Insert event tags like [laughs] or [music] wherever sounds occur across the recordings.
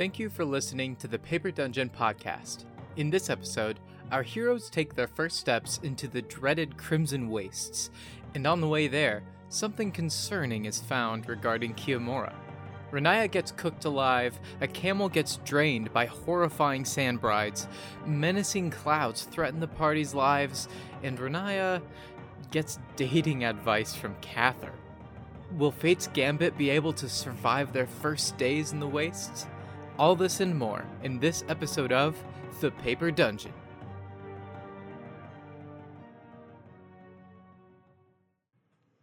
Thank you for listening to the Paper Dungeon podcast. In this episode, our heroes take their first steps into the dreaded Crimson Wastes, and on the way there, something concerning is found regarding Kiamorra. Riniya gets cooked alive, a camel gets drained by horrifying sand brides, menacing clouds threaten the party's lives, and Riniya gets dating advice from Kathyr. Will Fate's Gambit be able to survive their first days in the wastes? All this and more in this episode of The Paper Dungeon.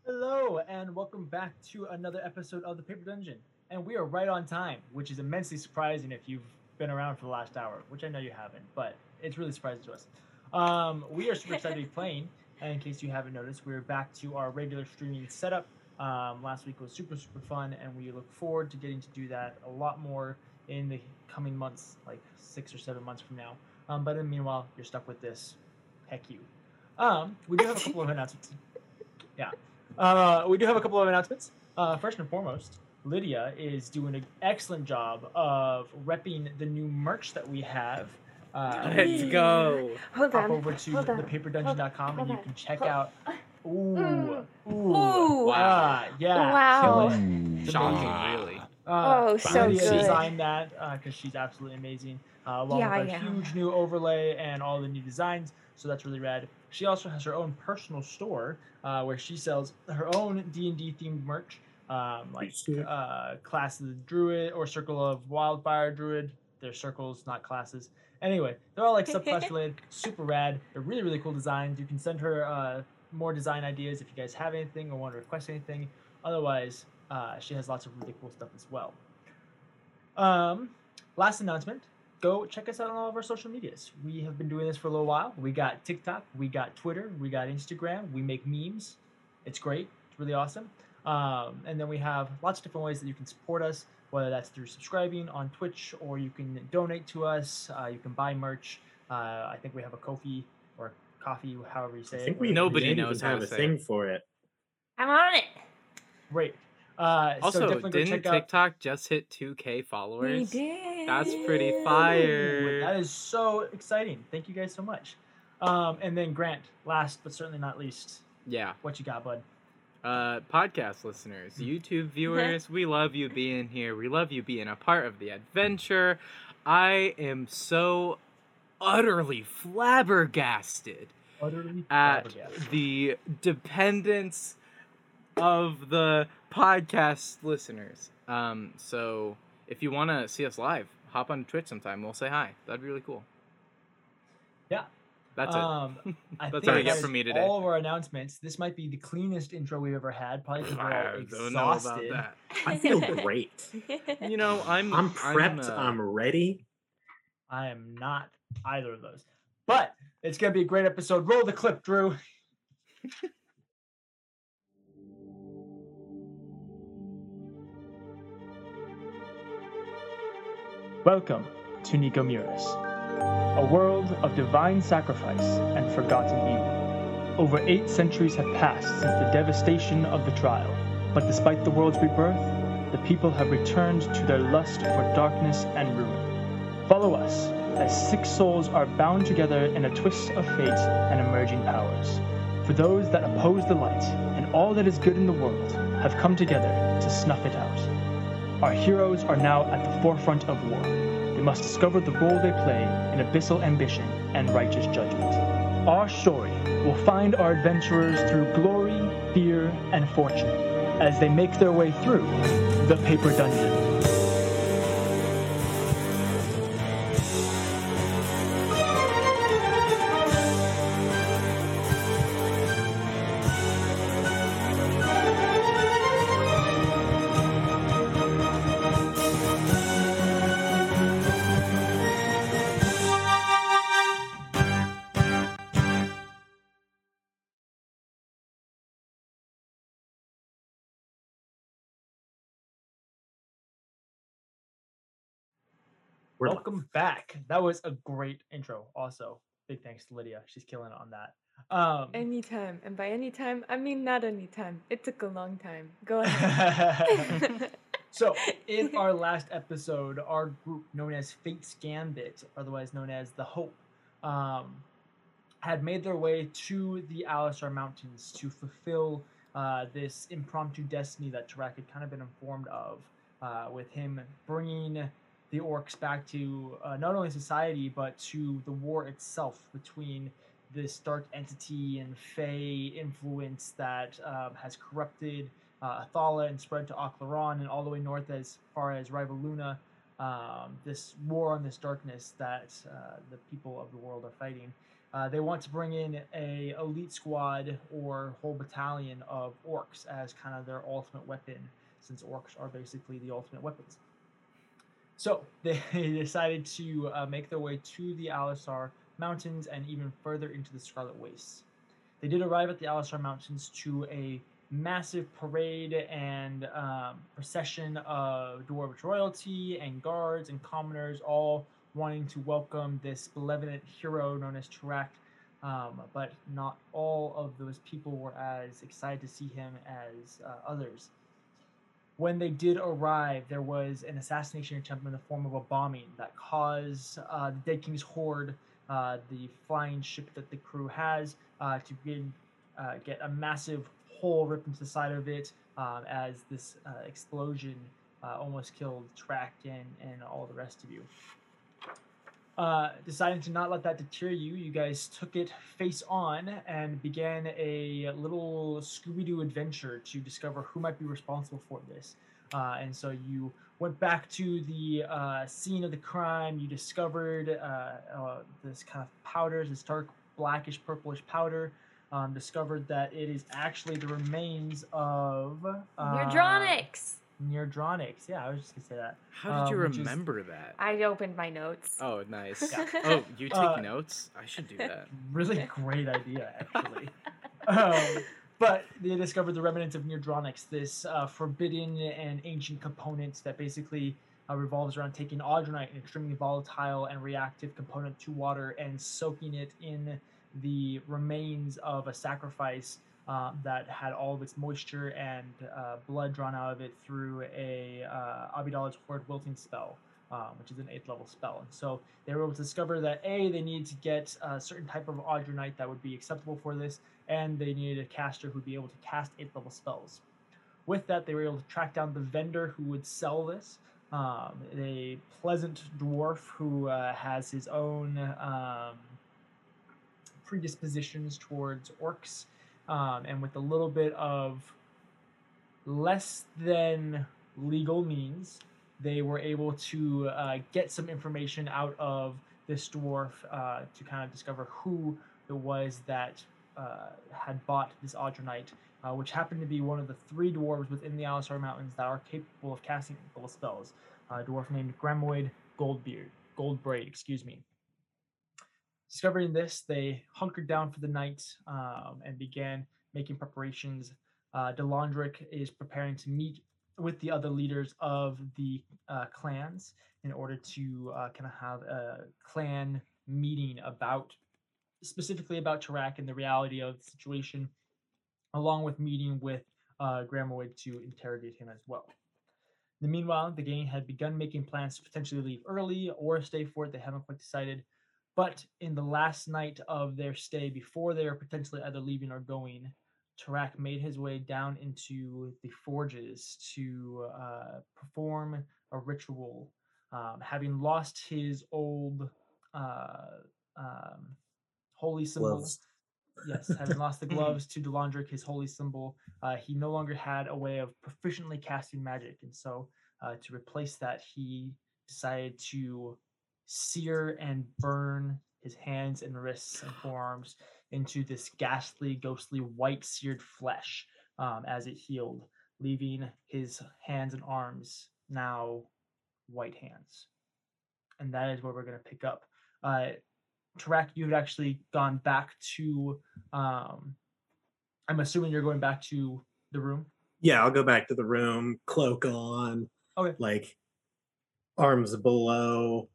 Hello, and welcome back to another episode of the Paper Dungeon. And we are right on time, which is immensely surprising if you've been around for the last hour, which I know you haven't, but it's really surprising to us. Um, we are super excited to be [laughs] playing, and in case you haven't noticed, we're back to our regular streaming setup. Um, last week was super, super fun, and we look forward to getting to do that a lot more in the coming months, like six or seven months from now. Um, but in the meanwhile, you're stuck with this. Heck you. Um, we do have a couple of announcements. [laughs] Yeah. Uh, we do have a couple of announcements. Uh, first and foremost, Lydia is doing an excellent job of repping the new merch that we have. Uh, Let's go. Hold hop on. over to hold thepaperdungeon.com and you can check hold- out. Ooh, Mm. ooh, Ooh. ah, yeah, Wow. kill it. It's Shocking, really. Uh, Oh, so Lydia good. designed that because she's absolutely amazing, uh, along Yeah, with a yeah. huge new overlay and all the new designs. So that's really rad. She also has her own personal store uh, where she sells her own D and D themed merch, um, like Sweet. uh, class of the druid or circle of wildfire druid. They're circles, not classes. Anyway, they're all like [laughs] subclass related, super rad. They're really really cool designs. You can send her uh, more design ideas if you guys have anything or want to request anything. Otherwise, uh, she has lots of really cool stuff as well. Um, last announcement go check us out on all of our social medias. We have been doing this for a little while. We got TikTok, we got Twitter, we got Instagram, we make memes. It's great, it's really awesome. Um, and then we have lots of different ways that you can support us, whether that's through subscribing on Twitch or you can donate to us. Uh, you can buy merch. Uh, I think we have a Ko-fi or coffee, however you say I it. think we Nobody we knows even how have a say thing it. for it. I'm on it. Great. Uh, Also, definitely go didn't check out. TikTok just hit 2K followers? We did. That's pretty Ooh, fire. That is so exciting. Thank you guys so much. Um, and then Grant, last but certainly not least, Yeah. what you got, bud? Uh, podcast listeners, YouTube viewers, we love you being here. We love you being a part of the adventure. I am so utterly flabbergasted Utterly at flabbergasted. the dependence of the podcast listeners. Um, so if you want to see us live, hop on Twitch sometime. We'll say hi. That'd be really cool. Yeah. That's um, [laughs] I That's think all you get that from is me today. All of our announcements. This might be the cleanest intro we've ever had. Probably because we're I all don't know about exhausted. that. I feel [laughs] great. You know, I'm I'm prepped. uh, I'm ready. I am not either of those. But it's gonna be a great episode. Roll the clip, Drew. [laughs] Welcome to Nikomuris, a world of divine sacrifice and forgotten evil. Over eight centuries have passed since the devastation of the trial, but despite the world's rebirth, the people have returned to their lust for darkness and ruin. Follow us as six souls are bound together in a twist of fate and emerging powers. For those that oppose the light and all that is good in the world have come together to snuff it out. Our heroes are now at the forefront of war. They must discover the role they play in abyssal ambition and righteous judgment. Our story will find our adventurers through glory, fear, and fortune as they make their way through the Paper Dungeon. We're Welcome back. That was a great intro. Also, big thanks to Lydia. She's killing it on that. Um, anytime. And by anytime, I mean not anytime. It took a long time. Go ahead. [laughs] So, in [laughs] our last episode, our group, known as Fate's Gambit, otherwise known as the Hope, um, had made their way to the Alisar Mountains to fulfill uh, this impromptu destiny that Tarak had kind of been informed of, uh, with him bringing the orcs back to uh, not only society but to the war itself between this dark entity and Fey influence that um, has corrupted uh, Athala and spread to Oclaron and all the way north as far as Rivaluna. Um, this war on this darkness that uh, the people of the world are fighting. Uh, they want to bring in a elite squad or whole battalion of orcs as kind of their ultimate weapon, since orcs are basically the ultimate weapons. So [laughs] they decided to uh, make their way to the Alisar Mountains and even further into the Scarlet Wastes. They did arrive at the Alisar Mountains to a massive parade and um, procession of Dwarvish royalty and guards and commoners, all wanting to welcome this benevolent hero known as Tarak. Um, but not all of those people were as excited to see him as uh, others when they did arrive, there was an assassination attempt in the form of a bombing that caused uh, the Dead King's Horde, uh, the flying ship that the crew has, uh, to get, uh, get a massive hole ripped into the side of it um, as this uh, explosion uh, almost killed Track and, and all the rest of you. Uh, deciding to not let that deter you, you guys took it face on and began a little Scooby Doo adventure to discover who might be responsible for this. Uh, and so you went back to the uh, scene of the crime. You discovered uh, uh, this kind of powder, this dark blackish purplish powder. Um, discovered that it is actually the remains of uh, Neutronics. Neardronics. Yeah, I was just gonna say that. How did you Um, which is- remember that? I opened my notes. Oh, nice. Yeah. Oh, you [laughs] take Uh, notes? I should do that. [laughs] really great idea, actually. [laughs] um, but they discovered the remnants of Neardronics, this uh, forbidden and ancient component that basically uh, revolves around taking audronite, an extremely volatile and reactive component to water, and soaking it in the remains of a sacrifice um, that had all of its moisture and uh, blood drawn out of it through a uh, Abi-Dalzim's Horrid wilting spell, um, which is an eighth level spell. And so they were able to discover that a they needed to get a certain type of audronite that would be acceptable for this, and they needed a caster who'd be able to cast eighth level spells. With that, they were able to track down the vendor who would sell this. Um, a pleasant dwarf who uh, has his own um, predispositions towards orcs, um, and with a little bit of less than legal means, they were able to uh, get some information out of this dwarf uh, to kind of discover who it was that uh, had bought this audronite, uh, which happened to be one of the three dwarves within the Alisar Mountains that are capable of casting spells. A dwarf named Gramoid Goldbeard, Goldbraid, excuse me. Discovering this, they hunkered down for the night um, and began making preparations. Uh, Delandric is preparing to meet with the other leaders of the uh, clans in order to uh, kind of have a clan meeting about specifically about Tarak and the reality of the situation, along with meeting with uh, Gramoid to interrogate him as well. In the meanwhile, the gang had begun making plans to potentially leave early or stay for it. They haven't quite decided. But in the last night of their stay, before they are potentially either leaving or going, Tarak made his way down into the forges to uh, perform a ritual, um, having lost his old uh, um, holy symbol. Gloves. Yes, having lost the [laughs] gloves to Delandric, his holy symbol, uh, he no longer had a way of proficiently casting magic, and so uh, to replace that, he decided to sear and burn his hands and wrists and [sighs] forearms into this ghastly, ghostly white seared flesh um, as it healed, leaving his hands and arms now white hands. And that is where we're going to pick up. Uh, Tarak, you had actually gone back to. Um, I'm assuming you're going back to the room. Yeah, I'll go back to the room, cloak on, Okay. like arms below,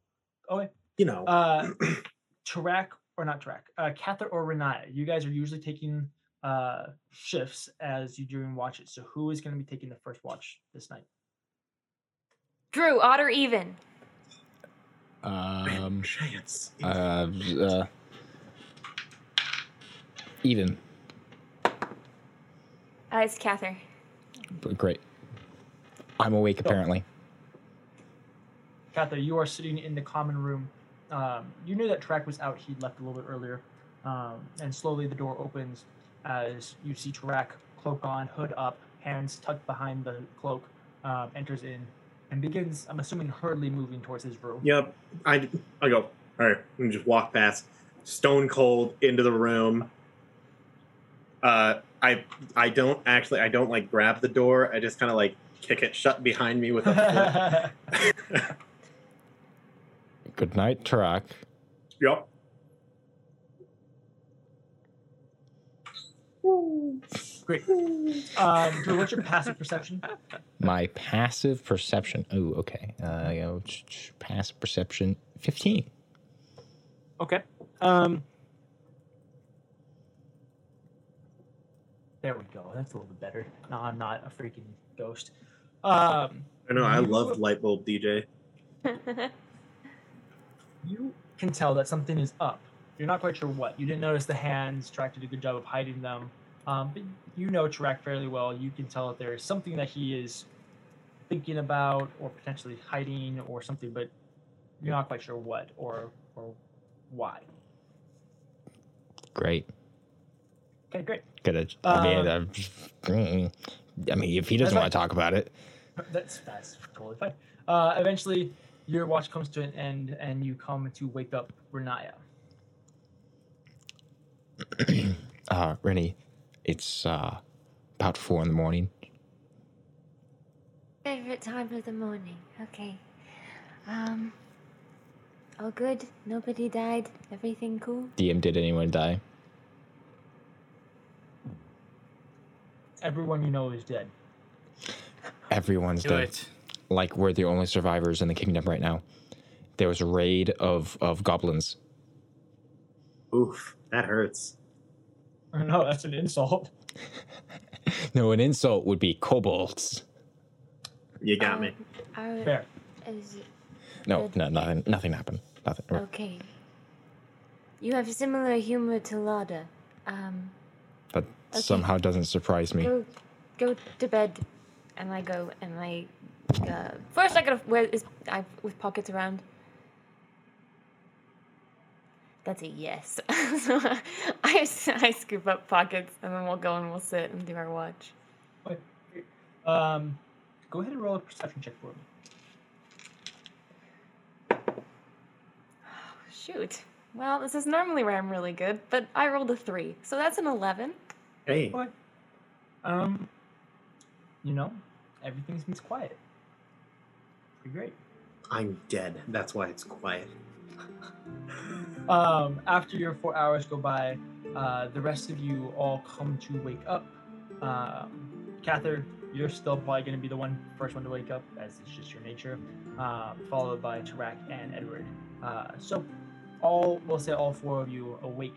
Okay. you know. Uh, [clears throat] Tarak or not Tarak, uh, Kathyr or Riniya, you guys are usually taking uh, shifts as you doing watches. So who is going to be taking the first watch this night? Drew, odd or even? Um, Chance. uh, uh, even. Uh, it's Kathyr. Great. I'm awake apparently. Kathyr, you are sitting in the common room. Um, you knew that Trek was out. He'd left a little bit earlier. Um, and slowly the door opens as you see Trek, cloak on, hood up, hands tucked behind the cloak, um, enters in and begins, I'm assuming, hurriedly moving towards his room. Yep. I I go. All right. And just walk past, stone cold into the room. Uh, I I don't actually I don't like grab the door. I just kind of like kick it shut behind me with a. [laughs] [laughs] Good night, Tarak. yep. Great. Um, Drew, what's your passive perception? My passive perception. Oh, okay. Uh, you know, ch- ch- passive perception, fifteen. Okay. Um, there we go. That's a little bit better. No, I'm not a freaking ghost. Um, I know. I love [laughs] light bulb DJ. [laughs] you can tell that something is up. You're not quite sure what. You didn't notice the hands. Track did a good job of hiding them. Um, but you know Track fairly well. You can tell that there is something that he is thinking about, or potentially hiding, or something. But you're not quite sure what or or why. Great. Okay, great. Good. I mean, I'm just- I mean, if he doesn't want to talk about it, That's that's totally fine. Uh, eventually, your watch comes to an end, and you come to wake up Riniya. [clears throat] uh, Rennie, it's uh, about four in the morning. Favorite time of the morning. Okay. Um. All good. Nobody died. Everything cool. DM, did anyone die? Everyone you know is dead. Everyone's Do dead. it. Like we're the only survivors in the kingdom right now. There was a raid of of goblins. Oof, that hurts. No, that's an insult. [laughs] No, an insult would be kobolds. You got me. Um, Are, Fair. is, No, no, nothing. Nothing happened. Nothing. okay. You have similar humor to Lada. Um. That Okay. somehow doesn't surprise me. Go, go to bed, and I go and I. Uh, first, I gotta wear is I with pockets around. That's a yes. so [laughs] I, I scoop up pockets and then we'll go and we'll sit and do our watch. Um, go ahead and roll a perception check for me. [sighs] Shoot. Well, this is normally where I'm really good, but I rolled a three, so that's an eleven. Hey, Okay. Um, you know, everything seems quiet. Pretty great. I'm dead. That's why it's quiet. Um, after your four hours go by, uh, the rest of you all come to wake up. Um, Kathyr, you're still probably going to be the one first one to wake up, as it's just your nature. Um, followed by Tarak and Edward. Uh, so, all we'll say all four of you awake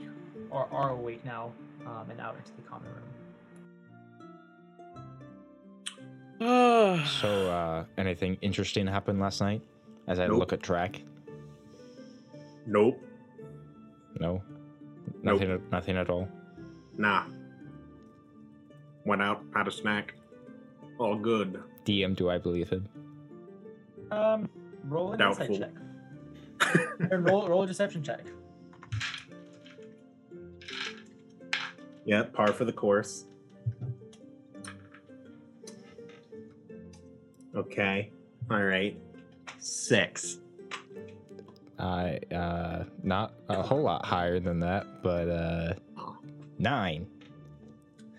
or are awake now, um, and out into the common room. [sighs] So, uh, anything interesting happened last night? As I Nope. look at track, Nope. no, Nope. nothing, nothing at all. Nah. Went out, had a snack. All good. DM, do I believe him? Um, roll an insight Doubtful. check. Or roll, roll a deception check. [laughs] Yeah, par for the course. Okay. All right. Six. I uh, not a whole lot higher than that, but uh, nine.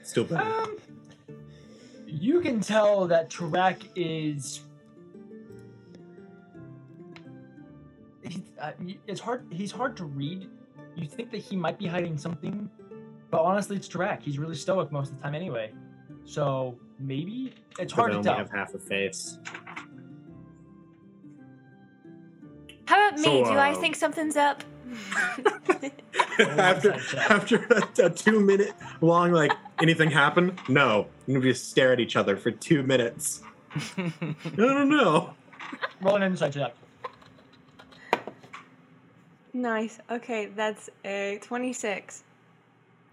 Still better. Um, you can tell that Tarak is. He, uh, it's hard. He's hard to read. You think that he might be hiding something, but honestly, it's Tarak. He's really stoic most of the time, anyway. So maybe it's hard I to only tell. have half a face. How about me? So, Do I uh, think something's up? [laughs] after after a, a two minute long like anything happened? No. And we just stare at each other for two minutes. I don't know. Roll an insight check. Nice. Okay, that's a 26.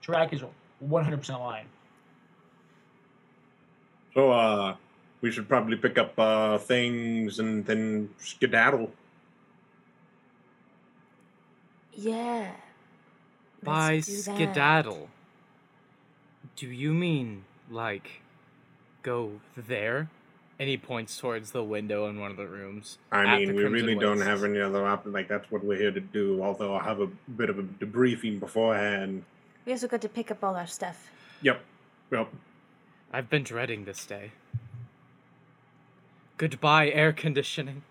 Track is 100% lying. So, uh, we should probably pick up uh, things and then skedaddle. Yeah. By Let's do that. skedaddle, do you mean like go there? And he points towards the window in one of the rooms. I mean, we Crimson really don't Wastes. have any other option. Like, that's what we're here to do. Although I'll have a bit of a debriefing beforehand. We also got to pick up all our stuff. Yep. Yep. I've been dreading this day. Goodbye, air conditioning.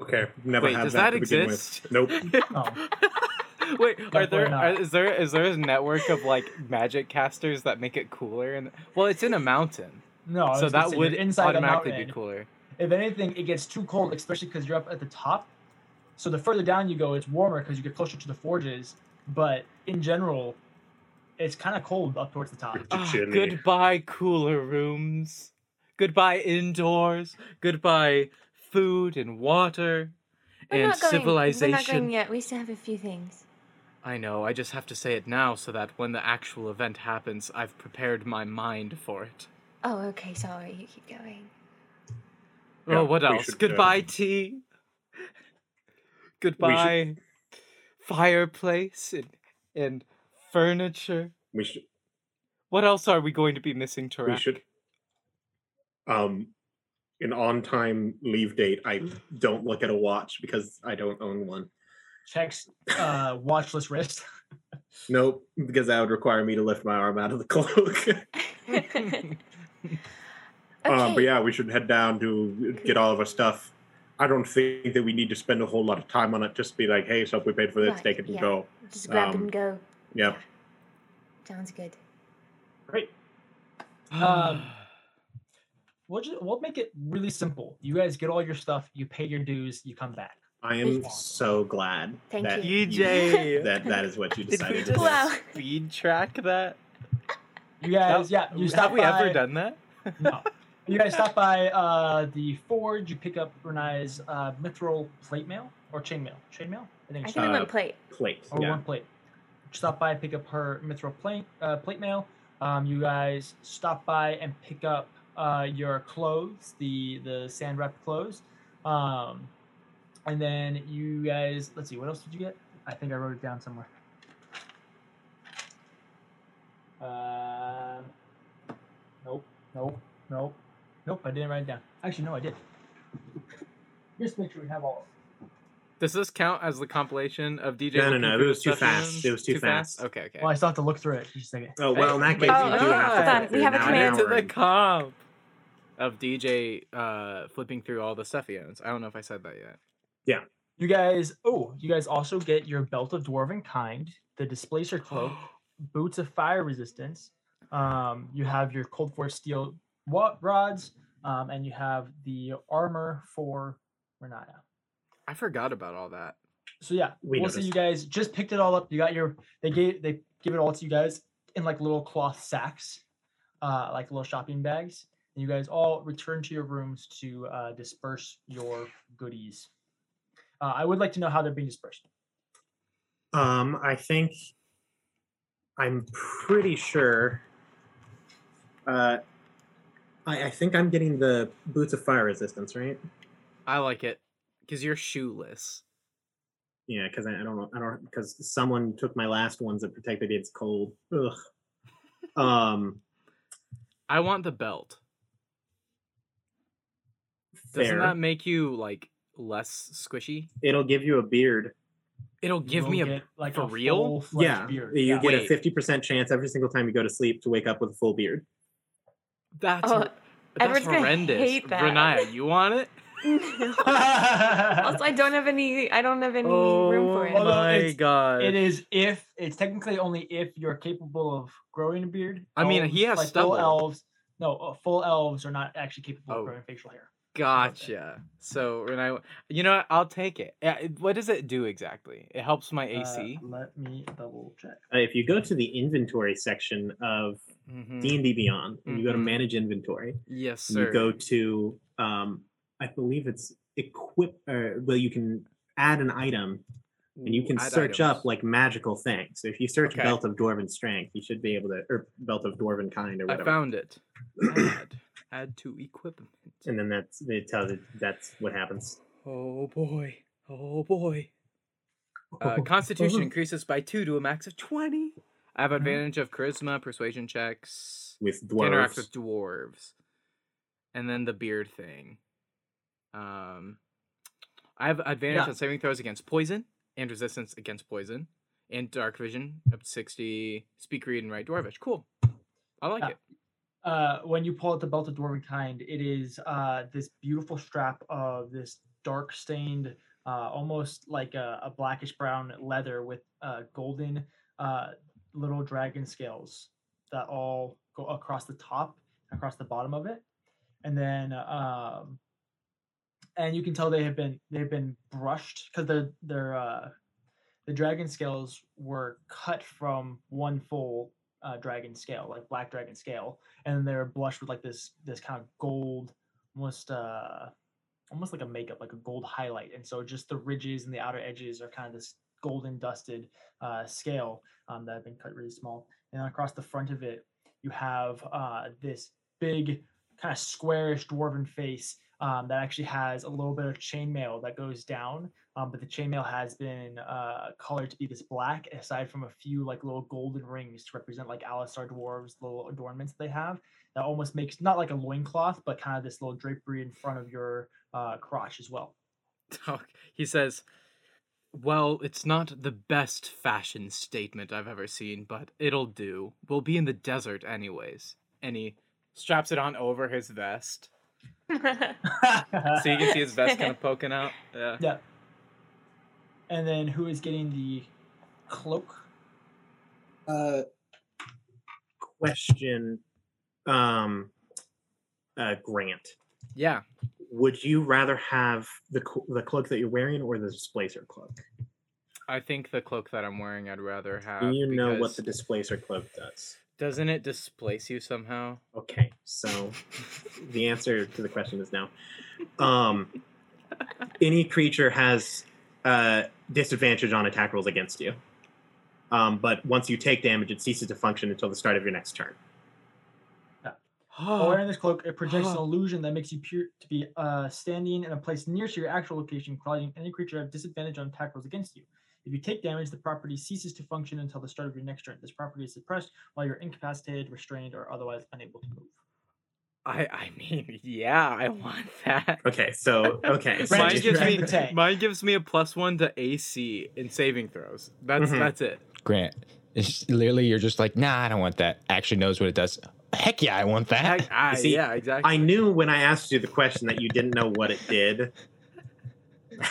Okay. Never Wait, had does that, that to begin exist? with. Nope. [laughs] Oh. Wait, are there Definitely not. are, is there is there a network of like magic casters that make it cooler? And well, it's in a mountain, No, so that would you're inside the automatically be mountain. cooler. If anything, it gets too cold, especially because you're up at the top. So the further down you go, it's warmer because you get closer to the forges. But in general, it's kind of cold up towards the top. Chilly. goodbye, cooler rooms. Goodbye, indoors. Goodbye, food and water We're and not going, We're not civilization. going yet. We still have a few things. I know. I just have to say it now so that when the actual event happens, I've prepared my mind for it. Oh, okay. Sorry. You keep going. Yeah, oh, what else? should, uh, Goodbye, tea. Goodbye, fireplace and, and furniture. We should. What else are we going to be missing, We should. Um, an on-time leave date. I don't look at a watch because I don't own one. Checks [laughs] uh, watchless wrist. Nope, because that would require me to lift my arm out of the cloak. okay. [laughs] [laughs] Um, but yeah, we should head down to get all of our stuff. I don't think that we need to spend a whole lot of time on it. Just be like, hey, so we paid for this, Right, take it and yeah. go. Just grab um, and go. Yep. Sounds good. Great. [sighs] Um, We'll just, we'll make it really simple. You guys get all your stuff. You pay your dues. You come back. I am so glad Thank that you. EJ. [laughs] that that is what you [laughs] Did we decided to do. Wow. speed track that? You guys, yeah, you stop Have we by, ever done that? No. [laughs] You guys stop by uh, the forge. You pick up Riniya's uh, mithril plate mail or chain mail. Chain mail, I think. I think I Uh, went plate. Plate. or yeah. one plate. Stop by, and pick up her mithril plate, uh, plate mail. Um, you guys stop by and pick up uh, your clothes, the the sand wrapped clothes, um, and then you guys. Let's see, what else did you get? I think I wrote it down somewhere. Um, nope, nope, nope, nope. I didn't write it down. Actually, no, I did. [laughs] Just make sure we have all. Does this count as the compilation of DJ? No, no, no, it was too fast. It was too fast. Okay, okay. Well, I still have to look through it. Just a second. Oh well, in that Hey, case, oh, you do have to. hold on, flip we through have a now. command to to we're the comp of DJ uh, flipping through all the stuff he owns. I don't know if I said that yet. Yeah. You guys, oh, you guys also get your belt of dwarven kind, the displacer cloak, [gasps] boots of fire resistance. Um, you have your cold force steel rods, um, and you have the armor for Renata. I forgot about all that. So yeah, We we will see you guys just picked it all up. You got your they gave they give it all to you guys in like little cloth sacks, uh, like little shopping bags. And you guys all return to your rooms to uh, disperse your goodies. Uh, I would like to know how they're being dispersed. Um, I think I'm pretty sure. Uh, I, I think I'm getting the boots of fire resistance, right? I like it because you're shoeless. Yeah, because I, I don't know, I don't because someone took my last ones that protected against cold. Ugh. [laughs] Um, I want the belt. Doesn't that make you like less squishy? It'll give you a beard. It'll You give will me a like for a real? Yeah, beard. you yeah. get a fifty percent chance every single time you go to sleep to wake up with a full beard. that's Oh, that's Edward's gonna horrendous. hate that. Riniya, you want it? [laughs] No. [laughs] also, I don't have any. I don't have any room for it. Although my god! It is if it's technically only if you're capable of growing a beard. I mean, he has like stubble. Full elves, no, uh, full elves are not actually capable Oh. of growing facial hair. Gotcha. So when I, you know what? I'll take it. What does it do exactly? It helps my AC. Uh, let me double check. Uh, if you go to the inventory section of Mhm. D and D Beyond, and you go to Mhm. manage inventory, Yes, sir. you go to um, I believe it's equip, uh, well, you can add an item and you can Add search items. up like magical things. So if you search Okay. belt of dwarven strength, you should be able to, or belt of dwarven kind, or whatever. I whatever. found it. Add. [clears throat] Add to equipment. and then that's they tell you that's what happens. Oh boy. Oh boy. Uh, Constitution [laughs] increases by two to a max of 20. I have advantage of charisma, persuasion checks. with to interact dwarves. with dwarves. And then the beard thing. Um, I have advantage Yeah. on saving throws against poison and resistance against poison, and dark vision up to sixty. Speak, read, and write dwarvish. Cool. I like Yeah. it. uh, when you pull out the belt of dwarven kind, it is uh, this beautiful strap of this dark stained, uh, almost like a, a blackish brown leather with uh, golden uh, little dragon scales that all go across the top, across the bottom of it, and then um, and you can tell they have been they've been brushed because they're they're uh, the dragon scales were cut from one full uh, dragon scale, like black dragon scale, and they're blushed with like this this kind of gold, almost uh, almost like a makeup, like a gold highlight, and so just the ridges and the outer edges are kind of this golden dusted uh, scale um, that have been cut really small, and across the front of it you have uh, this big kind of squarish dwarven face um, that actually has a little bit of chainmail that goes down um, but the chainmail has been uh, colored to be this black, aside from a few like little golden rings to represent like Alistar dwarves, little adornments they have. That almost makes not like a loincloth, but kind of this little drapery in front of your uh, crotch as well. he says, "Well, it's not the best fashion statement I've ever seen, but it'll do. We'll be in the desert anyways." And he straps it on over his vest, [laughs] so you can see his vest kind of [laughs] poking out. Yeah. yeah. And then who is getting the cloak? Uh, question, um, uh, Grant. Yeah. Would you rather have the cl- the cloak that you're wearing or the displacer cloak? I think the cloak that I'm wearing, I'd rather have. Do you know what the displacer cloak does? Doesn't it displace you somehow? Okay, so the answer to the question is no. Um, any creature has uh, disadvantage on attack rolls against you. Um, but once you take damage, it ceases to function until the start of your next turn. While wearing this cloak, it projects an [gasps] illusion that makes you appear to be uh, standing in a place near to your actual location, causing any creature to have disadvantage on attack rolls against you. If you take damage, the property ceases to function until the start of your next turn. This property is suppressed while you're incapacitated, restrained, or otherwise unable to move. I I mean, yeah, I want that. Okay, so okay, so Mine gives me [laughs] mine gives me a plus one to AC in saving throws. That's Mhm. that's it. Grant, it's literally you're just like, nah, I don't want that. Actually knows what it does. Heck yeah, I want that. Heck, I, see, yeah, exactly. I knew when I asked you the question that you didn't know what it did.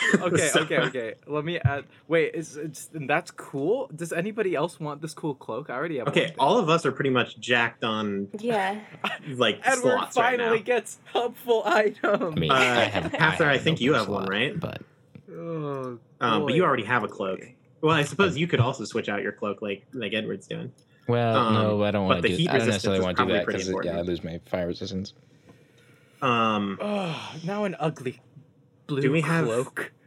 [laughs] okay, So- okay, okay. Let me add. Wait, is it's that's cool? Does anybody else want this cool cloak? I already have. Okay, one. all of us are pretty much jacked on yeah. [laughs] like Edward slots right finally now. gets helpful item. I mean, Uh, I have. Hafthor, I have think no you blue have one, right? But Oh, Um, but you already have a cloak. Well, I suppose you could also switch out your cloak like like Edward's doing. well, Um, no, I don't want to. do I don't necessarily want to do that because yeah, I lose my fire resistance. Um, Oh, now an ugly blue Do we have- cloak. [laughs]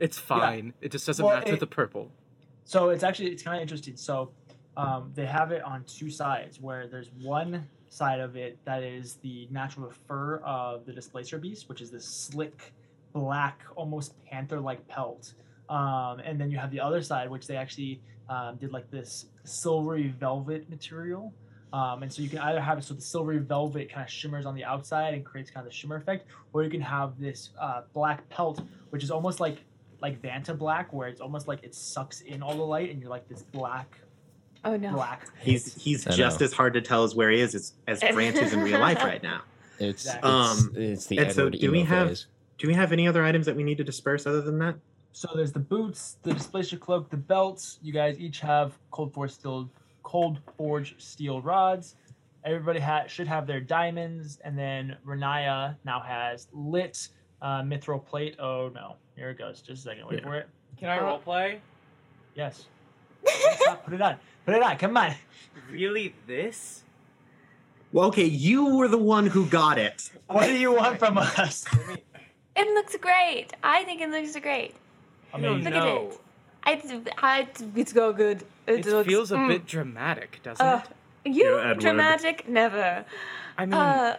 It's fine. It just doesn't Well, match with the purple. So it's actually it's kind of interesting. So um, they have it on two sides, where there's one side of it that is the natural fur of the displacer beast, which is this slick, black, almost panther-like pelt, um, and then you have the other side, which they actually um, did like this silvery velvet material. Um, and so you can either have it so the silvery velvet kind of shimmers on the outside and creates kind of the shimmer effect, or you can have this uh, black pelt, which is almost like like Vanta black, where it's almost like it sucks in all the light, and you're like this black, Oh no. black. he's he's I just know. as hard to tell as where he is as, as [laughs] Grant is in real life right now. It's Exactly. it's, Um, it's the and so Edward do we have- phase. Do we have any other items that we need to disperse other than that? So there's the boots, the displacer cloak, the belts. You guys each have cold force steel, cold forge steel rods. Everybody ha- should have their diamonds, and then Riniya now has lit uh, mithril plate. Oh no, here it goes. Just a second, wait Yeah. for it. Can I role play? Yes. Stop, [laughs] put it on. Put it on. Come on. Really, this? Well, okay, you were the one who got it. What do you want from us? [laughs] It looks great. I think it looks great. I I mean, Look at it. I, I, it's so good. It, It looks, feels a mm. bit dramatic, doesn't Uh, it? You Yeah, dramatic? Never. I mean, Uh,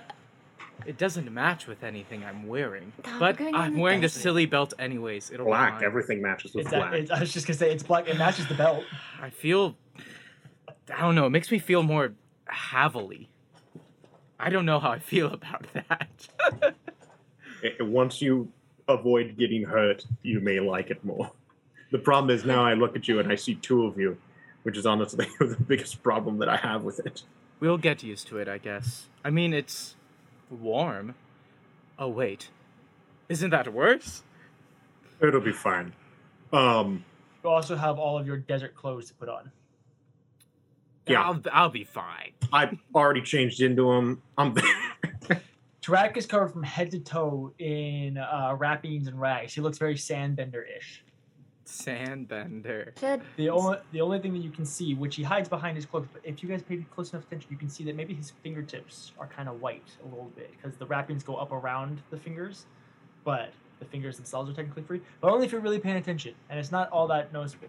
it doesn't match with anything I'm wearing. But we're going in I'm wearing the silly belt anyways. It'll Black. Everything matches with it's, that- black. it's, I was just gonna say it's black. It matches the belt. I feel. I don't know. It makes me feel more heavily. I don't know how I feel about that. I- [laughs] once you avoid getting hurt, you may like it more. The problem is now I look at you and I see two of you, which is honestly [laughs] the biggest problem that I have with it. we'll get used to it, I guess. I mean, it's warm. Oh wait, isn't that worse? It'll be fine. Um, You also have all of your desert clothes to put on. Yeah. I'll, I'll be fine. I already changed into them. I'm [laughs] Tarak is covered from head to toe in uh, wrappings and rags. He looks very sandbender-ish. Sandbender. should The only the only thing that you can see, which he hides behind his cloak, but if you guys pay close enough attention, you can see that maybe his fingertips are kind of white a little bit because the wrappings go up around the fingers, but the fingers themselves are technically free. But only if you're really paying attention, and it's not all that noticeable.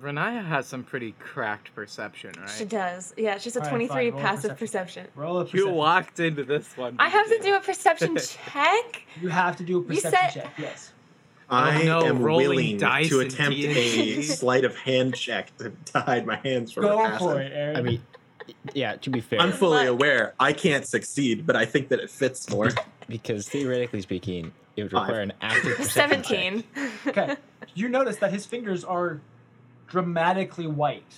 Riniya has some pretty cracked perception, right? she does. Yeah, she's a All right, 23 fine, roll a passive perception. perception. Roll a You walked into this one. I have to do a perception [laughs] check. You have to do a You perception said- check. Yes. I Oh, no, am rolling willing dice to attempt a sleight of hand check to, to hide my hands from Go a passive. for it, Aaron. I mean, yeah. To be fair, I'm fully Luck. aware I can't succeed, but I think that it fits more. [laughs] because theoretically speaking, it would Five. require an active perception check. 17. okay. [laughs] You notice that his fingers are dramatically white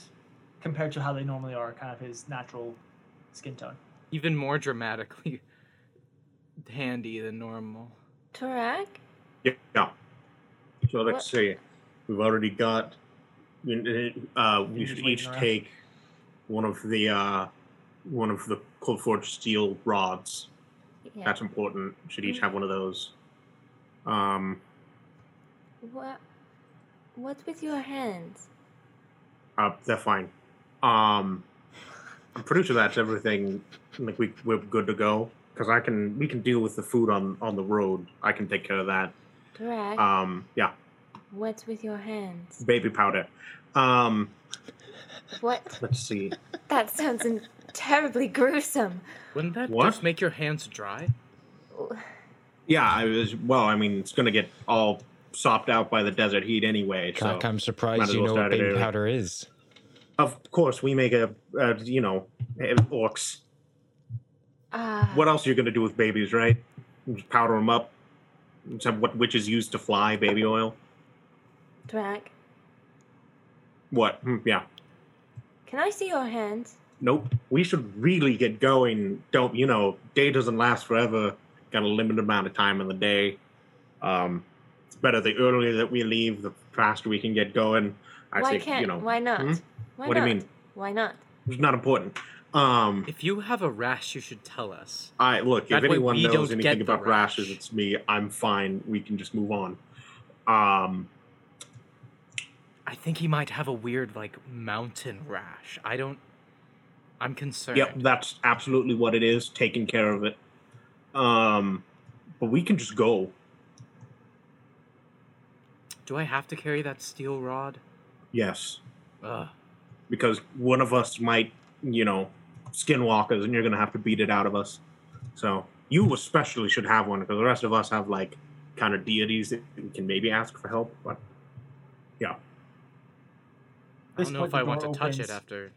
compared to how they normally are, kind of his natural skin tone. Even more dramatically [laughs] handy than normal. Tarak? Yeah. So let's What- see. We've already got. Uh, we should each take one of the uh, one of the cold forged steel rods. Yeah. That's important. We should each have one of those. Um, What? What's with your hands? uh, they're fine. Um, I'm pretty sure that's everything. Like we we're good to go because I can we can deal with the food on on the road. I can take care of that. Tarak, Um, yeah, what's with your hands? baby powder. Um, What? let's see. That sounds in- terribly gruesome. Wouldn't that What? just make your hands dry? Yeah, I was. Well, I mean, it's gonna get all sopped out by the desert heat anyway. So, Cock, I'm surprised as you well know what baby early. powder is. of course, we make a, uh, you know, orcs. Ah. What else are you gonna do with babies, right? Just powder them up. Just have what witches use to fly baby oil. Tarak, What? Hmm, yeah. can I see your hands? Nope. We should really get going. Don't you know? Day doesn't last forever. Got a limited amount of time in the day. Um, it's better the earlier that we leave, the faster we can get going. I why think can't? you know. why not? Hmm? Why What do you mean? Why not? It's not important. Um, If you have a rash, you should tell us. I look. That if anyone knows anything get the about rashes, it's me. I'm fine. We can just move on. Um, I think he might have a weird, like, mountain rash. I don't. I'm concerned. yep, that's absolutely what it is. Taking care of it. Um, but we can just go. Do I have to carry that steel rod? Yes, Ugh. because one of us might, you know, skinwalkers, and you're gonna have to beat it out of us. So you especially should have one because the rest of us have like kind of deities that we can maybe ask for help. But yeah, I don't know point, if I want to door touch it after.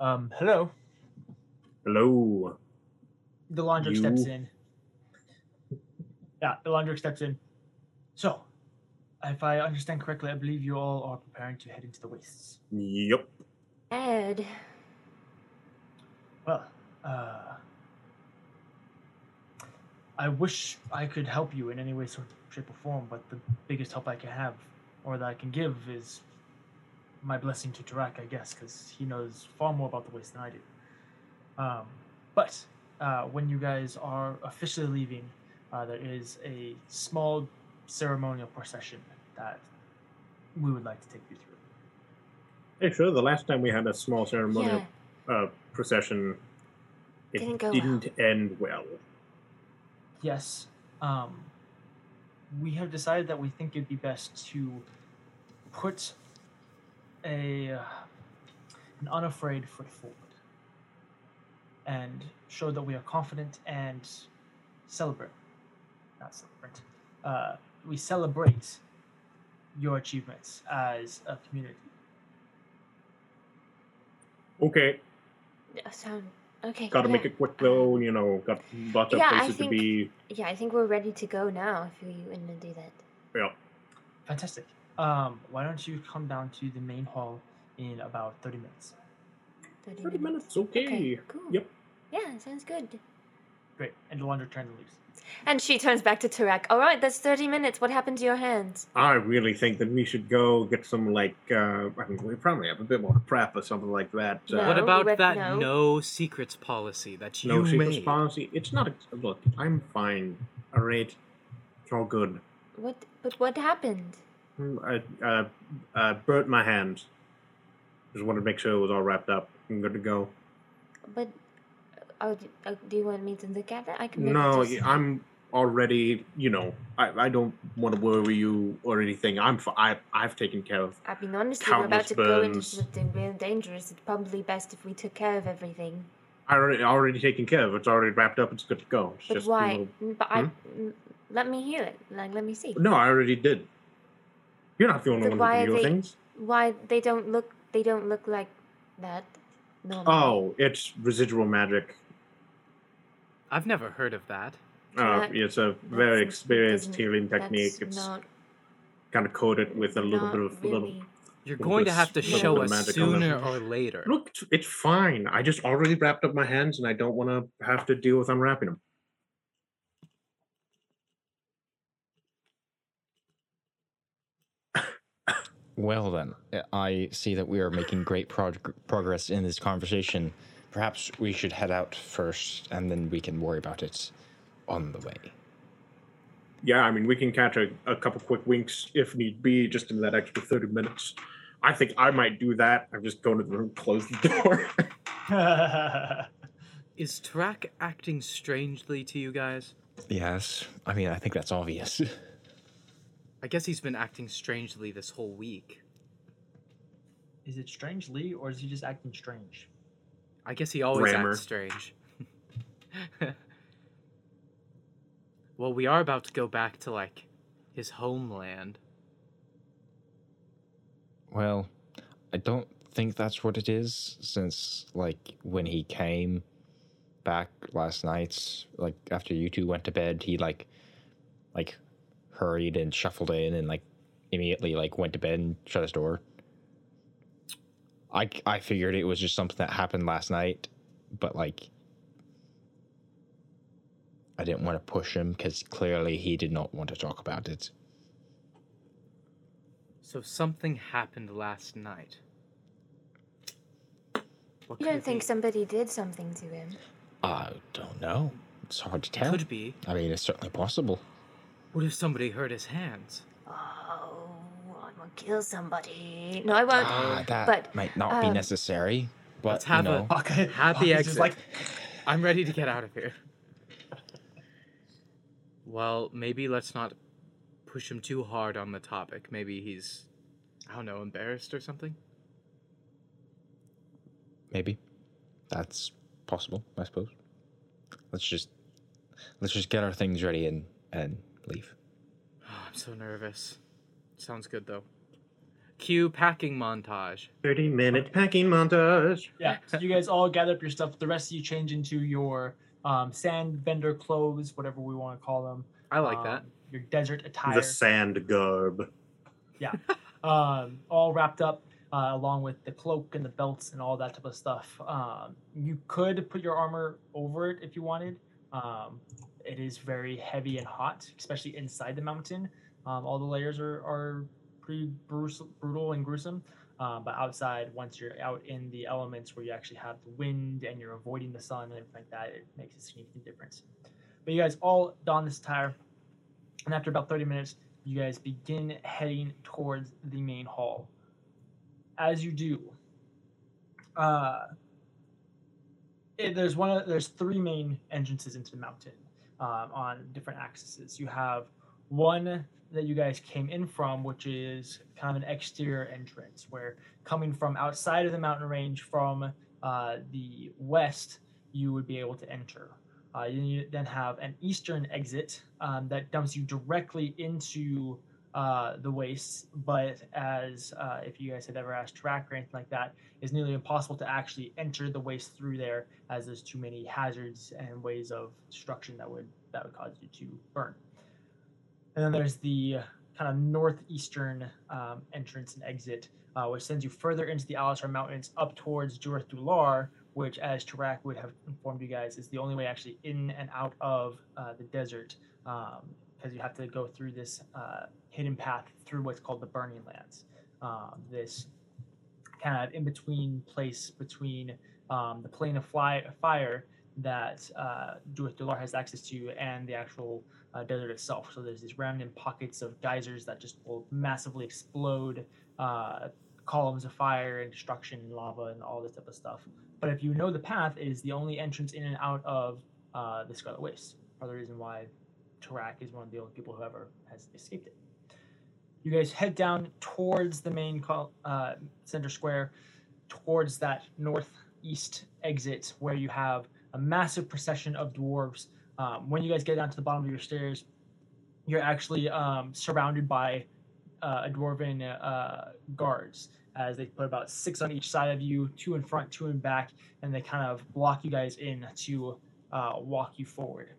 Um, hello. hello. Delandric steps in. Yeah, Delandric steps in. So, if I understand correctly, I believe you all are preparing to head into the wastes. Yep. Ed. Well, uh, I wish I could help you in any way, sort of, shape, or form, but the biggest help I can have, or that I can give, is my blessing to Tarak, I guess, because he knows far more about the waste than I do. Um, but uh, when you guys are officially leaving, uh, there is a small ceremonial procession that we would like to take you through. Hey, sure. The last time we had a small ceremonial Yeah. uh, procession, it Didn't go didn't end well. Yes, um, we have decided that we think it'd be best to put a uh, an unafraid foot forward and show that we are confident and celebrate. Not celebrate. Uh, we celebrate your achievements as a community. Okay, Sound okay. gotta yeah. make it quick though. You know, got lots of Yeah, I places to be. Yeah, I think we're ready to go now. If you want to do that. Yeah. Fantastic. Um, why don't you come down to the main hall in about 30 minutes? 30, Thirty minutes, okay. Cool. Yep. Yeah, sounds good. Great. And Delandra turns and leaves. And she turns back to Tarak. All right, that's 30 minutes. What happened to your hands? I really think that we should go get some like. Uh, I mean, we probably have a bit more prep or something like that. Uh, what about we- that no. no. secrets policy that you no secrets made? policy. It's not. A, look, I'm fine. All right, it's all good. What? But what happened? Hmm, I uh, uh, burnt my hand. Just wanted to make sure it was all wrapped up and good to go. But oh, uh, do you want me to look at it? I can. No, just- I'm already. You know, I, I don't want to worry you or anything. I'm. I I've taken care of. It. I mean, honestly, we're about to go into burns. something real dangerous. It's probably best if we took care of everything. I already already taken care of. It's already wrapped up. It's good to go. It's But just why? little- Mm, But I. mm, Let me hear it. Like, let me see. No, I already did. You're not the only But one why who are can do they- things. Why they don't look? They don't look like that. No. Oh, it's residual magic. I've never heard of that. Uh, That- it's a very experienced healing technique. It's not, kind of coated with a little bit of a little. You're Little going to have to show us magic sooner or later. Look, it's- it's fine. I just already wrapped up my hands, and I don't want to have to deal with unwrapping them. Well, then, uh, I see that we are making great prog- progress in this conversation. Perhaps we should head out first, and then we can worry about it on the way. Yeah, I mean, we can catch a, a couple quick winks if need be, just in that extra 30 minutes. I think I might do that. I'm just going to the room, close the door. [laughs] Is Tarak acting strangely to you guys? Yes, I mean, I think that's obvious. [laughs] I guess he's been acting strangely this whole week. Is it strangely, or is he just acting strange? I guess he always Grammar. acts strange. [laughs] well, we are about to go back to like his homeland. Well, I don't think that's what it is, since, like, when he came back last night, like, after you two went to bed, he, like, like, hurried and shuffled in and, like, immediately, like, went to bed and shut his door. I, I figured it was just something that happened last night, but, like, I didn't want to push him because clearly he did not want to talk about it. So something happened last night. What You don't think be? somebody did something to him? I don't know. It's hard to tell. Could be. I mean, it's certainly possible. What if somebody hurt his hands? Oh, I'm gonna kill somebody. No, I won't. Ah, that but, might not be um, necessary. But let's have you a- know, Okay. Happy [laughs] Hawkins exit. like, [laughs] I'm ready to get out of here. Well, maybe let's not push him too hard on the topic. Maybe he's, I don't know, embarrassed or something. maybe that's possible. I suppose. Let's just let's just get our things ready and and leave. Oh, I'm so nervous. Sounds good though. Cue packing montage. 30 minute packing montage. yeah. So you guys all gather up your stuff. The rest of you change into your um, sand vendor clothes, whatever we want to call them. I like Um, that. Your desert attire. The sand garb. Yeah. um, all wrapped up uh, along with the cloak and the belts and all that type of stuff. Um, you could put your armor over it if you wanted. It is very heavy and hot, especially inside the mountain. Um, all the layers are, are pretty brutal, brutal and gruesome. Um, but outside, once you're out in the elements where you actually have the wind and you're avoiding the sun and everything like that, it makes a significant difference. But you guys all don this attire, and after about 30 minutes, you guys begin heading towards the main hall. As you do, uh, it- there's one. There's three main entrances into the mountain. Um, on different axes. You have one that you guys came in from, which is kind of an exterior entrance, where coming from outside of the mountain range from uh, the west, you would be able to enter. Uh, you then have an eastern exit um, that dumps you directly into uh, the wastes, but as uh, if you guys had ever asked track or anything like that, it's nearly impossible to actually enter the waste through there, as there's too many hazards and ways of destruction that would that would cause you to burn. And then there's the kind of northeastern um, entrance and exit, uh, which sends you further into the Alisar Mountains up towards Jurth Dular, which, as Tarak would have informed you guys, is the only way actually in and out of uh, the desert, because um, you have to go through this uh, hidden path through what's called the Burning Lands. Um, this kind of in between place between um, the plane of fly, fire that uh, Dular has access to and the actual uh, desert itself. So there's these random pockets of geysers that just will massively explode, uh, columns of fire and destruction and lava and all this type of stuff. But if you know the path, it is the only entrance in and out of uh, the Scarlet Waste. Part of the reason why Tarak is one of the only people who ever has escaped it. You guys head down towards the main call, uh, center square, towards that northeast exit where you have a massive procession of dwarves um, when you guys get down to the bottom of your stairs, you're actually um, surrounded by uh, a dwarven uh, guards as they put about six on each side of you, two in front, two in back, and they kind of block you guys in to uh, walk you forward.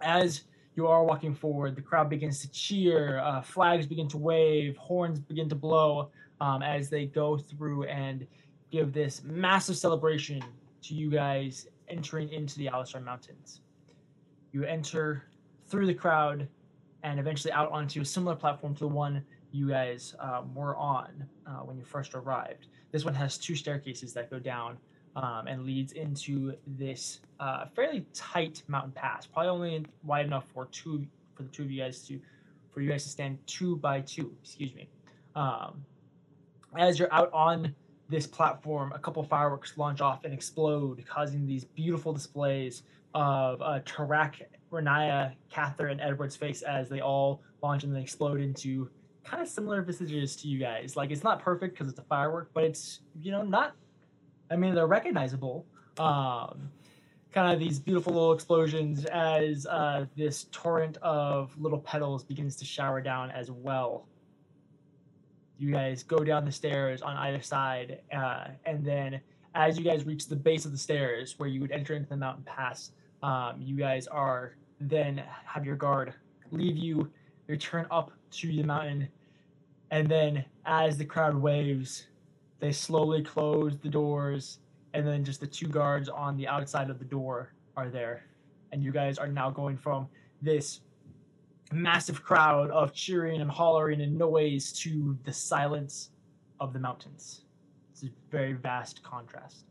As you are walking forward, the crowd begins to cheer, uh, flags begin to wave, horns begin to blow um, as they go through and give this massive celebration to you guys entering into the Alisar Mountains. You enter through the crowd and eventually out onto a similar platform to the one you guys um, were on uh, when you first arrived. This one has two staircases that go down um, and leads into this uh, fairly tight mountain pass, probably only wide enough for two for the two of you guys to for you guys to stand two by two. Excuse me. Um, as you're out on this platform, a couple fireworks launch off and explode, causing these beautiful displays of uh, Tarak, Riniya, Catherine, and Edward's face as they all launch and then explode into kind of similar visages to you guys. Like it's not perfect because it's a firework, but it's you know not. I mean, they're recognizable. Um, kind of these beautiful little explosions as uh, this torrent of little petals begins to shower down as well. You guys go down the stairs on either side, uh, and then as you guys reach the base of the stairs where you would enter into the mountain pass, um, you guys are then have your guard leave you, return up to the mountain, and then as the crowd waves, they slowly close the doors, and then just the two guards on the outside of the door are there, and you guys are now going from this massive crowd of cheering and hollering and noise to the silence of the mountains. It's a very vast contrast.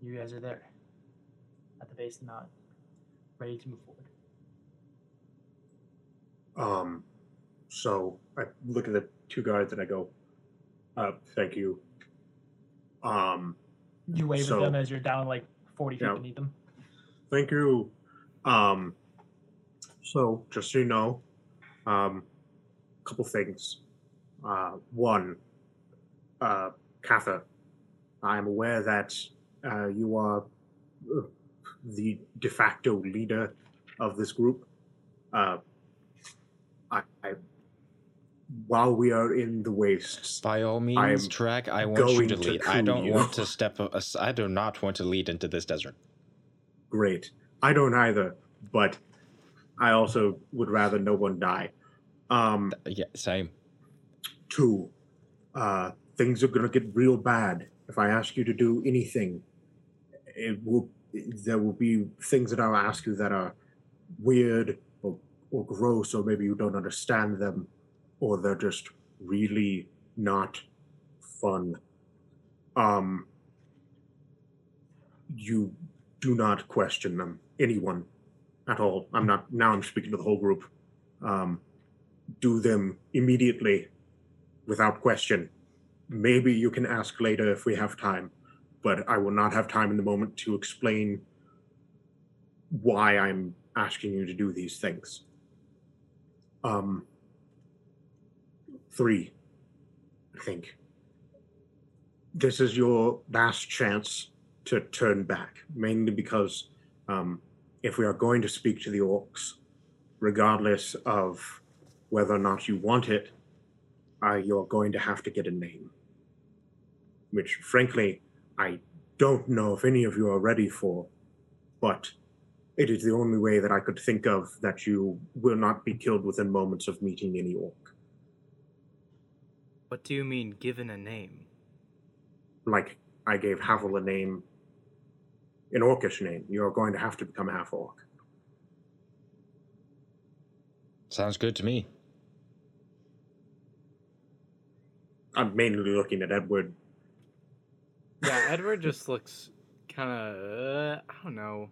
You guys are there at the base of the mountain, ready to move forward. Um, so I look at the two guards and I go, uh, "Thank you." Um, You wave So- at them as you're down like 40 feet Yeah. beneath them. thank you. Um, so just so you know, um, a couple things. Uh, one, uh, Kathyr, I am aware that uh, you are uh, the de facto leader of this group. Uh, I, I, while we are in the wastes, By all means, Tarak, I want you to to lead. I don't you. want to step. I do not want to lead into this desert. great. I don't either, but I also would rather no one die. Um, Yeah, same. two, uh, things are gonna get real bad if I ask you to do anything. It will. There will be things that I'll ask you that are weird or, or gross, or maybe you don't understand them, or they're just really not fun. Um, you do not question them, anyone at all. I'm not now. I'm speaking to the whole group. Um, do them immediately without question. Maybe you can ask later if we have time, but I will not have time in the moment to explain why I'm asking you to do these things. Um, three, I think. This is your last chance to turn back, mainly because um, if we are going to speak to the orcs, regardless of whether or not you want it, uh, you're going to have to get a name. Which, frankly, I don't know if any of you are ready for, but it is the only way that I could think of that you will not be killed within moments of meeting any orc. What do you mean, given a name? Like I gave Havel a name, an orcish name. You're going to have to become half orc. Sounds good to me. I'm mainly looking at Edward. Yeah, Edward just [laughs] looks kind of, uh, I don't know,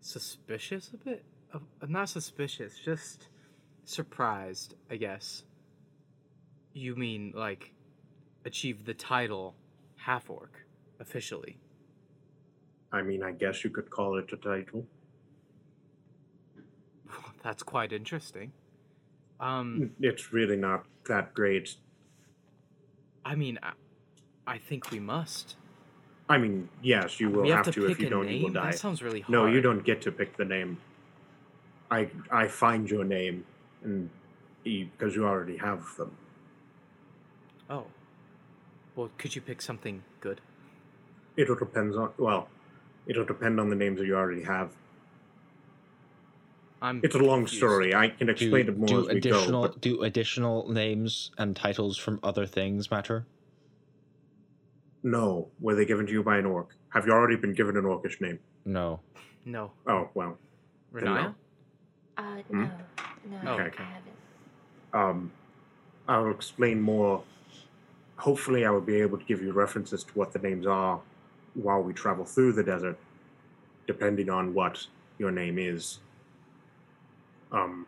suspicious a bit. Of, not suspicious, just surprised, I guess. You mean, like, achieve the title half orc officially? I mean, I guess you could call it a title. That's quite interesting. Um, It's really not that great. I mean, I, I think we must. I mean, yes, you will have, have, to, to, if you don't, name. you will die. That sounds really hard. No, you don't get to pick the name. I I find your name, and because you already have them. Oh. Well, could you pick something good? It'll depend on well, it'll depend on the names that you already have. I'm. It's a long confused. story. I can Do, explain it more do as we additional go. But do additional names and titles from other things matter? no, were they given to you by an orc? Have you already been given an orcish name? No. No. Oh well. Riniya? Uh, Hmm? no, no, Okay, okay. I haven't. Um, I'll explain more. Hopefully, I will be able to give you references to what the names are while we travel through the desert, depending on what your name is. Um,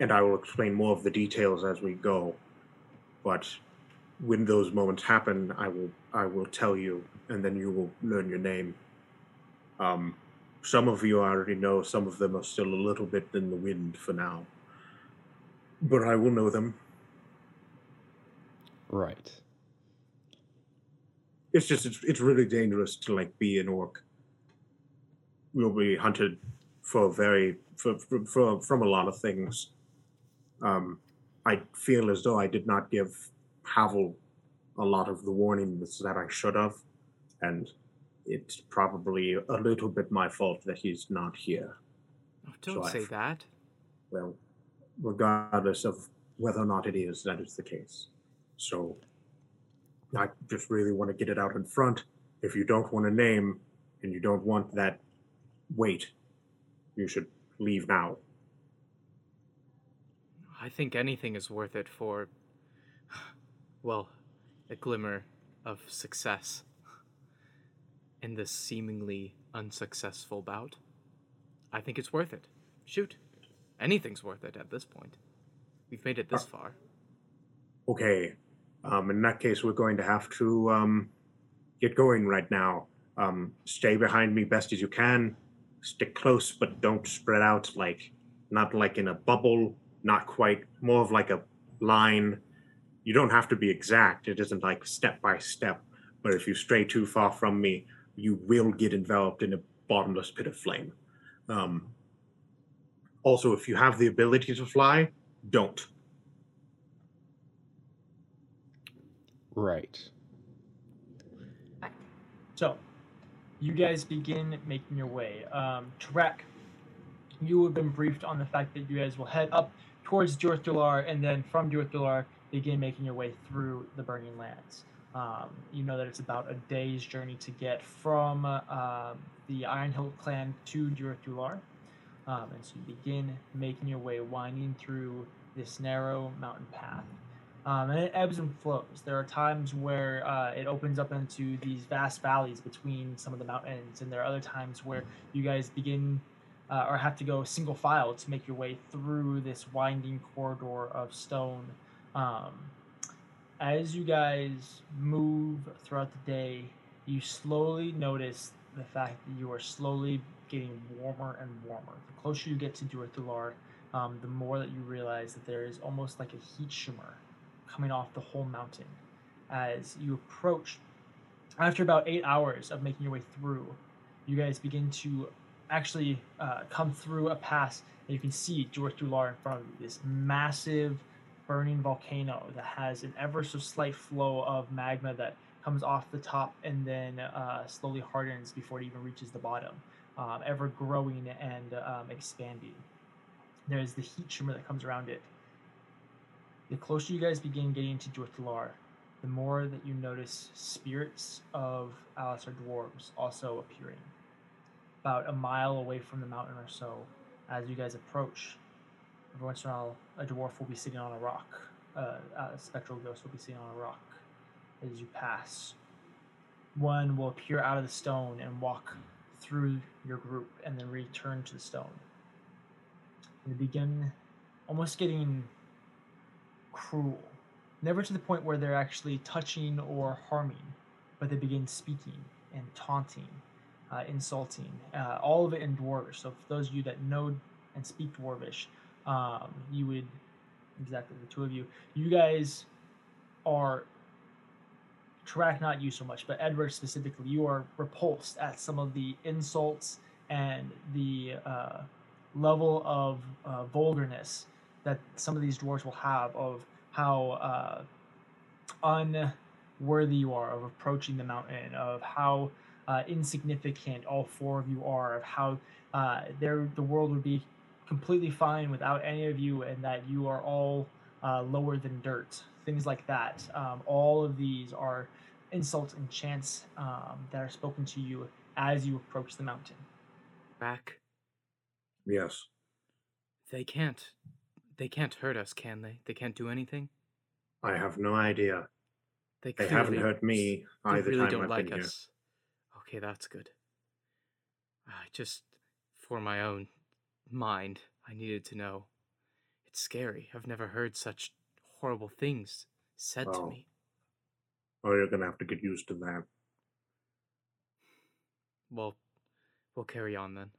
and I will explain more of the details as we go. But when those moments happen, I will I will tell you, and then you will learn your name. Um, some of you I already know. Some of them are still a little bit in the wind for now but I will know them. Right. It's just it's, it's really dangerous to like be an orc. We'll be hunted for very for, for, for from a lot of things. Um, I feel as though I did not give Havel a lot of the warnings that I should have, and it's probably a little bit my fault that he's not here. Oh, don't So say I've- that. well, regardless of whether or not it is, that is the case. So I just really want to get it out in front. If you don't want a name and you don't want that weight, you should leave now. I think anything is worth it for, well, a glimmer of success in this seemingly unsuccessful bout. I think it's worth it. Shoot. Anything's worth it at this point. We've made it this ah. far. Okay. Um, in that case, we're going to have to um, get going right now. Um, stay behind me best as you can. Stick close, but don't spread out like, not like in a bubble, not quite, more of like a line. You don't have to be exact. It isn't like step by step. But if you stray too far from me, you will get enveloped in a bottomless pit of flame. Um, also, if you have the ability to fly, don't. Right. So, you guys begin making your way. Um, Tarak, you have been briefed on the fact that you guys will head up towards Jorthular, and then from Jorthular, begin making your way through the Burning Lands. Um, you know that it's about a day's journey to get from uh, the Iron Hill clan to Jorthular. Um, and so you begin making your way, winding through this narrow mountain path. Um, and it ebbs and flows. There are times where uh, it opens up into these vast valleys between some of the mountains, and there are other times where you guys begin uh, or have to go single file to make your way through this winding corridor of stone. Um, as you guys move throughout the day, you slowly notice the fact that you are slowly getting warmer and warmer. The closer you get to Durthular, um, the more that you realize that there is almost like a heat shimmer coming off the whole mountain. As you approach, after about eight hours of making your way through, you guys begin to actually uh, come through a pass and you can see George Dular in front of you. This massive burning volcano that has an ever so slight flow of magma that comes off the top and then uh, slowly hardens before it even reaches the bottom, um, ever growing and um, expanding. There's the heat shimmer that comes around it. The closer you guys begin getting to Durthular, the more that you notice spirits of Alistar dwarves also appearing. About a mile away from the mountain or so, as you guys approach, every once in a while, a dwarf will be sitting on a rock. Uh, a spectral ghost will be sitting on a rock as you pass. One will appear out of the stone and walk through your group and then return to the stone. And begin almost getting cruel. Never to the point where they're actually touching or harming, but they begin speaking and taunting, uh, insulting, uh, all of it in Dwarvish. So, for those of you that know and speak Dwarvish, um, you would, exactly the two of you, you guys are Tarak not you so much, but Edward specifically, you are repulsed at some of the insults and the uh, level of uh, vulgarness that some of these dwarves will have of how uh, unworthy you are of approaching the mountain, of how uh, insignificant all four of you are, of how uh, the world would be completely fine without any of you, and that you are all uh, lower than dirt things like that. Um, all of these are insults and chants um, that are spoken to you as you approach the mountain. Back. Yes. They can't. They can't hurt us, can they? They can't do anything. I have no idea. They, They haven't hurt me They either really time don't I've like been here. us. Okay, that's good. I just, for my own mind, I needed to know. It's scary. I've never heard such horrible things said to Oh. me. Oh, you're gonna have to get used to that. Well, we'll carry on then.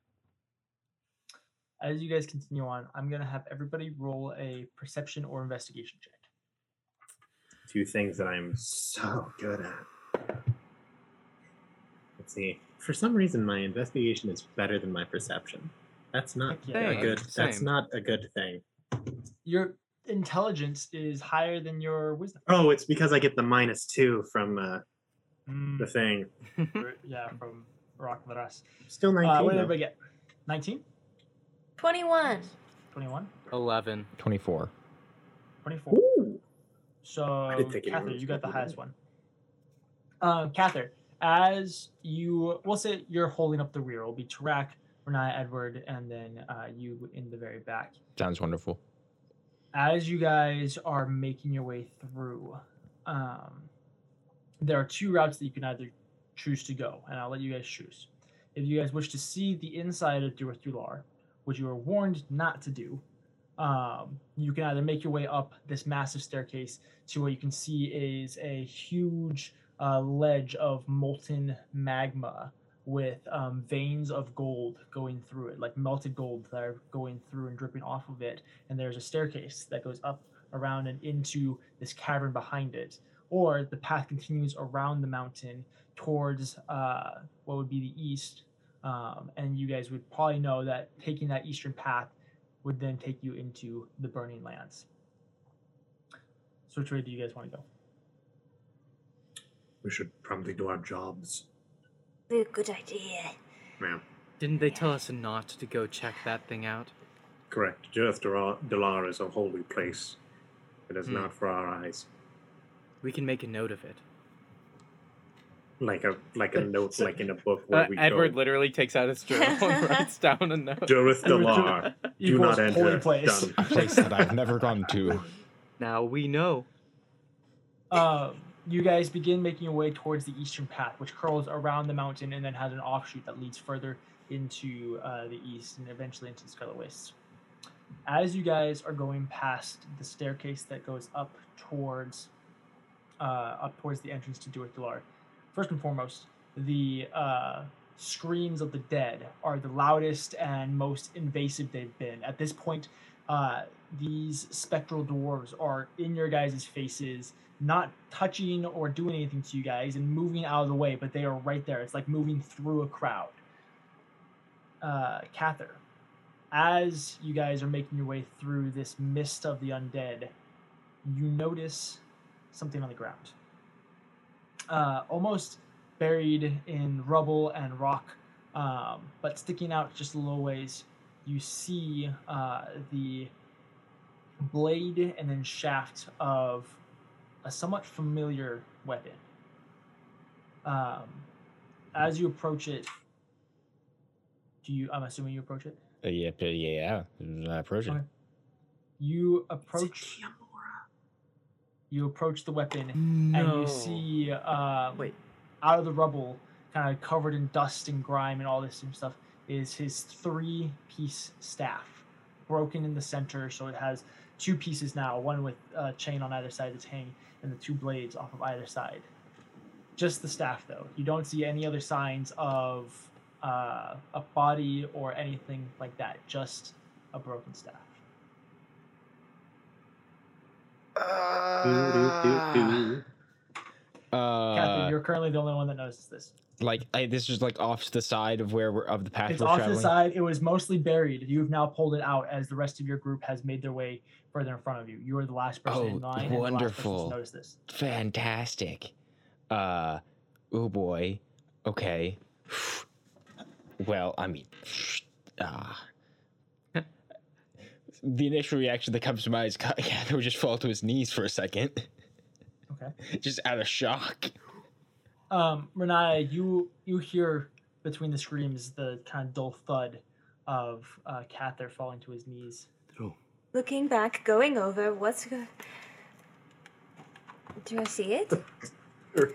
As you guys continue on, I'm gonna have everybody roll a perception or investigation check. Two things that I'm so good at. Let's see. For some reason, my investigation is better than my perception. That's not yeah. a Same, good. That's not a good thing. Your intelligence is higher than your wisdom. Oh, it's because I get the minus two from uh, Mm, the thing. [laughs] yeah, from Rock Varas. Still Uh, nineteen. what did though. everybody get? 19? 21. 21? 11. 24. 24. Ooh. So, didn't think anyone Kathyr, you got the highest one. Um, Kathyr, as you, we'll say you're holding up the rear. It'll be Tarak, Renai, Edward, and then uh, you in the very back. Sounds wonderful. As you guys are making your way through, um, there are two routes that you can either choose to go, and I'll let you guys choose. If you guys wish to see the inside of Durthular, which you are warned not to do, um, you can either make your way up this massive staircase to what you can see is a huge uh, ledge of molten magma with um, veins of gold going through it, like melted gold that are going through and dripping off of it. And there's a staircase that goes up, around, and into this cavern behind it. Or the path continues around the mountain towards uh, what would be the east. Um, and you guys would probably know that taking that eastern path would then take you into the burning lands. So which way do you guys want to go? We should probably do our jobs. Very good idea. Yeah. Didn't they tell us not to go check that thing out? Correct. Jirth Dalar is a holy place. It is Hmm. not for our eyes. We can make a note of it. Like a like a [laughs] note, like in a book where Uh, we Edward go. literally takes out his journal and [laughs] writes down a note. Jirth Delar, Do not enter. holy place. Done. A place that I've never gone to. Now we know. [laughs] um, you guys begin making your way towards the eastern path, which curls around the mountain and then has an offshoot that leads further into uh, the east and eventually into the Scarlet Wastes. As you guys are going past the staircase that goes up towards uh, up towards the entrance to Duathular, first and foremost, the uh, screams of the dead are the loudest and most invasive they've been. At this point, uh, these spectral dwarves are in your guys' faces, not touching or doing anything to you guys and moving out of the way, but they are right there. It's like moving through a crowd. Uh, Kathyr, as you guys are making your way through this mist of the undead, you notice something on the ground. Uh, almost buried in rubble and rock, um, but sticking out just a little ways, you see uh, the blade and then shaft of a somewhat familiar weapon. Um, as you approach it, do you? I'm assuming you approach it. Uh, yeah, yeah, I approach it. Okay. You approach. You approach the weapon, and you see um, Wait. out of the rubble, kind of covered in dust and grime and all this and stuff, is his three-piece staff, broken in the center, so it has two pieces now, one with a chain on either side that's hanging, and the two blades off of either side. Just the staff, though. You don't see any other signs of uh, a body or anything like that. Just a broken staff. Do-do-do-do. Catherine, Uh, you're currently the only one that notices this. like I, this is like off to the side of where we're of the path It's we're off to traveling. the side. It was mostly buried. You've now pulled it out as the rest of your group has made their way further in front of you. You are the last person Oh, in line. and the last person wonderful. to notice this. Fantastic. Uh, oh boy. Okay. [sighs] Well, I mean, [sighs] ah. The initial reaction that comes to mind is Kathyr [laughs] would just fall to his knees for a second, Okay. [laughs] just out of shock. Um, Riniya, you you hear between the screams the kind of dull thud of uh, Kathyr falling to his knees. Looking back, going over, what's go- Do I see it?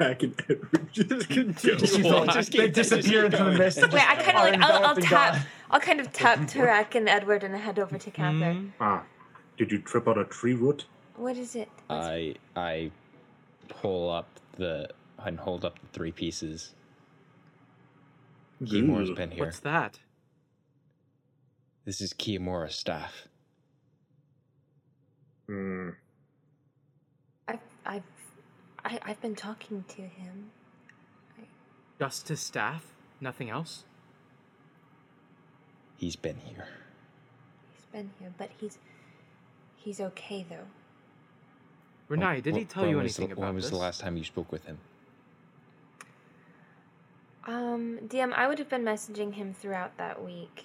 Rack and Edward just continue. Just, Well, like, just they keep- just disappear into the going. mist. and Wait, just I kind of like I'll, I'll enveloped in tap. Gone. I'll kind of tap Tarak and Edward and head over to Kathyr. Ah, did you trip on a tree root? What is it? What's- I I pull up the and hold up the three pieces. Kiamorra's Ooh. been here. What's that? This is Kiamorra's staff. Hmm. I've I've I, I've been talking to him. Just his staff? Nothing else? He's been here. He's been here, but he's he's okay though. Renai, did he tell when you was the- anything about When was this? the last time you spoke with him? Um, DM, I would have been messaging him throughout that week.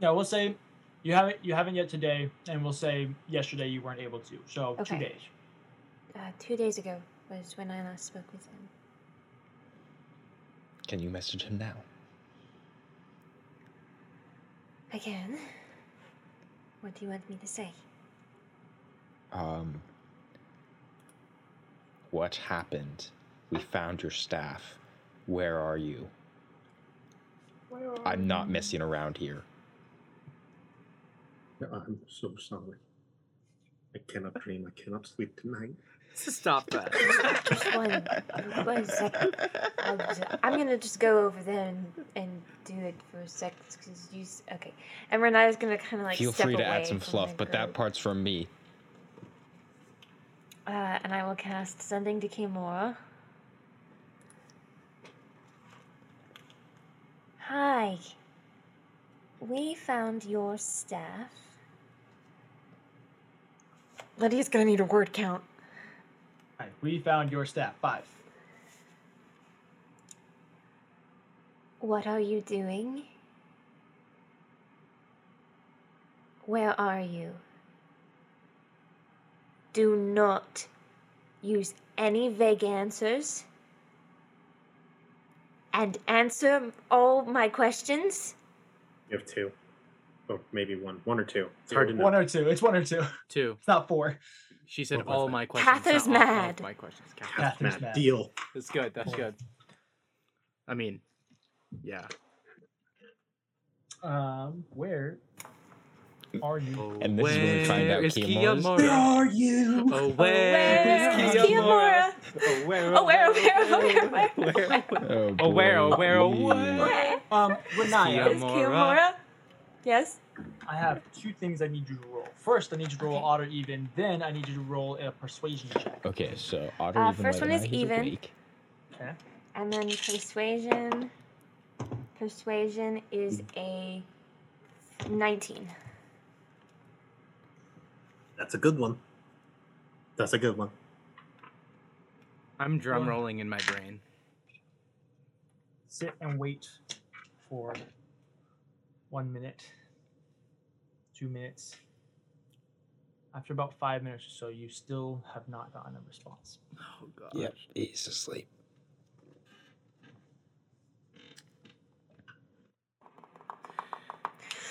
Yeah, we'll say you haven't you haven't yet today, and we'll say yesterday you weren't able to. So two days. Uh, two days ago was when I last spoke with him. Can you message him now? I can. What do you want me to say? Um, what happened? We found your staff. Where are you? Where are I'm not messing around here. I'm so sorry. I cannot dream. I cannot sleep tonight. Stop that. Just one, one second. I'll just- I'm gonna just go over there and, and do it for a sec. Cause you, okay. And Riniya's gonna kind of like Feel step free to away add some fluff, the but that part's from me. Uh, and I will cast Sending to Kiamorra. Hi. We found your staff. Lydia's gonna need a word count. All right, we found your staff. Five. What are you doing? Where are you? Do not use any vague answers. And answer all my questions. You have two, or maybe one, one or two. It's hard to know. One or two. It's one or two. Two. It's not four. She said all that? my questions. Kathyr's not all of mad. My questions. Catherine. Catherine's Matt, mad. deal. That's good. That's Cool. good. I mean, yeah. Um, where are you? And this is when we find out Where is Kiamorra's- Kiamorra? are you? Oh, Oh, where where is is Kiamorra? Kiamorra? Oh, where, Oh, where, oh, where, oh, where, oh, where? Oh, Oh, where, oh, boy, where, oh, please. where? Where Um, Riniya, is Kiamorra? Kiamorra? Yes? I have two things I need you to roll. First, I need you to roll Okay. odd or even. Then I need you to roll a persuasion check. Okay, so Otter Uh, even first one is even. awake. Okay. And then persuasion. Persuasion is a 19. That's a good one. That's a good one. I'm drum rolling in my brain. Sit and wait for one minute, two minutes. After about five minutes or so, you still have not gotten a response. Oh god. Yep, he's asleep.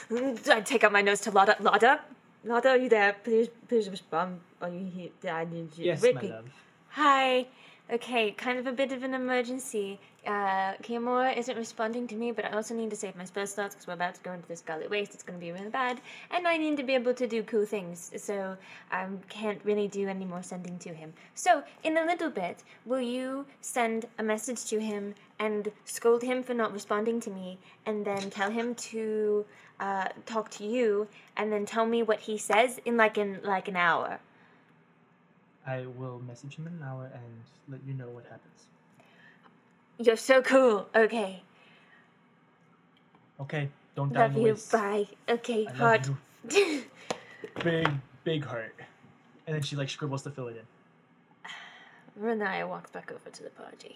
Mm, I take out my nose to Lada. Lada? Lada, are you there? Please, please respond. Are you here? I need you. Yes, my love. Hi. Okay, kind of a bit of an emergency. Uh, Kiamorra isn't responding to me, but I also need to save my spell slots because we're about to go into the Scarlet Waste. It's going to be really bad, and I need to be able to do cool things. So I can't really do any more sending to him. So in a little bit, will you send a message to him and scold him for not responding to me, and then tell him to uh, talk to you, and then tell me what he says in like in like an hour. I will message him in an hour and let you know what happens. You're so cool. Okay. Okay, don't die Love you. waste. Bye. Okay, I love heart. you. [laughs] Big, big heart. And then she like scribbles to fill it in. Riniya walks back over to the party.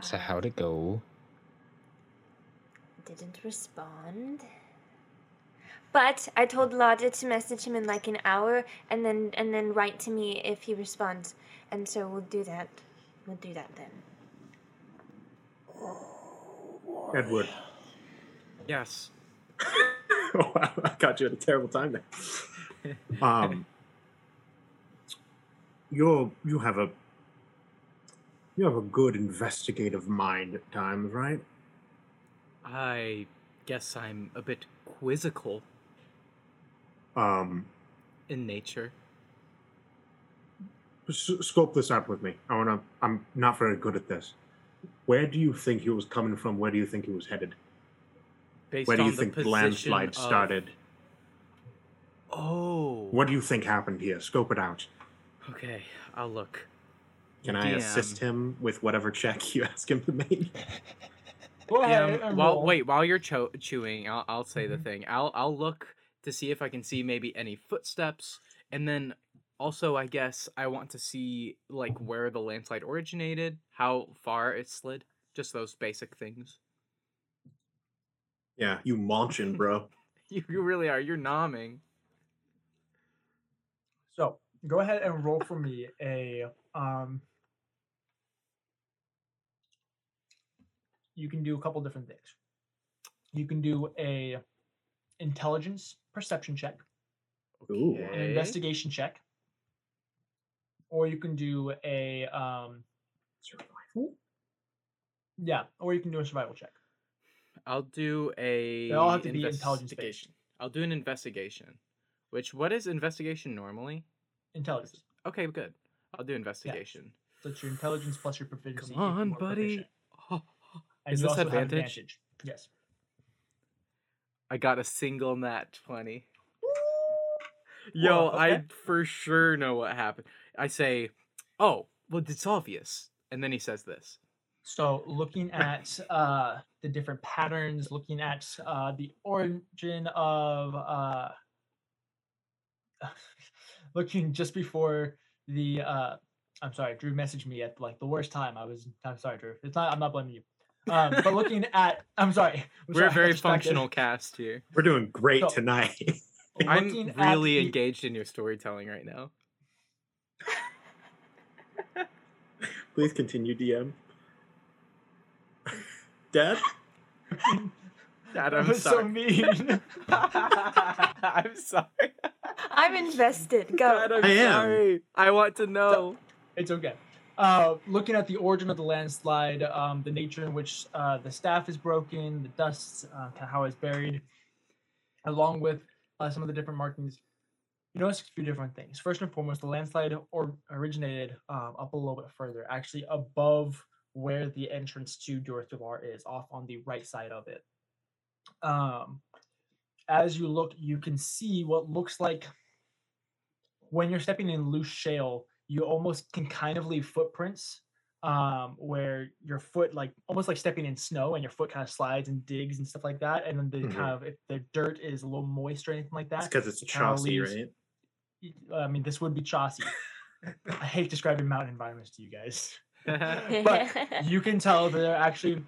So how'd it go? Didn't respond. But I told Lada to message him in like an hour and then and then write to me if he responds. And so we'll do that. We'll do that then. Edward, Yes. [laughs] wow, I got you at a terrible time there. um, you're you have a you have a good investigative mind at times, right? I guess I'm a bit quizzical Um, in nature. s- scope this out with me. I wanna. I'm not very good at this. Where do you think he was coming from? Where do you think he was headed? Based Where do you think the landslide of- started? Oh. What do you think happened here? Scope it out. Okay, I'll look. Can I assist him with whatever check you [laughs] ask him to make? Go ahead DM, and while wait, while you're cho- chewing, I'll I'll say the Mhm. thing. I'll I'll look to see if I can see maybe any footsteps, and then also I guess I want to see like where the landslide originated, how far it slid, just those basic things. yeah, you launchin', bro. [laughs] You, you really are. You're nomming. So go ahead and roll for me a um. You can do a couple different things. You can do a intelligence perception check, Ooh. an investigation check, or you can do a um. Survival? Yeah, or you can do a survival check. I'll do a. They all have to be intelligence based. I'll do an investigation. Which what is investigation normally? Intelligence. Okay, good. I'll do investigation. So it's your intelligence plus your proficiency. Come on, buddy. Oh, Is this also have advantage? Yes. I got a single nat 20. Yo, Whoa, I for sure know what happened. I say, "Oh, well, it's obvious," and then he says this. So looking at uh, the different patterns, looking at uh, the origin of, uh, [laughs] looking just before the, uh, I'm sorry, Drew messaged me at like the worst time. I was, I'm sorry, Drew. It's not, I'm not blaming you. Um, but looking at, I'm sorry. I'm We're sorry, a I got very functional cast here. We're doing great So- tonight. I'm Looking at really the- engaged in your storytelling right now. [laughs] Please continue, DM. Dad? Dad, I'm was so mean. [laughs] I'm sorry. I'm invested. Go. Dad, I'm I am. sorry. I want to know. it's okay. Uh, looking at the origin of the landslide, um, the nature in which uh, the staff is broken, the dust, uh, how it's buried, along with uh, some of the different markings, you notice a few different things. First and foremost, the landslide or originated um, up a little bit further, actually above where the entrance to Durthular is, off on the right side of it. Um, as you look, you can see what looks like when you're stepping in loose shale, you almost can kind of leave footprints um where your foot like almost like stepping in snow and your foot kind of slides and digs and stuff like that and then the Mhm. kind of if the dirt is a little moist or anything like It's that because it's a it kinda leaves- right? y- i mean this would be chaussee i hate describing mountain environments to you guys [laughs] but [laughs] you can tell that there actually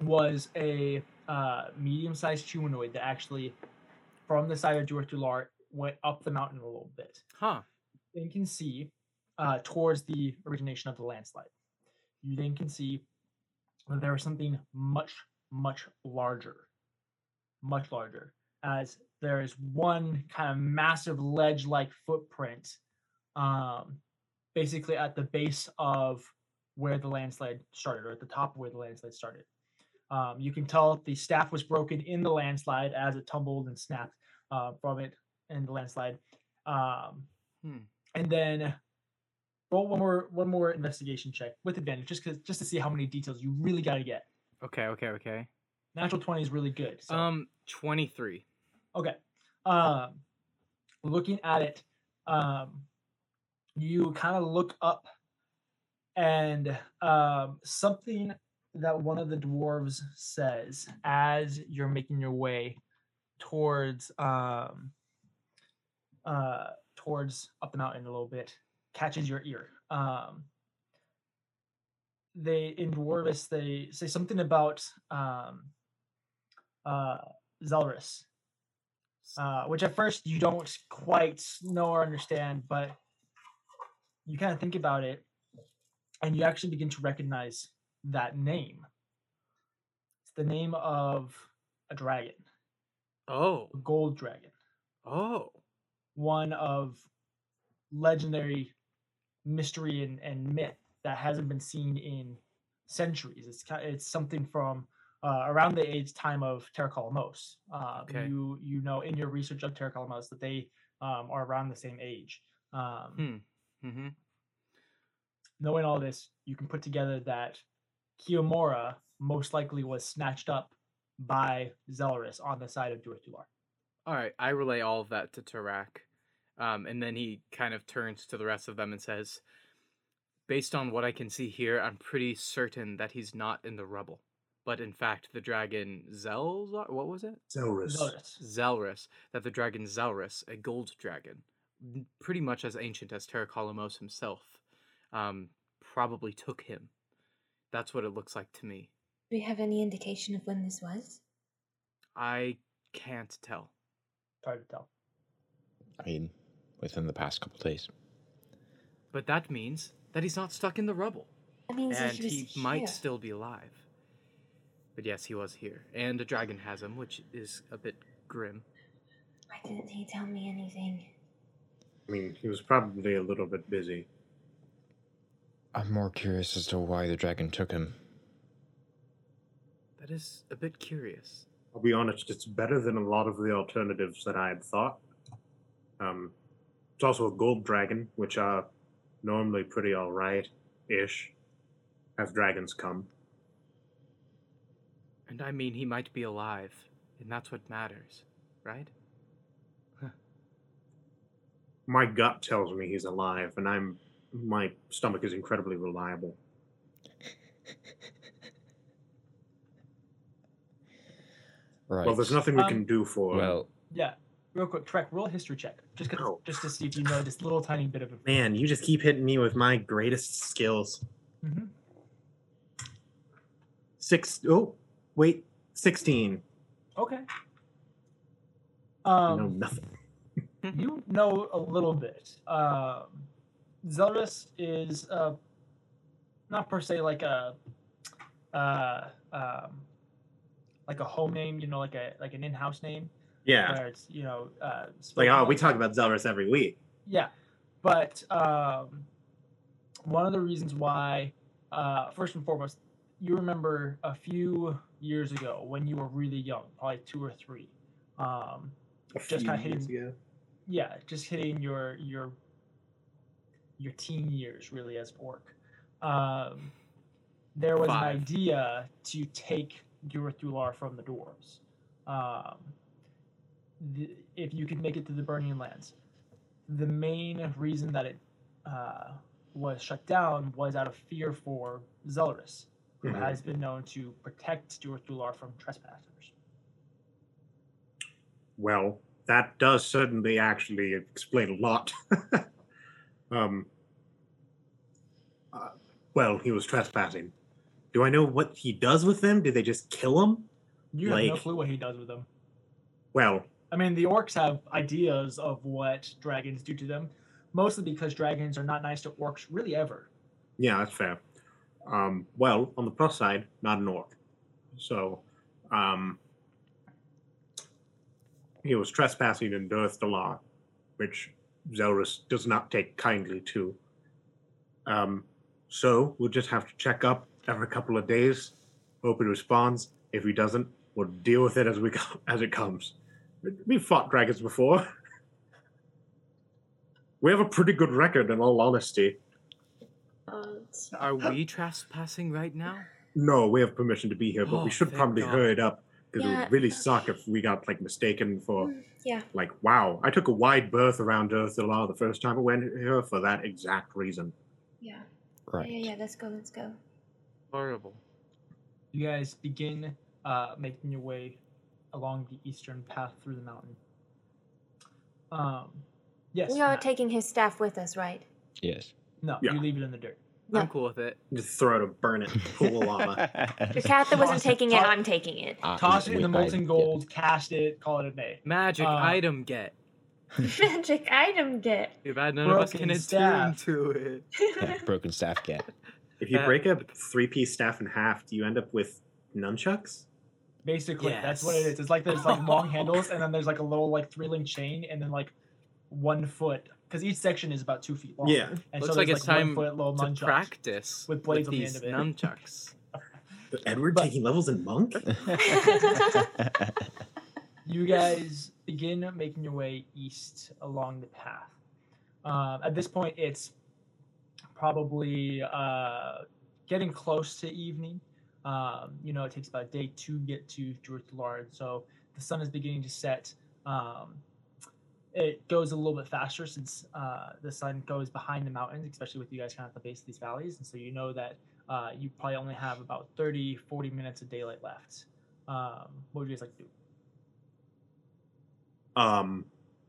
was a uh, medium-sized humanoid that actually, from the side of Duartular, went up the mountain a little bit. huh. Then can see uh, towards the origination of the landslide. You then can see that there was something much, much larger, much larger, as there is one kind of massive ledge-like footprint, um, basically at the base of where the landslide started, or at the top of where the landslide started. Um, you can tell the staff was broken in the landslide as it tumbled and snapped uh, from it in the landslide. Um, Hmm. And then roll one more one more investigation check with advantage, just cause, just to see how many details you really got to get. Okay, okay, okay. Natural twenty is really good. So. Um, 23. Okay. Um, looking at it, um, you kind of look up, and um, something that one of the dwarves says as you're making your way towards um, uh, towards up the mountain a little bit catches your ear. Um, they in dwarvish they say something about um, uh, Zelrus uh, which at first you don't quite know or understand, but you kind of think about it and you actually begin to recognize that name. It's the name of a dragon, Oh, a gold dragon, oh. one of legendary mystery and, and myth that hasn't been seen in centuries. It's it's something from uh, around the age time of Terracolamos. Uh, Okay. You you know in your research of Terracolamos that they um, are around the same age. Um, Hmm. Mm-hmm. Knowing all this, you can put together that Kiamorra most likely was snatched up by Zelrus on the side of Durthular. All right, I relay all of that to Tarak. Um, and then he kind of turns to the rest of them and says, Based on what I can see here, I'm pretty certain that he's not in the rubble. But in fact, the dragon Zelzar, what was it? Zelrus. Zelrus. Zelrus, that the dragon Zelrus, a gold dragon, pretty much as ancient as Terracolamos himself, um, probably took him. That's what it looks like to me. Do we have any indication of when this was? I can't tell. Hard to tell. I mean, within the past couple days. But that means that he's not stuck in the rubble. That means that and he was he might still be alive. But yes, he was here. And a dragon has him, which is a bit grim. Why didn't he tell me anything? I mean, he was probably a little bit busy. I'm more curious as to why the dragon took him. That is a bit curious. I'll be honest, it's better than a lot of the alternatives that I had thought. Um, it's also a gold dragon, which are normally pretty alright ish as dragons come. And I mean, he might be alive, and that's what matters, right? [laughs] My gut tells me he's alive, and I'm my stomach is incredibly reliable. [laughs] Right. Well, there's nothing we Um, can do for him. Well, Yeah. Real quick, Tarak, roll a history check. Just 'cause- Oh. just to see if you know this little tiny bit of a Man, you just keep hitting me with my greatest skills. Mhm. Six oh wait, sixteen. Okay. Um, know nothing. [laughs] you know a little bit. Um, is uh, not per se like a uh, um, like a home name, you know, like a like an in-house name Yeah. where it's you know uh, Like, oh, we talk about Zelrus every week. Yeah, but um, one of the reasons why, uh, first and foremost, you remember a few years ago when you were really young, probably two or three. Um, Just kinda years hitting- ago. yeah, just hitting your your your teen years really as orc. Um, there was Five. an idea to take Durathular from the dwarves. Um, the, if you could make it to the Burning Lands, the main reason that it uh, was shut down was out of fear for Zelrus, who Mhm. has been known to protect Durathular from trespassers. Well, that does certainly actually explain a lot. [laughs] um, uh, well, he was trespassing. Do I know what he does with them? Do they just kill him? You have no clue what he does with them. Well, I mean, the orcs have ideas of what dragons do to them, mostly because dragons are not nice to orcs really ever. yeah, that's fair. Um, well, on the plus side, not an orc. So, um, he was trespassing in Durth Dalar, which Zelrus does not take kindly to. Um, so we'll just have to check up every couple of days. Hope he responds. If he doesn't, we'll deal with it as we [laughs] as it comes. We've fought dragons before. We have a pretty good record, in all honesty. Are we trespassing right now? No, we have permission to be here, but Oh, we should thank probably God. hurry it up because it Yeah. would really suck if we got like mistaken for Yeah. like, wow, I took a wide berth around Earth Dalar the first time I went here for that exact reason. Yeah. Right. Yeah, yeah, let's go, let's go. Horrible. You guys begin uh, making your way along the eastern path through the mountain. Um, yes. we are Matt. taking his staff with us, right? Yes. no, Yeah. you leave it in the dirt. I'm cool with it. Just throw it and burn it. Pool of lava. The cat that wasn't Toss it- taking it, toss- I'm taking it. Uh, Toss it in we- the I- molten yeah. gold, cast it, call it a day. Magic Uh, item get. [laughs] Magic item get. Too bad none of us broken can staff. attune to it. [laughs] Yeah, broken staff get. if you Uh, break a three-piece staff in half, do you end up with nunchucks? Basically, that's what it is. It's like there's like [laughs] long handles, and then there's like a little like three link chain, and then like one foot, because each section is about two feet long. Yeah. and Looks so like it's like time one foot little To nunchucks. practice with blades on the these end of it. nunchucks. Edward But- taking levels in monk? [laughs] [laughs] you guys begin making your way east along the path. Um, at this point, it's probably uh, getting close to evening. Um, you know, it takes about a day to get to Druthlar, so the sun is beginning to set. Um, it goes a little bit faster since uh, the sun goes behind the mountains, especially with you guys kind of at the base of these valleys. And so you know that uh, you probably only have about 30, 40 minutes of daylight left. Um, what would you guys like to do? Um,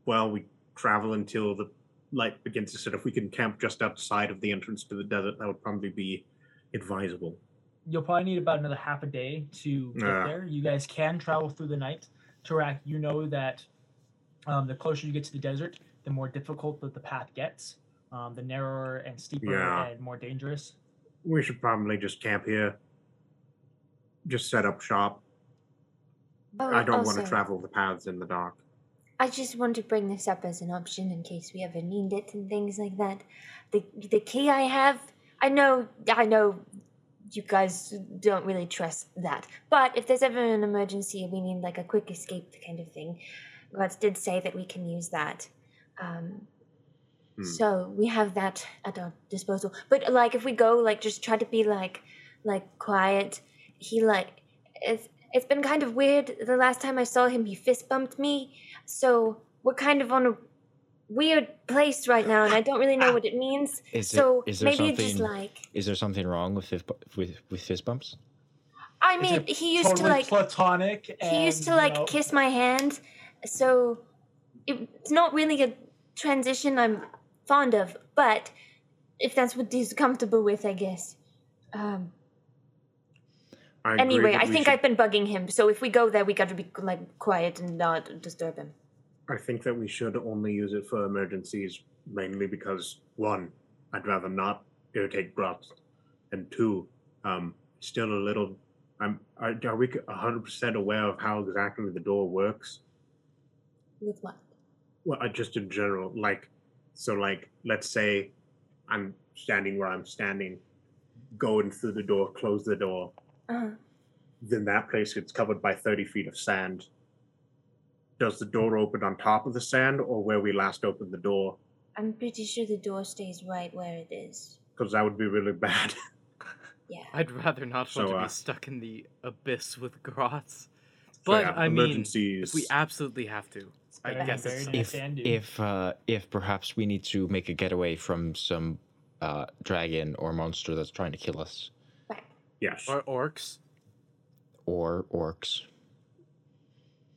well, we travel until the light begins to set. If we can camp just outside of the entrance to the desert, that would probably be advisable. You'll probably need about another half a day to get Yeah. there. You guys can travel through the night. Tarak, you know that um, the closer you get to the desert, the more difficult that the path gets, um, the narrower and steeper Yeah. and more dangerous. We should probably just camp here. Just set up shop. Oh, I don't want to travel the paths in the dark. I just want to bring this up as an option in case we ever need it and things like that. The the key I have, I know, I know, you guys don't really trust that. But if there's ever an emergency, we need like a quick escape kind of thing. Ruts did say that we can use that. Um, Hmm. So we have that at our disposal. But like, if we go, like, just try to be like, like quiet. He like, it's it's been kind of weird. The last time I saw him, he fist bumped me. So we're kind of on a weird place right now, and I don't really know what it means. Is So is there maybe something? just like, Is there something wrong with fist, with with fist bumps? I mean, he used totally to like, platonic. he used to and, you like know, kiss my hand. So it's not really a transition I'm fond of, but if that's what he's comfortable with, I guess. Um, I anyway, I think should- I've been bugging him. So if we go there, we got to be like quiet and not disturb him. I think that we should only use it for emergencies, mainly because one, I'd rather not irritate Grotz, and two, um, still a little. I'm. Are, are we hundred percent aware of how exactly the door works? With what? Well, I just in general, like, so, like, let's say I'm standing where I'm standing, going through the door, close the door, Uh-huh. then that place gets covered by 30 feet of sand. Does the door open on top of the sand or where we last opened the door? I'm pretty sure the door stays right where it is. Because that would be really bad. [laughs] Yeah. I'd rather not want to uh, be stuck in the abyss with grots. So, But yeah, I mean, emergencies. if we absolutely have to, I better guess it's if if uh, if perhaps we need to make a getaway from some uh, dragon or monster that's trying to kill us, yes. or orcs. or orcs.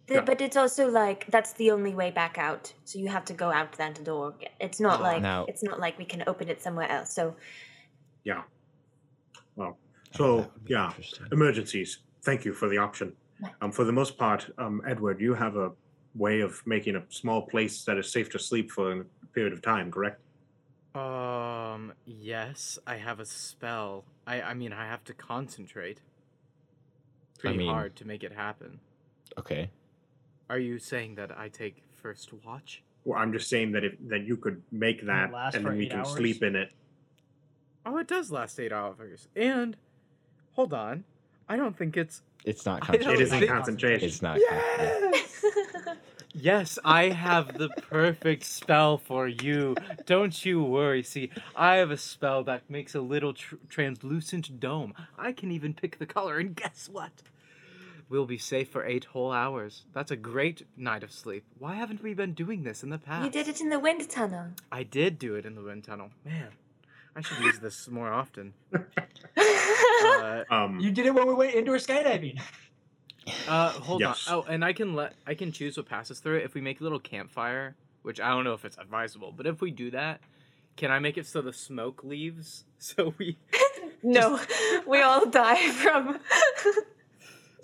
The- Yeah. But it's also like that's the only way back out. So you have to go out that door. It's not Oh, like now- it's not like we can open it somewhere else. So Yeah. Well, so would be yeah, emergencies. Thank you for the option. Um, for the most part, um, Edward, you have a way of making a small place that is safe to sleep for a period of time, correct? Um, yes, I have a spell. I I mean, I have to concentrate. Pretty mean- hard to make it happen. Okay. Are you saying that I take first watch? Well, I'm just saying that if that you could make that, last and then we can hours? sleep in it. Oh, it does last eight hours. And hold on, I don't think it's It's not I It isn't It concentration. is in think- concentration. It's not. con- yeah. yes. [laughs] yes, I have the perfect spell for you. Don't you worry. See, I have a spell that makes a little tr- translucent dome. I can even pick the color, and guess what? We'll be safe for eight whole hours. That's a great night of sleep. Why haven't we been doing this in the past? you did it in the wind tunnel. I did do it in the wind tunnel. Man, I should use this more often. [laughs] Uh, Um, You did it when we went indoor skydiving. Uh, hold Yes. on. Oh, and I can let I can choose what passes through it. If we make a little campfire, which I don't know if it's advisable, but if we do that, can I make it so the smoke leaves? [laughs] So we, [laughs] no, we all die from.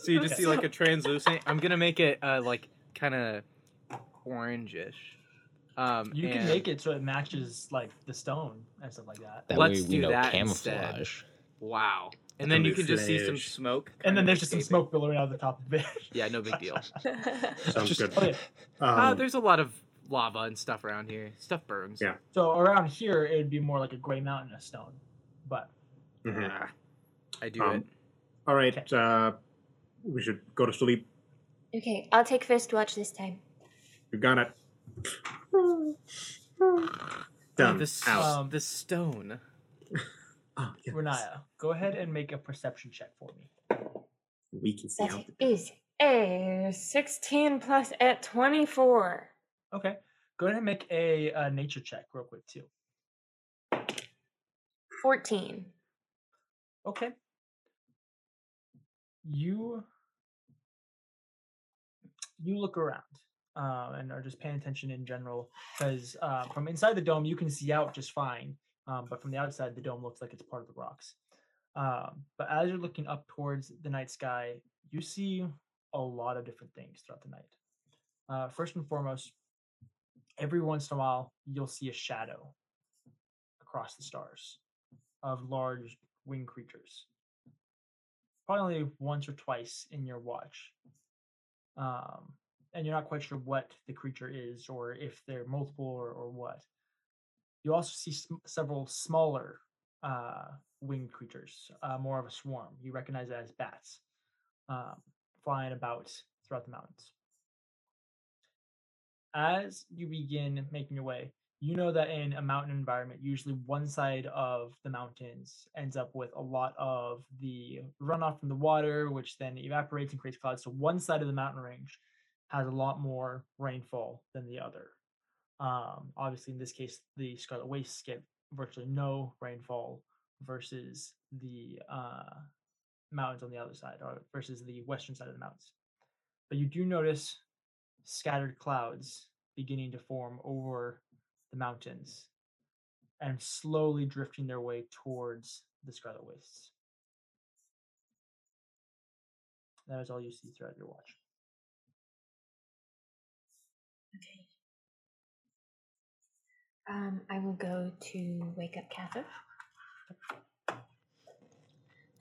So you just Okay. see like a translucent. I'm gonna make it uh like kind of orangish. Um, You can make it so it matches like the stone and stuff like that. That Let's way we do know that instead. camouflage. Wow. And then you can just see some smoke. And then there's just some smoke billowing out of the top of it. [laughs] Yeah, no big deal. [laughs] sounds Just- good. Okay, uh, Um, there's a lot of lava and stuff around here. Stuff burns. Yeah. so around here it would be more like a gray mountain of stone, but mhm. Ah, I do Um, it. All right. Uh, we should go to sleep. okay, I'll take first watch this time. You got it. [sighs] Done. the, s- Out. Um, the stone. [laughs] Oh, yes. Riniya, go ahead and make a perception check for me. We can see That how. is a 16 plus at 24. Okay, go ahead and make a, uh nature check real quick too. 14. Okay. You you look around uh, and are just paying attention in general because uh, from inside the dome you can see out just fine, um, but from the outside the dome looks like it's part of the rocks. Um, but as you're looking up towards the night sky, you see a lot of different things throughout the night. Uh, first and foremost, every once in a while you'll see a shadow across the stars of large winged creatures. Probably once or twice in your watch. Um, and you're not quite sure what the creature is or if they're multiple or, or what. You also see sm- several smaller uh, winged creatures, uh, more of a swarm. You recognize it as bats um, flying about throughout the mountains. As you begin making your way, you know that in a mountain environment, usually one side of the mountains ends up with a lot of the runoff from the water, which then evaporates and creates clouds. So one side of the mountain range has a lot more rainfall than the other. Um, obviously, in this case, the Scarlet Wastes get virtually no rainfall versus the uh, mountains on the other side, or versus the western side of the mountains. But you do notice scattered clouds beginning to form over the mountains and slowly drifting their way towards the Scarlet Wastes. That is all you see throughout your watch. Okay. Um, I will go to wake up Kathyr.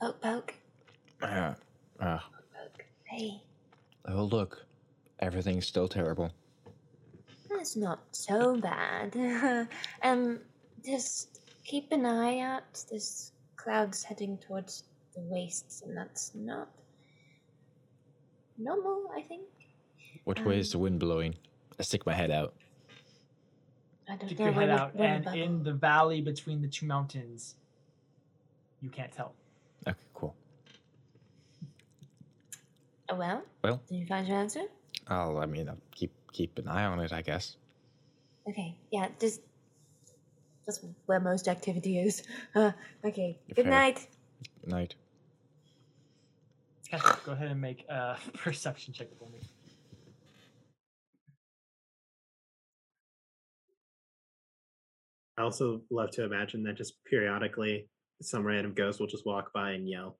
Oh, Poke. Uh, uh, Poke. Hey, oh, look. Everything's still terrible. That's not so bad. [laughs] um, just keep an eye out. There's clouds heading towards the wastes, and that's not normal, I think. Which way is the wind blowing? I stick my head out. I don't Stick know your head out, and bubble- in the valley between the two mountains, you can't tell. Okay, cool. Oh, well, Well, did you find your answer? I'll. I mean, I'll keep keep an eye on it. I guess. Okay, yeah, just that's where most activity is. [laughs] Uh, okay, good Fair. night. Good night. Casper, go ahead and make a [laughs] perception check for me. I also love to imagine that just periodically some random ghost will just walk by and yell.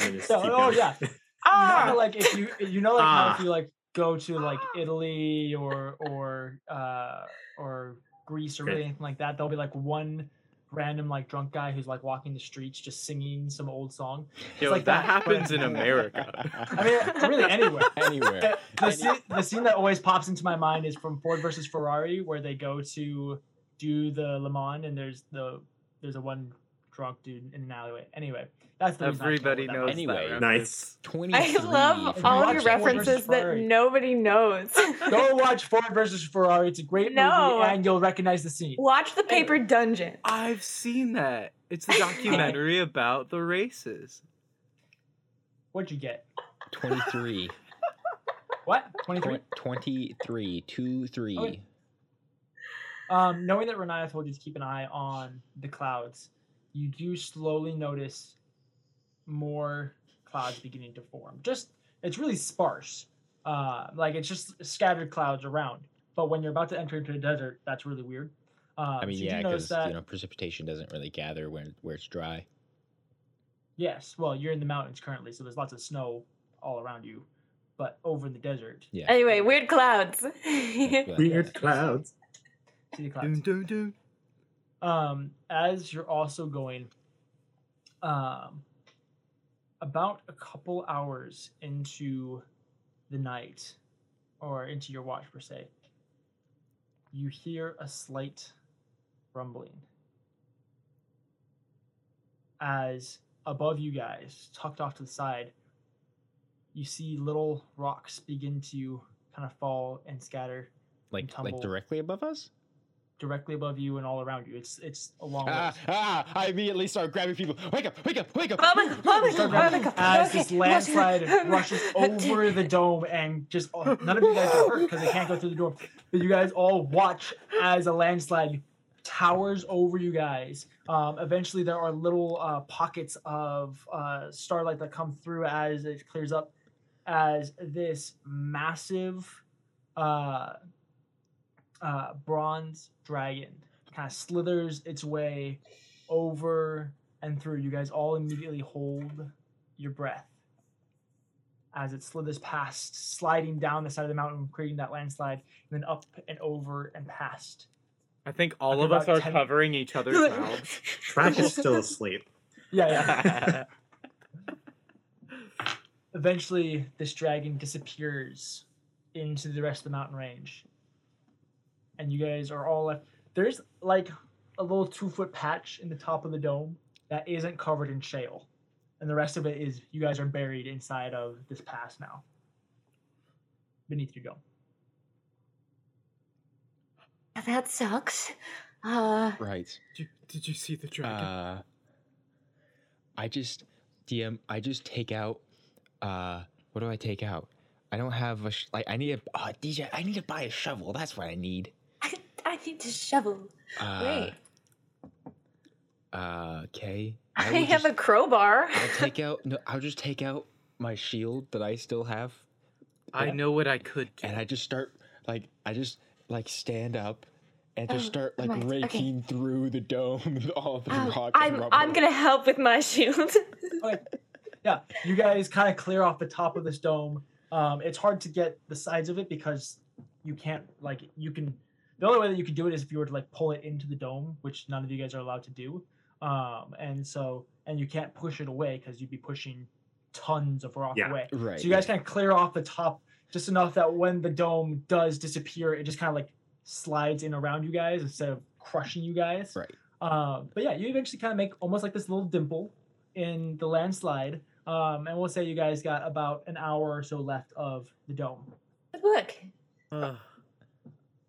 And just So, [laughs] keep oh going. yeah, you know, like if you you know like how if Ah. you like go to [gasps] like Italy or or uh or Greece or Okay. really anything like that, there'll be like one random like drunk guy who's like walking the streets just singing some old song. Yo, like that, that, but- happens in America. [laughs] I mean, really anywhere. [laughs] Anywhere. the, scene, the scene that always pops into my mind is from Ford versus Ferrari, where they go to do the Le Mans, and there's the there's a one drunk dude in an alleyway. Anyway, that's the reason I came up Everybody with that knows. Anyway. that Nice. Twenty. I love all of your references that nobody knows. [laughs] Go watch Ford versus Ferrari. It's a great No. movie, and you'll recognize the scene. Watch the Paper Dungeon. I've seen that. It's a [laughs] documentary about the races. What'd you get? Twenty-three. [laughs] What? Twenty three. Twenty three. Two, three. Okay. Um, knowing that Riniya told you to keep an eye on the clouds, you do slowly notice more clouds beginning to form. Just it's really sparse, uh, like it's just scattered clouds around. But when you're about to enter into the desert, that's really weird. Um, I mean, so yeah, because that. you know precipitation doesn't really gather when where it's dry. Yes, well, you're in the mountains currently, so there's lots of snow all around you. But over in the desert, Yeah. Anyway, weird clouds. Weird [laughs] clouds. see the clouds. Dun, dun, dun. Um, as you're also going um, about a couple hours into the night or into your watch per se you hear a slight rumbling as above you guys tucked off to the side you see little rocks begin to kind of fall and scatter like tumble. like directly above us. Directly above you and all around you it's it's a long Ah, ways. ah! I immediately start grabbing people. Wake up! Wake up! Wake up! Oh my- oh my Start God, running oh my God. as Okay, this landslide okay. [laughs] rushes over the dome and just oh, none of you guys are hurt because they can't go through the door. But you guys all watch as a landslide towers over you guys. Um, eventually, there are little uh, pockets of uh, starlight that come through as it clears up. As this massive uh, uh, bronze dragon kind of slithers its way over and through. You guys all immediately hold your breath as it slithers past, sliding down the side of the mountain, creating that landslide, and then up and over and past. I think all of us are 10 covering each other's [laughs] mouths. Tarak is still asleep. [laughs] Yeah, yeah. [laughs] Eventually, this dragon disappears into the rest of the mountain range, and you guys are all left. There's like a little two foot patch in the top of the dome that isn't covered in shale, and the rest of it is you guys are buried inside of this pass now, beneath your dome. That sucks. Uh, Right. Did you, did you see the dragon? Uh, I just DM. I just take out. Uh, what do I take out? I don't have a sh- like. I need a uh, DJ. I need to buy a shovel. That's what I need. I, I need to shovel. Uh, Wait. Uh, okay. [laughs] I, will have just- a crowbar. I'll [laughs] take out. No, I'll just take out my shield that I still have, I know what I could do. and I just start like I just like stand up. And just Oh, start like right, okay. raking through the dome, with all the Um, rock. and I'm rubble. I'm gonna help with my shield. [laughs] Okay. Yeah, you guys kind of clear off the top of this dome. Um, it's hard to get the sides of it because you can't like you can. The only way that you could do it is if you were to like pull it into the dome, which none of you guys are allowed to do. Um, and so and you can't push it away because you'd be pushing tons of rock Yeah. away. Right. So you guys kind of clear off the top just enough that when the dome does disappear, it just kind of like slides in around you guys instead of crushing you guys. Right. Um, but yeah, you eventually kind of make almost like this little dimple in the landslide. Um, and we'll say you guys got about an hour or so left of the dome. Good work. Ugh.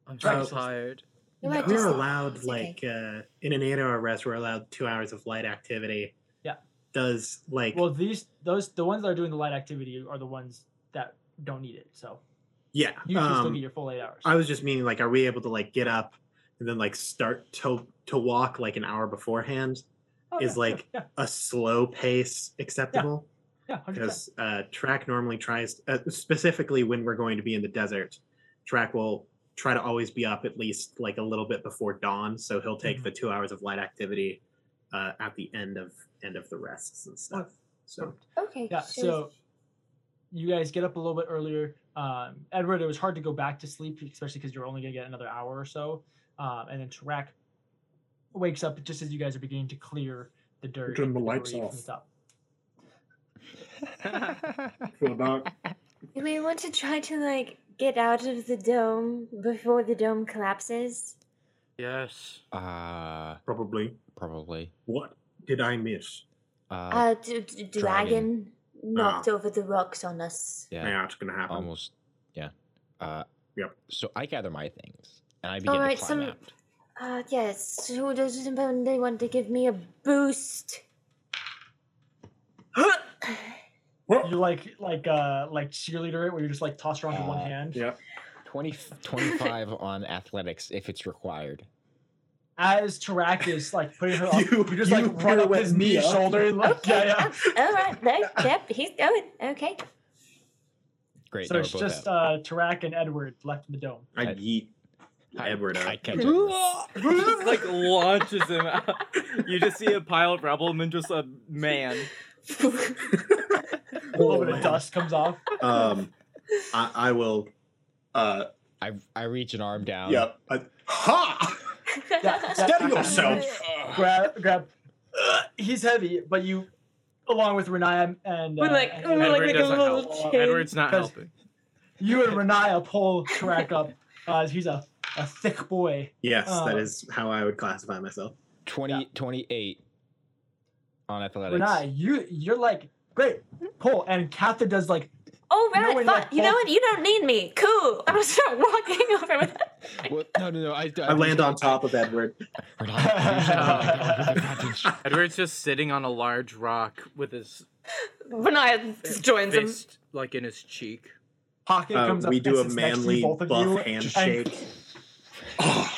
I'm Right. so tired. You might we're just- allowed it's like okay. uh, in an eight-hour rest. We're allowed two hours of light activity. Yeah. Does like Well, these those the ones that are doing the light activity are the ones that don't need it. So yeah. you can still um, get your full eight hours. I was just meaning like, are we able to like get up and then like start to to walk like an hour beforehand? Oh, is yeah, sure, like [laughs] yeah, A slow pace acceptable? yeah, 100%. because uh, Tarak normally tries uh, specifically when we're going to be in the desert Tarak will try to always be up at least like a little bit before dawn so he'll take Mhm. the two hours of light activity uh, at the end of end of the rests and stuff so Okay. Yeah, sure. so you guys get up a little bit earlier. Um, Edward, it was hard to go back to sleep, especially because you're only going to get another hour or so. Um, and then Tarak wakes up just as you guys are beginning to clear the dirt. Turn and the lights debris from off. top. [laughs] Feel about [laughs] Do we want to try to like get out of the dome before the dome collapses? Yes. uh, probably. probably. What did I miss? Uh, Uh, d- d- dragon, dragon. knocked over the rocks on us. yeah, Yeah, it's gonna happen. almost. Yeah. Uh, Yep. So I gather my things and I begin Alright, to climb some- out. Uh, yes. Who does they want to give me a boost? [gasps] [laughs] You like like uh like cheerleader it where you just like toss around with one Uh, hand. Yeah. 20, 25 [laughs] on athletics if it's required. As Tarak is like putting her [laughs] up, You- you, just you like run up his knee, me up. shoulder, and like Okay. [laughs] yeah, yeah. All right. no, Yep. He's going. Okay. Great. So they it's just out. uh Tarak and Edward left in the dome. i I- yeet I- edward I up catch Edward. he just like launches him out. You just see a pile of rubble and then just a man. A little bit of dust comes off. um I, I will uh I I reach an arm down. yep I, ha Yeah, steady yourself grab grab uh, he's heavy but you along with Riniya and uh, We're like- and we're like Edward make a little help. chain. Edward's not Because- helping. you and Riniya pull Tarak up uh, he's a, a thick boy yes that Uh, is how i would classify myself 20, 28 on athletics. Riniya you you're like great cool. and Kathyr does like Oh, You know right. when, like, you know what? You don't need me. Cool. [laughs] I'm gonna start walking over with Well, no, no, no. I, i land on top of edward [laughs] [laughs] Edward's just sitting on a large rock with his Riniya joins him. like in his cheek. pocket Uh, comes up we do a sits next to you, manly both of buff you, handshake oh,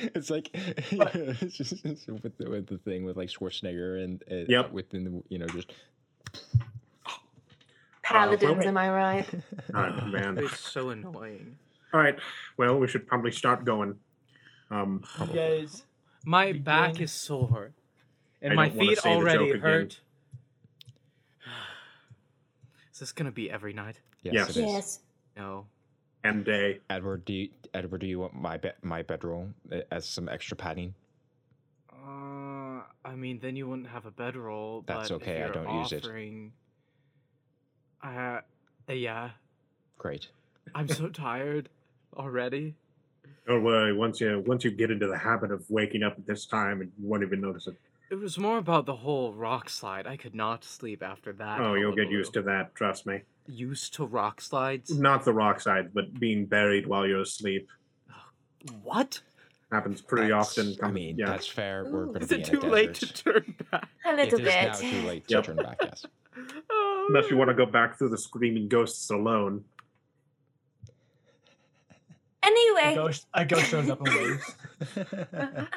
[laughs] it's like [laughs] it's just it's with the, with the thing with like Schwarzenegger and uh, Yep. within the you know just Paladins, wait. am I right? [laughs] Oh man. It's so annoying. All right. Well, we should probably start going. Um, you guys My Begin. back is sore, and I my feet already hurt. [sighs] Is this gonna be every night? yes, Yes. it is. yes. No. And day. Edward, do you, Edward, do you want my be- my bedroll uh, as some extra padding? Uh, I mean, then you wouldn't have a bedroll. That's but okay, I don't use it. offering- Uh, yeah. Great. I'm so tired already. Don't worry. Once you once you get into the habit of waking up at this time, you won't even notice it. It was more about the whole rock slide. I could not sleep after that. Oh, you'll get used to that. Trust me. Used to rock slides? Not the rock side, but being buried while you're asleep What? happens pretty That's- often. I mean, yeah. that's fair. We're Ooh. going to Is be it too late to turn back? A little is bit. now too late Yep. to turn back. Yes. [laughs] Oh, unless you want to go back through the screaming ghosts alone. A Anyway, ghost a ghost shows up and waves [laughs]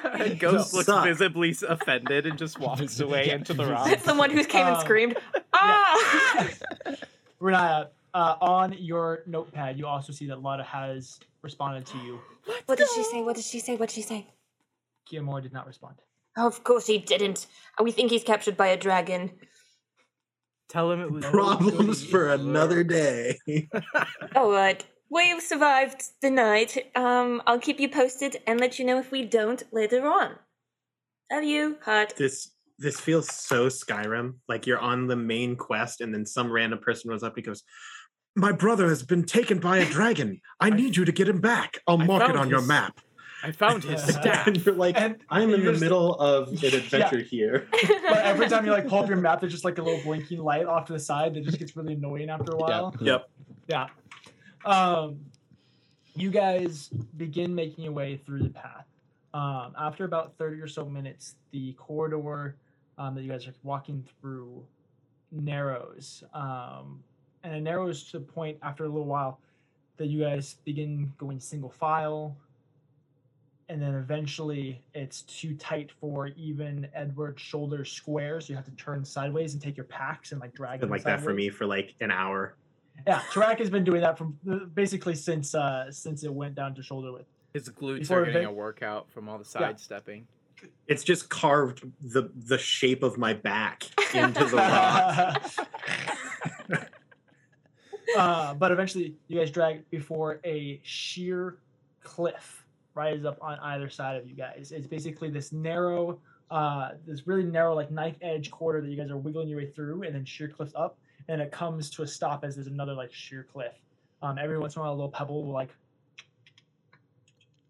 a Ghost looks Suck. visibly offended and just walks away Yeah. into the rock. it's the one who came and Um, screamed. Ah! Renaya uh, on your notepad you also see that Lotta has responded to you what did she say? What did she say? What did she say? Kiamor did not respond Oh, of course he didn't. We think he's captured by a dragon. Tell him it was problems for another day All right. We've survived the night. Um, I'll keep you posted and let you know if we don't later on. Love you, heart. this this feels so Skyrim. Like you're on the main quest, and then some random person runs up. He goes, "My brother has been taken by a dragon. I need you to get him back. I'll I mark it found on your map." I found his Yeah. [laughs] staff. and you're like, And I'm in the you're middle of an [laughs] adventure here. [laughs] But every time you like pull up your map, there's just like a little blinking light off to the side that just gets really annoying after a while. Yep. Yeah. Um, you guys begin making your way through the path. Um, after about 30 or so minutes, the corridor um, that you guys are walking through narrows. Um, and it narrows to the point after a little while that you guys begin going single file. And then eventually it's too tight for even Edward's shoulder square. So you have to turn sideways and take your packs and like drag Been them like that for me for like an hour. Yeah, Tarak has been doing that from uh, basically since uh since it went down to shoulder width. His glutes Before are getting event- a workout from all the Yeah. sidestepping. It's just carved the the shape of my back into the [laughs] rock. [laughs] uh, but eventually, you guys drag before a sheer cliff rises up on either side of you guys. It's basically this narrow, uh, this really narrow, like knife edge corridor that you guys are wiggling your way through, and then sheer cliffs up, and it comes to a stop as there's another like sheer cliff. Um, every once in a while, a little pebble will like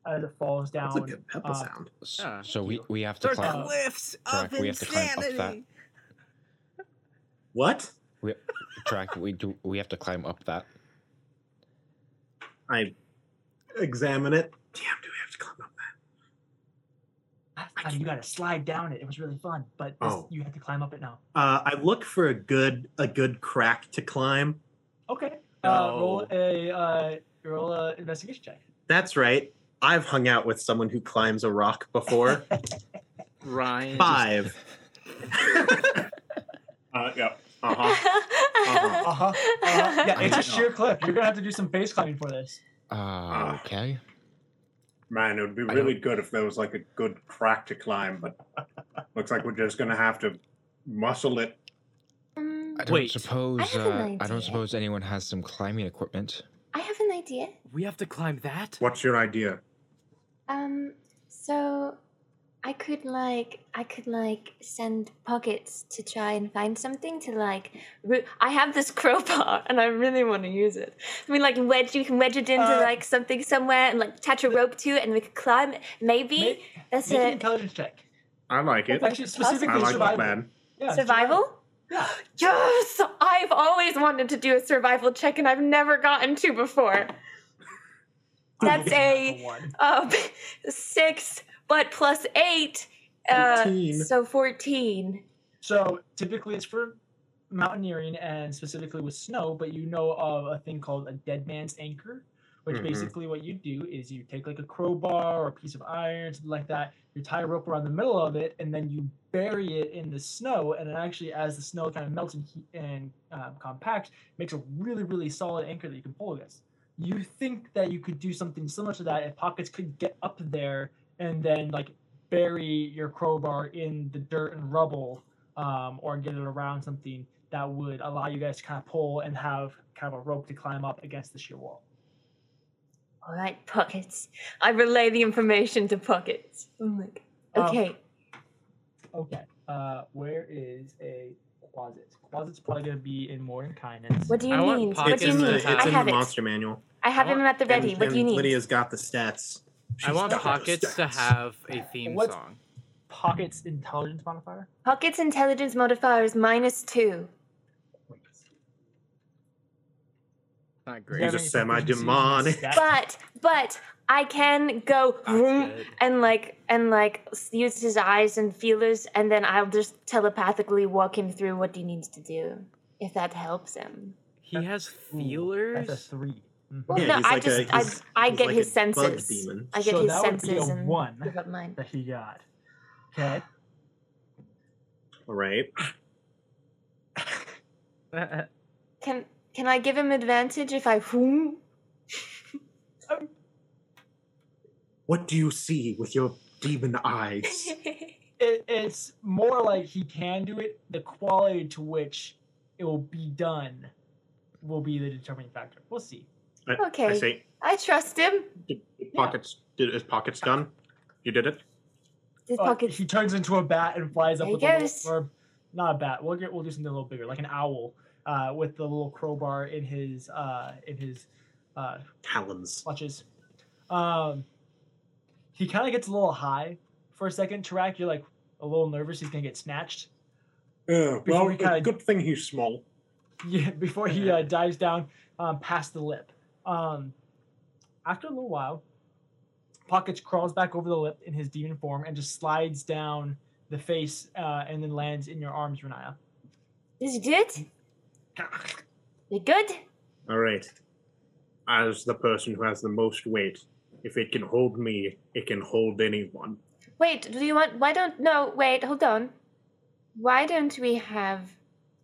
as it falls down. That's a good pebble uh, sound. S- Ah, so we we have to There's climb. cliffs Correct, of we have to climb up that. What? We, Tarak. We do. We have to climb up that. I examine it. Damn, do we have to climb up that? You got to slide down it. It was really fun, but this, Oh. you have to climb up it now. Uh, I look for a good a good crack to climb. Okay. Uh, roll a uh, roll a investigation check. That's right. I've hung out with someone who climbs a rock before. [laughs] Ryan. Five. [laughs] uh, yep. Uh huh. Uh huh. [laughs] Uh-huh. Yeah, it's a sheer cliff. You're gonna have to do some face climbing for this. Uh, okay. Man, it would be really good if there was like a good crack to climb, but looks like we're just gonna have to muscle it. Um, I don't Wait. suppose. I have an uh, I idea. don't suppose anyone has some climbing equipment. I have an idea. We have to climb that? What's your idea? Um, so I could like I could like send pockets to try and find something to like. Ro- I have this [laughs] crowbar and I really want to use it. I mean, like wedge you can wedge it into Uh, like something somewhere and like attach a rope to it and we could climb. Maybe Make, that's make an intelligence check. I like it. Actually, specifically I like survival. that, man. Yeah, Survival. Yeah. Yes, I've always wanted to do a survival check and I've never gotten to before. [laughs] That's a One. um, [laughs] six, but plus eight, uh, 14. so fourteen. So typically it's for mountaineering and specifically with snow, but you know of a thing called a dead man's anchor, which Mhm. basically what you do is you take like a crowbar or a piece of iron, something like that, you tie a rope around the middle of it, and then you bury it in the snow, and then actually as the snow kind of melts and, heat and um, compacts, makes a really, really solid anchor that you can pull against. You think that you could do something similar to that if pockets could get up there and then like bury your crowbar in the dirt and rubble um, or get it around something that would allow you guys to kind of pull and have kind of a rope to climb up against the sheer wall. All right, pockets. I relay the information to pockets. I'm like, Um, okay. Okay. Uh, where is a closet? Closet's probably going to be in more in kindness. what do you I want need? What do you It's in need? the, it's I in have the it. monster manual. I have I him at the ready. And- what do you need? Lydia's got the stats. I want pockets to have a theme What's- song. Pocket's intelligence modifier? Pockets intelligence modifier is minus two. Not Does great. He's a any proficiencies in semi-demonic. But but I can go and like and like use his eyes and feelers, and then I'll just telepathically walk him through what he needs to do, if that helps him. He has Ooh, feelers. That's a three. Mhm. Well, Yeah, no, I like a- just I, I get like his senses. demon. I get So his that would be senses a and one. give up mine. that he got. [sighs] Okay. All right. Can can I give him advantage if I vroom? [laughs] What do you see with your demon eyes? [laughs] It, it's more like he can do it. The quality to which it will be done will be the determining factor. We'll see. I, I Okay. say, I trust him. did, did pockets. Did his pockets done? You did it. His Uh, pockets. he turns into a bat and flies up There with he a little, or not a bat. We'll get we'll do something a little bigger, like an owl, uh, with the little crowbar in his uh, in his uh, Talons. clutches. Um, he kind of gets a little high for a second. Tarak, you're like a little nervous. He's gonna get snatched. Uh, well, we kinda- good thing he's small. [laughs] Yeah, before he uh, dives down um, past the lip. Um, after a little while, Pockets crawls back over the lip in his demon form and just slides down the face uh, and then lands in your arms, Riniya. Is it good? You good? All right. As the person who has the most weight, if it can hold me, it can hold anyone. Wait, do you want? Why don't? No, wait, hold on. Why don't we have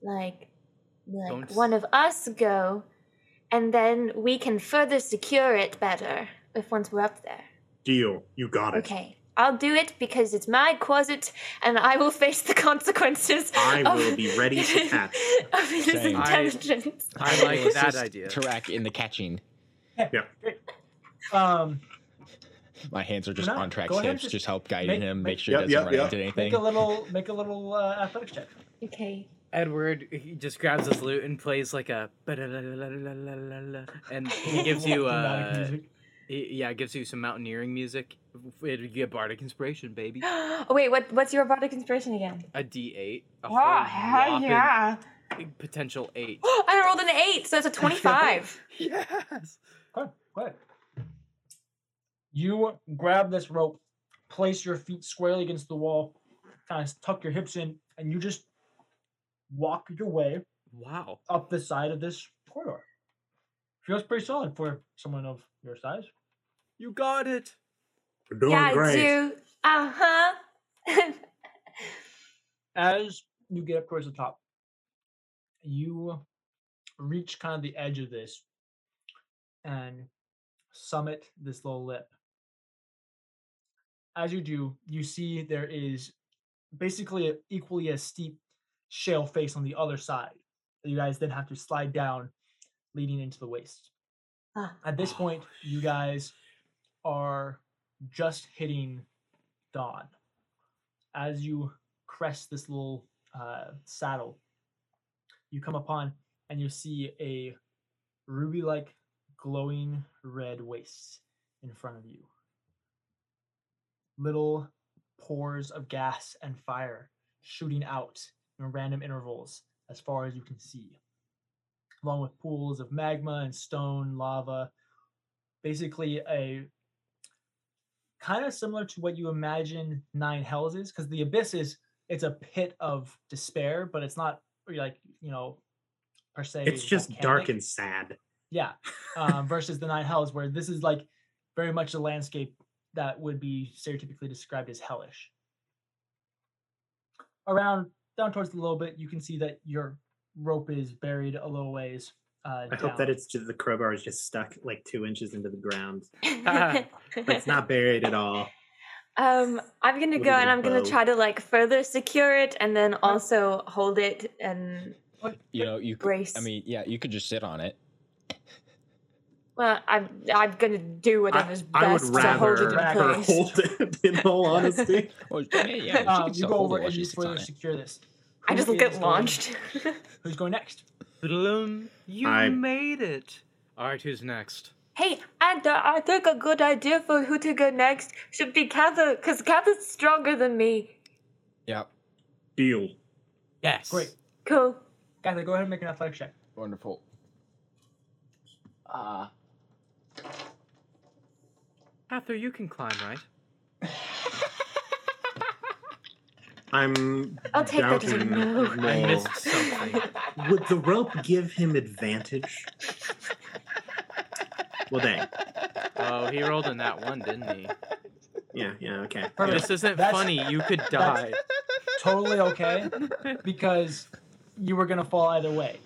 like, like Don't one of us go, and then we can further secure it better if once we're up there. Deal. You got it. Okay, I'll do it because it's my closet, and I will face the [laughs] consequences. I of- will be ready to [laughs] catch. of his Same. I- intelligence. I like will that assist idea. Tarak in the catching. Yeah. Um, My hands are just No, on track go ahead, hips, just just help guiding make- him, make- make sure Yep, he doesn't yep, run yep. into anything. make a little, make a little uh, athletics check. Okay. Edward he just grabs his lute and plays like a and he [laughs] gives you Dramatic uh music. he- yeah gives you some mountaineering music. It get bardic inspiration, baby. [gasps] oh wait, what? What's your bardic inspiration again? A D eight. A Oh, whole hell yeah! Potential eight. [gasps] I rolled an eight, so it's a twenty-five. [laughs] [laughs] yes. Good, good. You grab this rope, place your feet squarely against the wall, kind of tuck your hips in, and you just walk your way Wow. up the side of this corridor. Feels pretty solid for someone of your size. You got it. We're doing yeah, great. I do. Uh huh. [laughs] As you get up towards the top, you reach kind of the edge of this and summit this little lip. As you do, you see there is basically a, equally as steep shale face on the other side that you guys then have to slide down, leading into the waist. Ah. At this [sighs] point, you guys are just hitting dawn. As you crest this little uh, saddle, you come upon and you see a ruby like glowing red waste in front of you. Little pores of gas and fire shooting out in random intervals as far as you can see, along with pools of magma and stone, lava. Basically, a kind of similar to what you imagine Nine Hells is, because the abyss is it's a pit of despair, but it's not like you know per se. It's just dark and sad. Yeah. Um, [laughs] versus the Nine Hells, where this is like very much a landscape that would be stereotypically described as hellish. Around down towards the little bit, you can see that your rope is buried a little ways. Uh, I hope that it's just the crowbar is just stuck like two inches into the ground. [laughs] But it's not buried at all. Um, I'm gonna go and I'm gonna try to like further secure it and then also hold it and You know, you could, brace. I mean, yeah, you could just sit on it. Well, I'm I'm gonna do whatever's I would best to hold it rather in her place. hold it. [laughs] In all honesty, [laughs] Well, yeah, yeah, she Um, you go over and she you sits on further it. secure this. I just is get going- launched. [laughs] Who's going next? You I- made it. All right, who's next? hey, and uh, I think a good idea for who to go next should be Kathyr, because Kathyr's stronger than me. Yep. deal. Yes. Great. Cool. Guys, go ahead and make an athletics check. wonderful. Uh, Arthur, you can climb, right? I'm I'll take that as a doubting no. I missed something. Would the rope give him advantage? Well, dang. Oh, he rolled in that one, didn't he? Yeah, yeah, okay. Perfect. This isn't That's- funny. You could die. Totally okay because you were gonna fall either way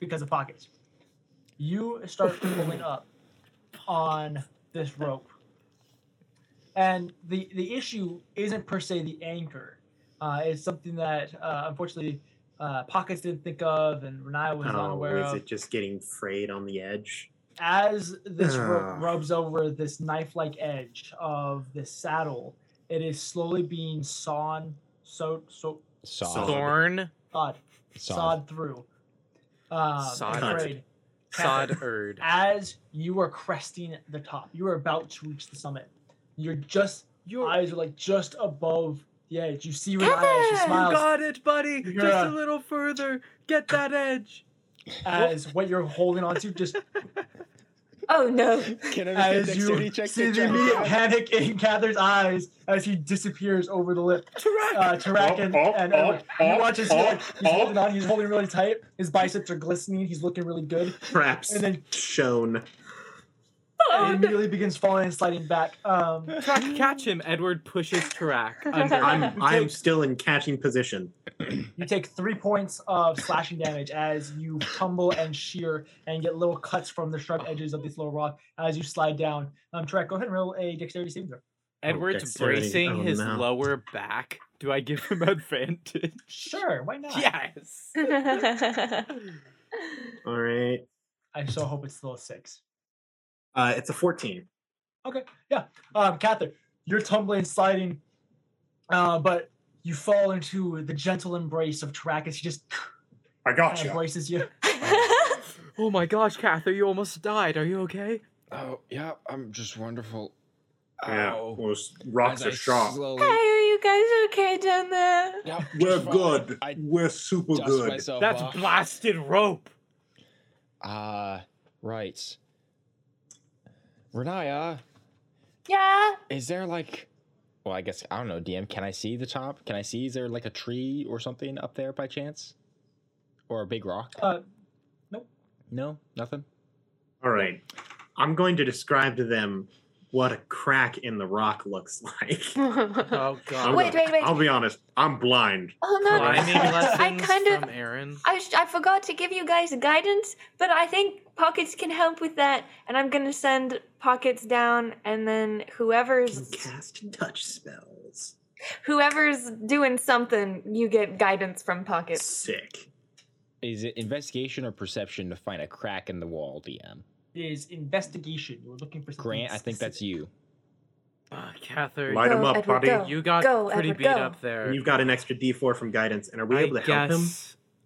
because of pockets. You start pulling up on this rope, and the the issue isn't per se the anchor. Uh, it's something that uh, unfortunately uh, pockets didn't think of, and Riniya was Oh, unaware is of. Is it just getting frayed on the edge? as this [sighs] rope rubs over this knife-like edge of this saddle, it is slowly being sawn, so so sod. Sod. Thorn, sawed, sawed through. Um, Sod. Sod, erd. As you are cresting the top, you are about to reach the summit. You're just You're eyes are like just above the edge. You see she Kevin! smiles got it, buddy. You're Just a- a little further. Get that edge. as what you're holding onto just [laughs] Oh no. Can I make a as you check see the immediate panic in Kathyr's eyes as he disappears over the lip. Tarak. Uh, Tarak and, Oh, oh, and oh, Edward. You oh, watch as oh, he, he's oh. holding on, he's holding really tight. His biceps are glistening. He's looking really good. Traps And then shown. And he immediately begins falling and sliding back. Um, [laughs] Tarak, catch him. Edward pushes Tarak [laughs] under. I'm. I'm still in catching position. you take three points of slashing damage as you tumble and shear and get little cuts from the sharp edges of this little rock as you slide down. Um, Tarak, go ahead and roll a dexterity saving throw. Edward's dexterity. bracing Oh, his no. lower back. Do I give him [laughs] advantage? Sure, why not? Yes. All right. I so hope it's still a six. Uh, it's a 14. Okay, yeah. Um, Kathyr, you're tumbling, sliding, uh, but you fall into the gentle embrace of Tarak as he just I got kind of you. embraces you. [laughs] Oh my gosh, Kathyr, you almost died. Are you okay? Oh yeah, I'm just wonderful. Yeah, Ow. those rocks As are I sharp. slowly- Hey, are you guys okay down there? Yep, We're fine. good. I We're super good. That's off. blasted rope. Ah, right. Riniya, Yeah. is there like, well, I guess I don't know, DM. Can I see the top? Can I see? Is there like a tree or something up there by chance, or a big rock? Uh, No, nothing. All right. I'm going to describe to them what a crack in the rock looks like. [laughs] Oh god. Wait, wait, wait. I'll be honest. I'm blind. Oh no. Climbing [laughs] I lessons kind of Aaron. I, sh- I forgot to give you guys guidance, but I think Pockets can help with that, and I'm gonna send Pockets down, and then Can whoever's cast touch spells. whoever's doing something, you get guidance from Pockets. Sick. Is it investigation or perception to find a crack in the wall? DM is investigation. You're looking for something Grant, I think that's you. Ah, Kathyr, Light him up, Edward, buddy. go. you got Go, pretty Edward, beat go. up there. And you've got an extra D4 from guidance. And are we I able to guess, help him?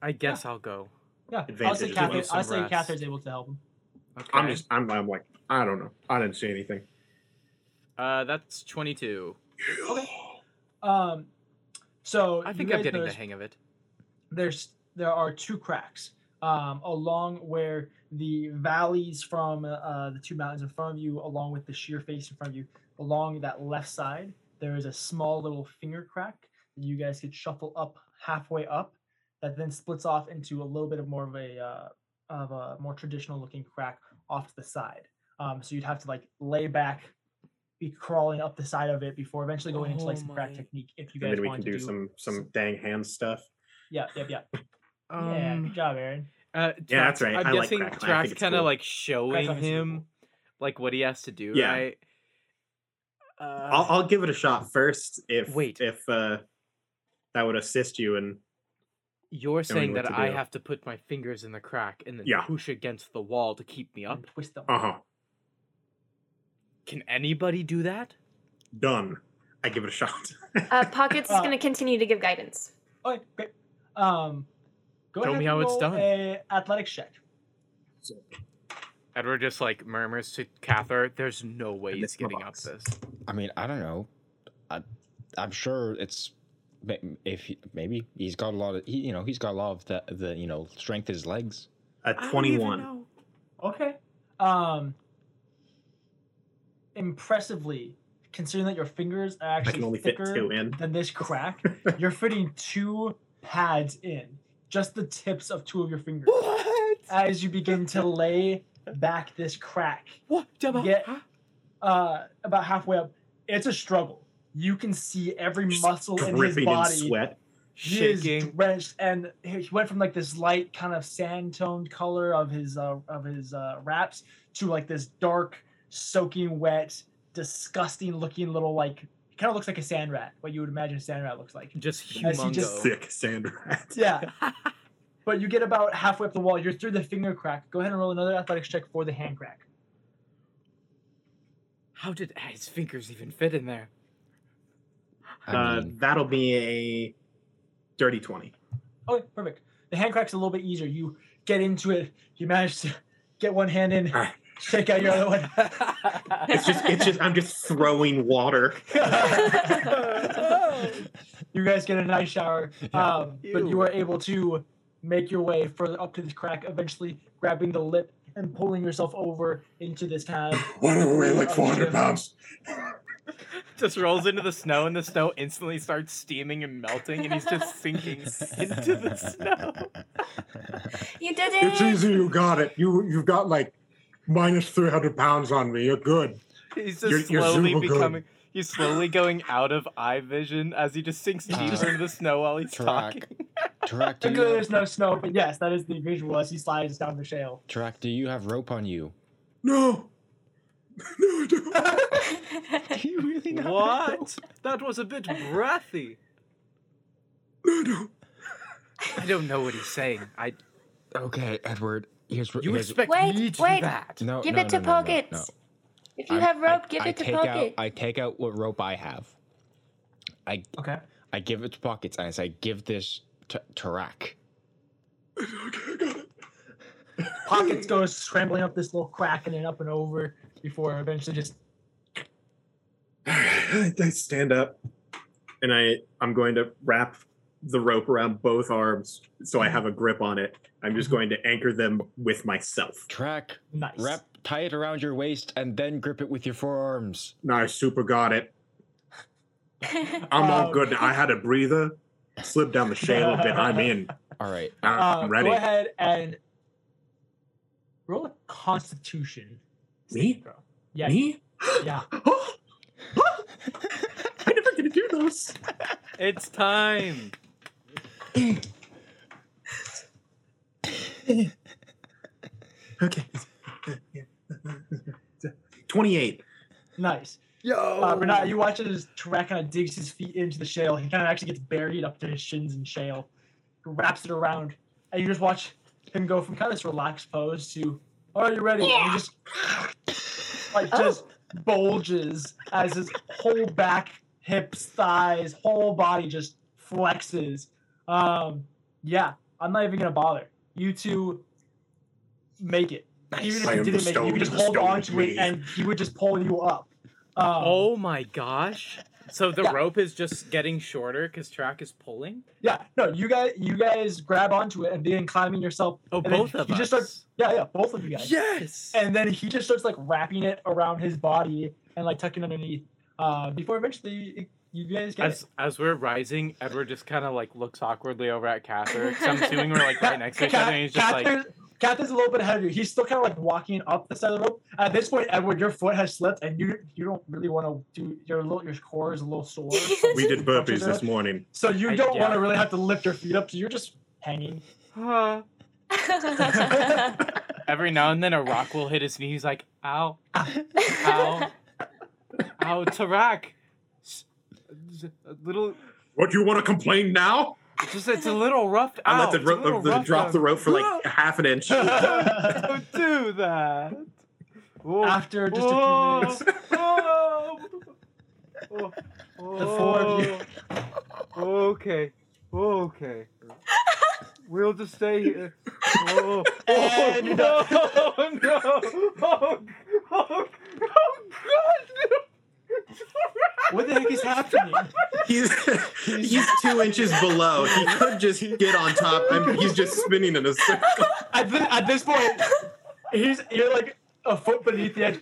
I guess I'll go. Yeah, I'll Advantage say is Kathyr. with I'll say rest. Kathyr's able to help him. Okay. I'm just. I'm. I'm like. I don't know. I didn't see anything. Uh, that's 22. Okay. Um, so I think I'm getting the hang of it. There's there are two cracks um, along where the valleys from uh, the two mountains in front of you, along with the sheer face in front of you, along that left side, there is a small little finger crack that you guys could shuffle up halfway up, that then splits off into a little bit of more of a uh, of a more traditional looking crack off to the side. Um, so you'd have to like lay back, be crawling up the side of it before eventually going into like Oh some crack technique. If you And guys then we can to do some some dang hand stuff. Yeah, yep, [laughs] yeah. yeah, Um, good job, Aaron. uh, Yeah, that's right. I'm I guessing crack. I think Tarak's it's kind of cool. like showing obviously super him like what he has to do, Yeah. right? Uh, I'll, I'll give it a shot first if Wait. if uh, that would assist you in You're saying that I have to put my fingers in the crack and then Yeah. push against the wall to keep me up. and twist them. Uh huh. Can anybody do that? done. I give it a shot. Uh, [laughs] Pockets is Uh, gonna continue to give guidance. Okay, great. Um, go Tell ahead me and how it's roll done. A athletics check. Edward just like murmurs to Kathyr, "There's no way he's getting up this." I mean, I don't know. I, I'm sure it's if he, maybe he's got a lot of he, you know he's got a lot of the the you know strength in his legs. A I don't even twenty-one. know. Okay. Um, impressively, considering that your fingers are I actually can only fit thicker two in. than this crack, [laughs] you're fitting two pads in, just the tips of two of your fingers. What? As you begin to lay back this crack, What? Jabba? Get- uh, about halfway up, it's a struggle. You can see every Just muscle in his dripping in body. sweat. He is drenched, and he went from like this light kind of sand toned color of his uh, of his uh, wraps to like this dark, soaking wet, disgusting looking little like kind of looks like a sand rat. What you would imagine a sand rat looks like. Just As he humongo. just Sick sand rat. Yeah, [laughs] but you get about halfway up the wall. You're through the finger crack. Go ahead and roll another athletics check for the hand crack. How did his fingers even fit in there? I Uh, mean, that'll be a dirty twenty. Okay, perfect. The hand crack's a little bit easier. You get into it. You manage to get one hand in, Alright. Take out your other one. [laughs] It's just it's just I'm just throwing water. [laughs] you guys get a nice shower, um, but you are able to make your way further up to this crack, eventually grabbing the lip and pulling yourself over into this kind of. Why do we weigh like Oh, 400 pounds? [laughs] just rolls into the snow, and the snow instantly starts steaming and melting, and he's just sinking into the snow. You did it. It's easy, you got it. You you've got like minus 300 pounds on me. You're good. He's just You're- you're slowly super good. becoming. He's slowly going out of eye vision as he just sinks Uh, deeper into the snow while he's Tarak. talking. [laughs] Tarak, do Luckily, you there's have, no snow, but yes, that is the visual as he slides down the shale. Tarak, do you have rope on you? No. [laughs] No, I don't. [laughs] Do you really not? What? That was a bit breathy. No, no. I don't know what he's saying. I. Okay, Edward. Here's what You here's, expect Wait, me to wait. do that? no, give no, it to no, no, no, Pockets. no. If you I'm- have rope, I, give I it to pockets. Out, I take out what rope I have. I Okay. I give it to Pockets and I say, "Give this to Tarak." Okay, got it. Pockets goes scrambling up this little crack and then up and over before I eventually just. I [sighs] I stand up and I I'm going to wrap the rope around both arms so I have a grip on it. I'm just going to anchor them with myself. Tarak, Nice. wrap, tie it around your waist, and then grip it with your forearms. Nice, super got it. [laughs] I'm all Um, good. I had a breather. Slip down the shale a bit. I'm [laughs] in. All right. I'm Uh, ready. Go ahead and roll a Constitution. Me? saving. Yeah. Me? [gasps] Yeah. [gasps] I never get to do those. [laughs] It's time. Okay. [laughs] 28. Nice. Yo. Uh, Renat, you watch as Tarak kind of digs his feet into the shale. He kind of actually gets buried up to his shins in shale. He Wraps it around, and you just watch him go from kind of this relaxed pose to, "Are you ready?" And he just like just bulges as his whole back, hips, thighs, whole body just flexes. Um, yeah, I'm not even gonna bother. You two make it. Even if you didn't make it, you could just hold stone on is to it, and he would just pull you up. Um, Oh my gosh. So the Yeah. rope is just getting shorter because Tarak is pulling? Yeah, no, you guys, you guys grab onto it and begin climbing yourself. Oh, both of he us. just starts, yeah, yeah, both of you guys. Yes. And then he just starts like wrapping it around his body and like tucking underneath. Uh, before eventually it, you guys get as as we're rising, Edward just kind of like looks awkwardly over at Kathyr. 'cause I'm assuming we're like right next to each other, and he's just like, Kathyr's, Kathyr's a little bit ahead of you. He's still kind of like walking up the side of the rope. At this point, Edward, your foot has slipped, and you you don't really want to do your little your core is a little sore. [laughs] We did burpees this morning. So you I- don't yeah. want to really have to lift your feet up, so you're just hanging. "Huh." [laughs] Every now and then, a rock will hit his knee. He's like, "Ow, [laughs] ow, ow, Tarak." S- A little, What, you want to complain now? just it's a little rough. I let the, it's a rope, the, drop the rope for like [laughs] half an inch. Don't do that. Whoa. After just a few Whoa. minutes, Whoa. Oh. The four of you. Oh. Okay. Okay. We'll just stay here. Oh, And you're [laughs] no, done. no. Oh, oh, oh God. What the heck is happening? He's he's two inches below. He could just get on top, and he's just spinning in a circle. At, thi- at this point, he's you're like a foot beneath the edge.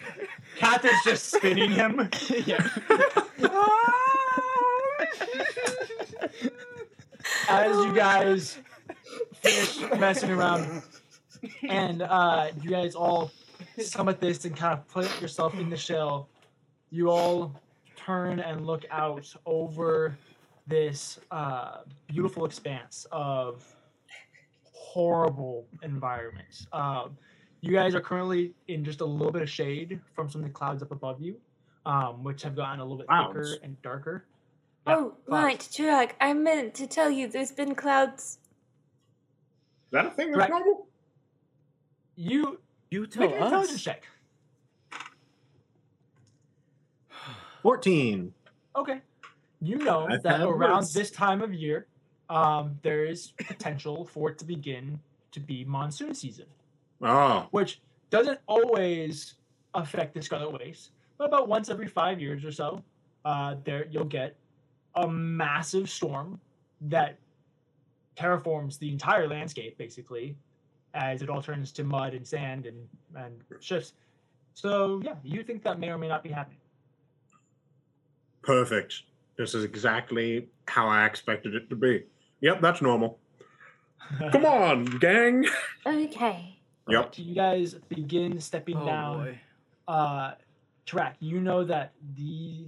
Kathyr's just spinning him. Yeah. As you guys finish messing around, and uh, you guys all summit this and kind of put yourself in the shell, you all turn and look out over this uh, beautiful expanse of horrible environment. Um, you guys are currently in just a little bit of shade from some of the clouds up above you, um, which have gotten a little bit thicker Clouds? and darker. Yeah, oh, clouds. right, Tarak, I meant to tell you there's been clouds. Is that a thing that's Right. normal? You You make tell an intelligence us. check. Fourteen. Okay. You know I've that around worse. this time of year, um, there is potential for it to begin to be monsoon season, Oh, which doesn't always affect the Scarlet Waste, but about once every five years or so, uh, there you'll get a massive storm that terraforms the entire landscape basically, as it all turns to mud and sand and and shifts. So yeah, you think that may or may not be happening. Perfect. This is exactly how I expected it to be. Yep, that's normal. Come [laughs] on, gang. Okay. Yep. you guys begin stepping Oh down. boy. uh Tarak you know that the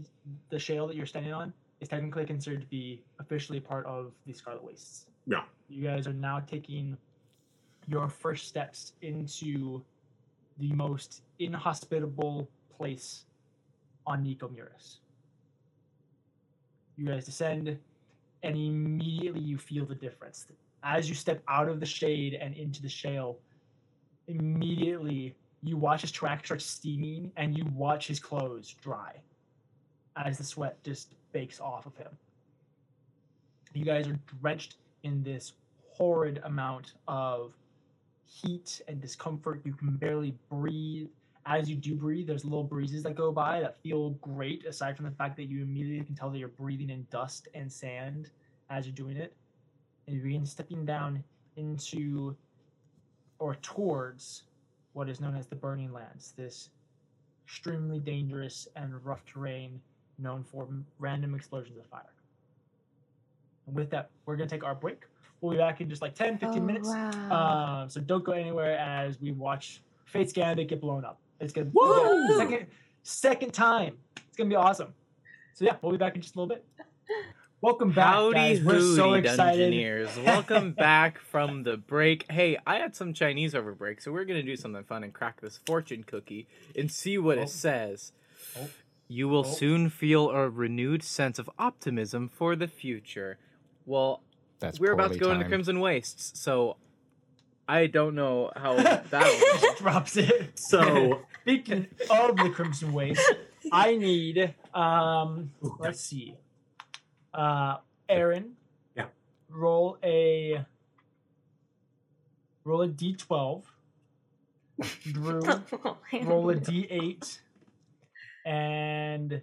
the shale that you're standing on is technically considered to be officially part of the scarlet wastes Yeah. you guys are now taking your first steps into the most inhospitable place on Nico Muris. You guys descend, and immediately you feel the difference. As you step out of the shade and into the shale, immediately you watch his Tarak start steaming and you watch his clothes dry as the sweat just bakes off of him. You guys are drenched in this horrid amount of heat and discomfort. You can barely breathe. As you do breathe, there's little breezes that go by that feel great, aside from the fact that you immediately can tell that you're breathing in dust and sand as you're doing it. And you begin stepping down into or towards what is known as the Burning Lands, this extremely dangerous and rough terrain known for random explosions of fire. And with that, we're going to take our break. We'll be back in just like 10, 15 Oh, minutes. Wow. Um, so don't go anywhere as we watch Fate's Gambit get blown up. It's gonna Woo! yeah, second second time. It's gonna be awesome. So yeah, we'll be back in just a little bit. Welcome back, Howdy guys. We're hooty, so excited. Dungeoneers. Welcome [laughs] back from the break. Hey, I had some Chinese over break, so we're gonna do something fun and crack this fortune cookie and see what Oh. it says. Oh. You will Oh. soon feel a renewed sense of optimism for the future. Well, That's we're about to poorly go into timed. Crimson Wastes, so I don't know how [laughs] that'll drops it. So Speaking of the Crimson Waste, I need um let's see. Uh Aaron. Yeah. Roll a roll a D twelve. [laughs] Drew [laughs] roll a D eight. And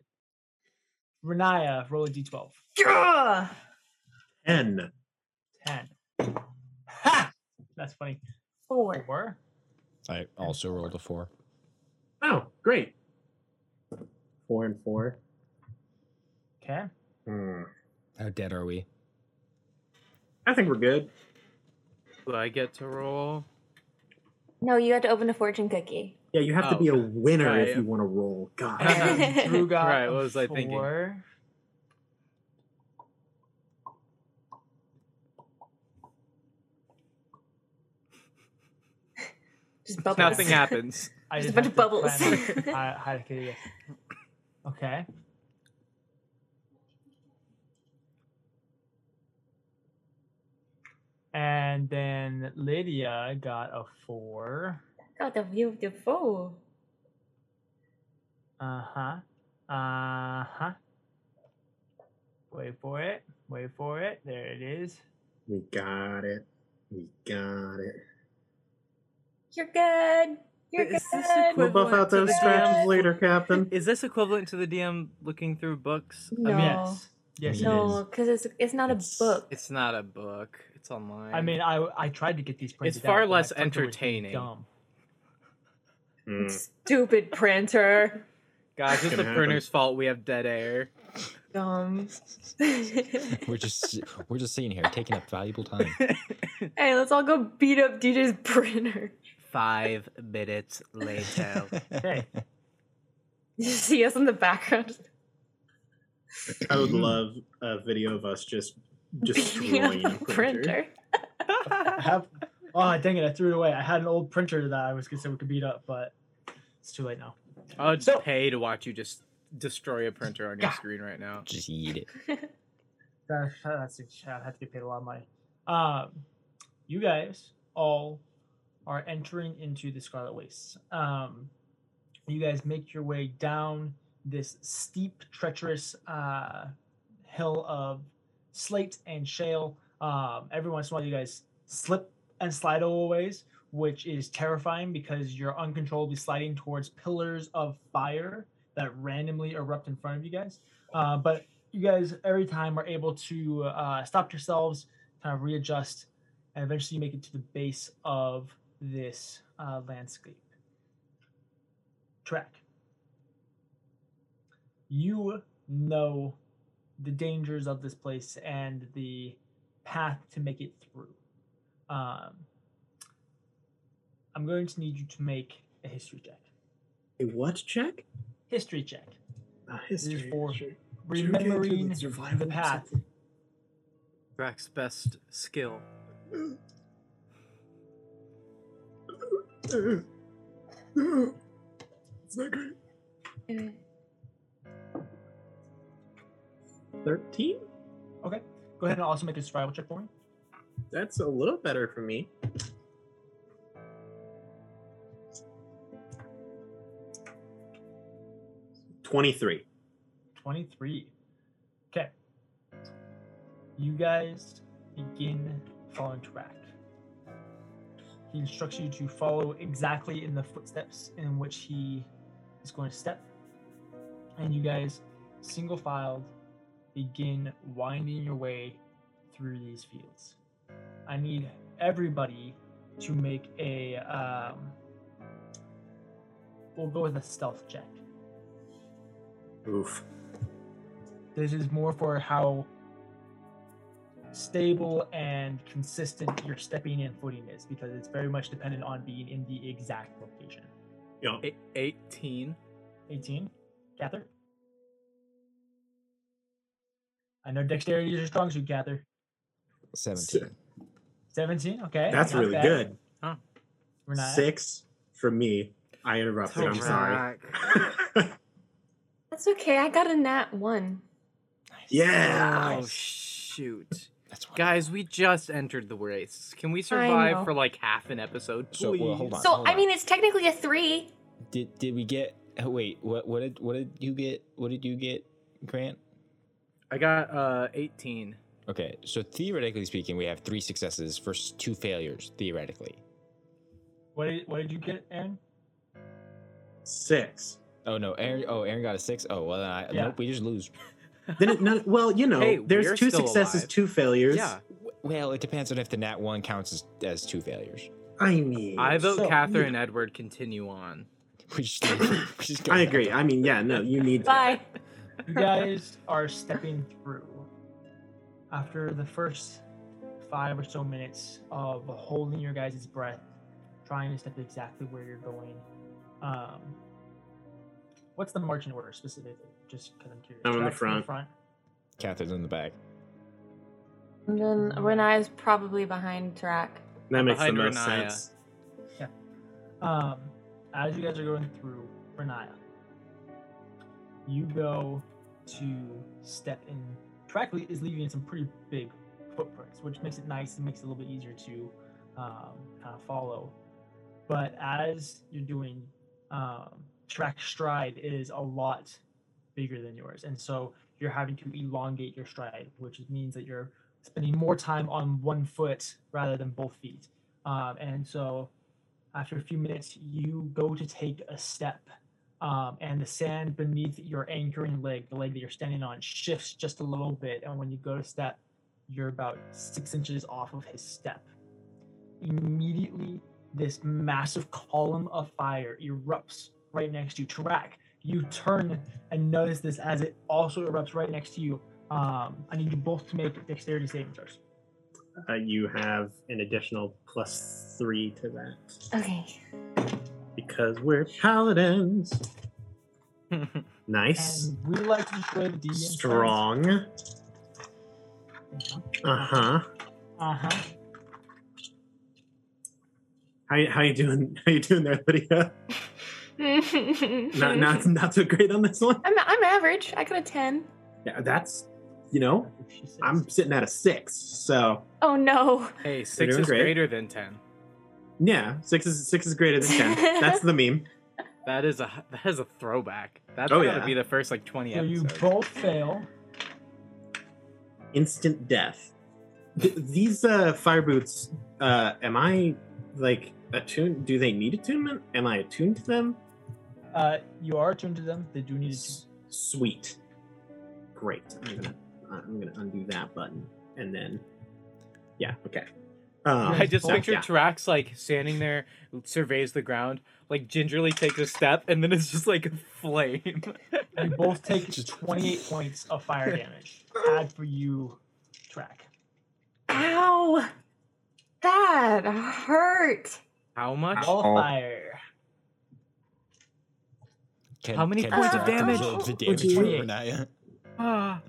Riniya, roll a D twelve. Gah! N. Ten. Ha! That's funny. Four. Four. I also rolled a four. Oh, great. Four and four. Okay. Hmm. How dead are we? I think we're good. Do I get to roll? No, you had to open a fortune cookie. Yeah, you have to Oh, be a winner right. if you want to roll. God. [laughs] Drew got Right, what was I thinking? Just. Nothing [laughs] happens. I Just just a bunch of bubbles. plan how- how to kill. Okay. And then Lydia got a four. Got a beautiful. Uh huh. Uh huh. Wait for it. Wait for it. There it is. We got it. We got it. You're good. You're Is this good. We'll buff out Equivalent to those the scratches DM. later, Captain. Is this equivalent to the DM looking through books? No. Um, yes. Yes, No, is. because it's it's not It's- a book. It's not a book. It's online. I mean, I I tried to get these printed. It's far out, less printer was being entertaining. Dumb. [laughs] Hmm. Stupid printer. Guys, it's the happen. printer's fault. We have dead air. Dumb. We're just we're just sitting here taking up valuable time. [laughs] hey, let's all go beat up DJ's printer. Five minutes later. Okay. You see us in the background. I would love a video of us just [laughs] destroying the a printer. printer. I have. Oh dang it! I threw it away. I had an old printer that I was gonna say we could beat up, but it's too late now. I would So- pay to watch you just destroy a printer on your God. screen right now. just eat it. [laughs] That, that's I'd have to get paid a lot of money. Um, you guys all are entering into the Scarlet Wastes. Um, you guys make your way down this steep, treacherous uh, hill of slate and shale. Um, every once in a while, you guys slip and slide a little ways, which is terrifying because you're uncontrollably sliding towards pillars of fire that randomly erupt in front of you guys. Uh, but you guys every time are able to uh, stop yourselves, kind of readjust, and eventually you make it to the base of this uh, landscape. Tarak. You know the dangers of this place and the path to make it through. Um, I'm going to need you to make a history check. A what check? History check. A This is history. for check. remembering Survival the path. something. Best skill. [laughs] It's not great. Thirteen. Okay. Go ahead and also make a survival check for me. That's a little better for me. Twenty-three. 23. Okay. You guys begin following Tarak. He instructs you to follow exactly in the footsteps in which he is going to step. And you guys, single filed, begin winding your way through these fields. I need everybody to make a. Um, we'll go with a stealth check. Oof. This is more for how stable and consistent your stepping and footing is because it's very much dependent on being in the exact location. Yeah. Eight- 18. 18. Kathyr. I know dexterity is your strong suit, Kathyr. 17. 17. Okay. That's not really bad. good. We're not. Six for me. I interrupted. I'm sorry. [laughs] That's okay. I got a nat one. yeah. Oh, shoot. That's what. Guys, we just entered the race. Can we survive know. for like half an episode? So, well, hold on. So hold I on. mean, it's technically a three. did did we get? oh, Wait, what what did what did you get? What did you get, Grant? I got uh 18. Okay, so theoretically speaking, we have three successes versus two failures. Theoretically. What did, what did you get, Aaron? Six. Oh no, Aaron. Oh, Aaron got a six. Oh well, then I, Yeah. nope. We just lose. Then it, no, well, you know, Hey, there's two successes, alive. two failures. Yeah. Well, it depends on if the nat one counts as, as two failures. I mean, I vote So- Kathyr and Edward continue on. [laughs] We just, we just I agree. I mean, yeah, no, you need to. Bye. You guys are stepping through. After the first five or so minutes of holding your guys' breath, trying to step exactly where you're going. Um, what's the marching order specifically? Just because I'm curious. I'm in the Drax front. Kathyr's in the back. And then Riniya's probably behind Tarak. That makes the Behind most Riniya. sense. Um, as you guys are going through Riniya, you go to step in. Tarak is leaving some pretty big footprints, which makes it nice and makes it a little bit easier to um, kind of follow. But as you're doing, um, Tarak stride is a lot bigger than yours, and so you're having to elongate your stride, which means that you're spending more time on one foot rather than both feet. Um, and so after a few minutes, you go to take a step, um, and the sand beneath your anchoring leg, the leg that you're standing on, shifts just a little bit. And when you go to step, you're about six inches off of his step. Immediately, this massive column of fire erupts right next to you. Tarak, you turn and notice this as it also erupts right next to you. Um, I need you both to make dexterity saving throws. Uh, you have an additional plus three to that Okay. because we're paladins. [laughs] Nice. And we like to destroy the DM. Strong. Uh huh. Uh huh. How you- how you doing? [laughs] How you doing there, Lydia? [laughs] Not [laughs] not not so great on this one. I'm I'm average. I got a ten. Yeah, that's you know I'm sitting at a six. So Oh no. hey, 6 is great. greater than 10. yeah, six is six is greater than ten. [laughs] That's the meme. That is a that is a throwback. That's Oh, gotta yeah. be the first like 20 So you both fail. Instant death. th- these uh, fire boots. Uh, am I like attuned? Do they need attunement? Am I attuned to them? Uh, you are attuned to them. They do need to. Sweet. Great. I'm gonna I'm gonna undo that button and then. Yeah. Okay. Um, I just Oh, picture yeah. Trax like standing there, surveys the ground, like gingerly takes a step, and then it's just like a flame. You both take 28 points of fire damage. Add for you, Tarak. Ow! That hurt. How much? All fire. Can, How many can points of damage? absorb The damage from Riniya? Ah.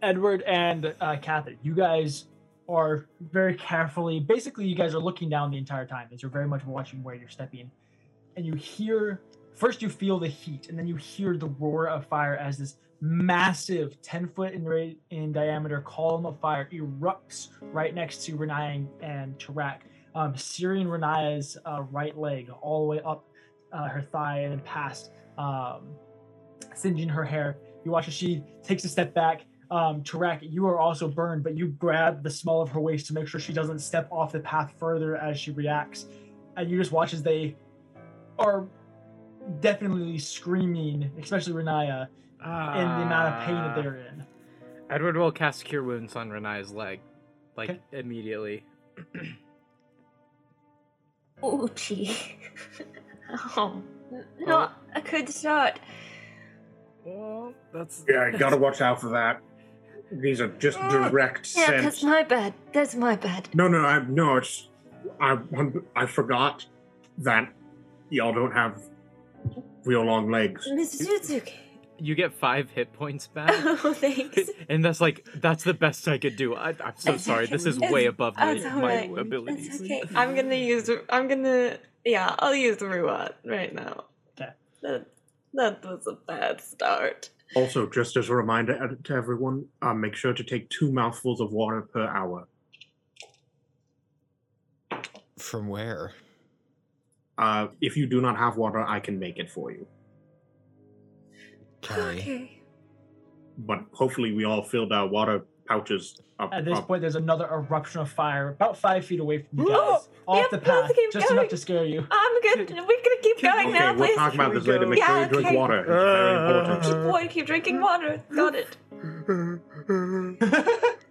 Edward and uh, Kathyr, you guys are very carefully. Basically, you guys are looking down the entire time as you're very much watching where you're stepping, and you hear. First, you feel the heat, and then you hear the roar of fire as this massive, ten foot in ra- in diameter column of fire erupts right next to Riniya and, and Tarak, um, searing Riniya's uh, right leg all the way up uh, her thigh and then past, um, singeing her hair. You watch as she takes a step back um, Tarak, you are also burned, but you grab the small of her waist to make sure she doesn't step off the path further as she reacts. And you just watch as they are definitely screaming, especially Riniya, in the amount of pain that Ah. they're in. Edward will cast Cure Wounds on Riniya's leg, like Okay. immediately. [clears throat] [laughs] [laughs] Oh, gee. oh, not a good start. Well, that's Yeah, you gotta watch out for that. These are just oh, direct Yeah, sense. that's my bad. That's my bad. No, no, I no. It's I. I forgot that y'all don't have real long legs. Mr. Suzuki. you get five hit points back. [laughs] Oh, thanks. [laughs] and that's like that's the best I could do. I, I'm so That's sorry. This is okay. way above my, my alright. abilities. That's okay. I'm gonna use. I'm gonna. Yeah, I'll use the Ruat right now. Okay. That that was a bad start. Also, just as a reminder to everyone, uh, make sure to take two mouthfuls of water per hour. From where? Uh, if you do not have water, I can make it for you. Okay. Okay. But hopefully, we all filled our water pouches up. At this up. point, there's another eruption of fire about five feet away from you No! guys, off Yep, the let's path, keep just going. enough to scare you. I'm good. We're gonna keep going okay, now, we'll please. talk about this later. go. Make sure Yeah, you drink okay. water. It's very important. Keep water. Keep drinking water. Got it. [laughs]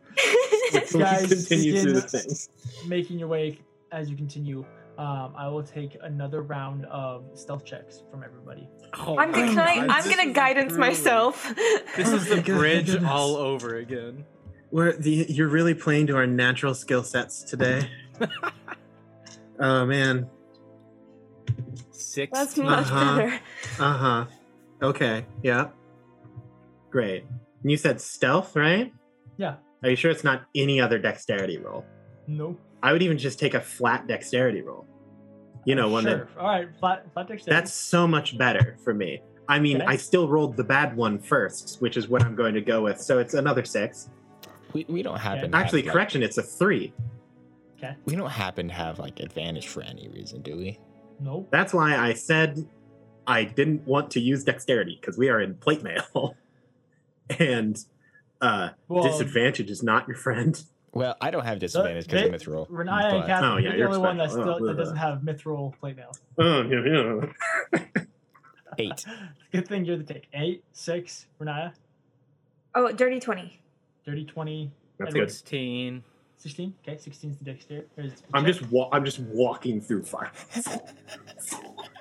We Guys, continue through the begin thing. making your way as you continue. Um, I will take another round of stealth checks from everybody. Oh, I'm gonna. Can I, I'm gonna guidance myself. This is the [laughs] bridge all over again. We're the you're really playing to our natural skill sets today. [laughs] oh man. Six. That's much Uh-huh. better. Uh huh. Okay. Yeah. Great. And you said stealth, right? Yeah. Are you sure it's not any other dexterity roll? Nope. I would even just take a flat dexterity roll. You know, one sure. that All right, flat, flat dexterity. that's so much better for me. I mean, Okay. I still rolled the bad one first, which is what I'm going to go with. So it's another six we, we don't happen. to Actually, have, correction, like, it's a three. Okay. We don't happen to have like advantage for any reason, do we? Nope. That's why I said I didn't want to use dexterity because we are in plate mail, [laughs] and uh, well, disadvantage is not your friend. Well, I don't have disadvantage because of mithril. Riniya but... and Kathyr, oh, yeah, you're the only one that oh, still oh, that doesn't have mithril plate mail. Oh yeah, yeah. Eight. [laughs] Good thing you're the take. Eight, six, Riniya. Oh, dirty twenty. 30, 20. That's good. 16. 16? Okay, 16 is the dexterity. I'm just wa- I'm just walking through fire. [laughs]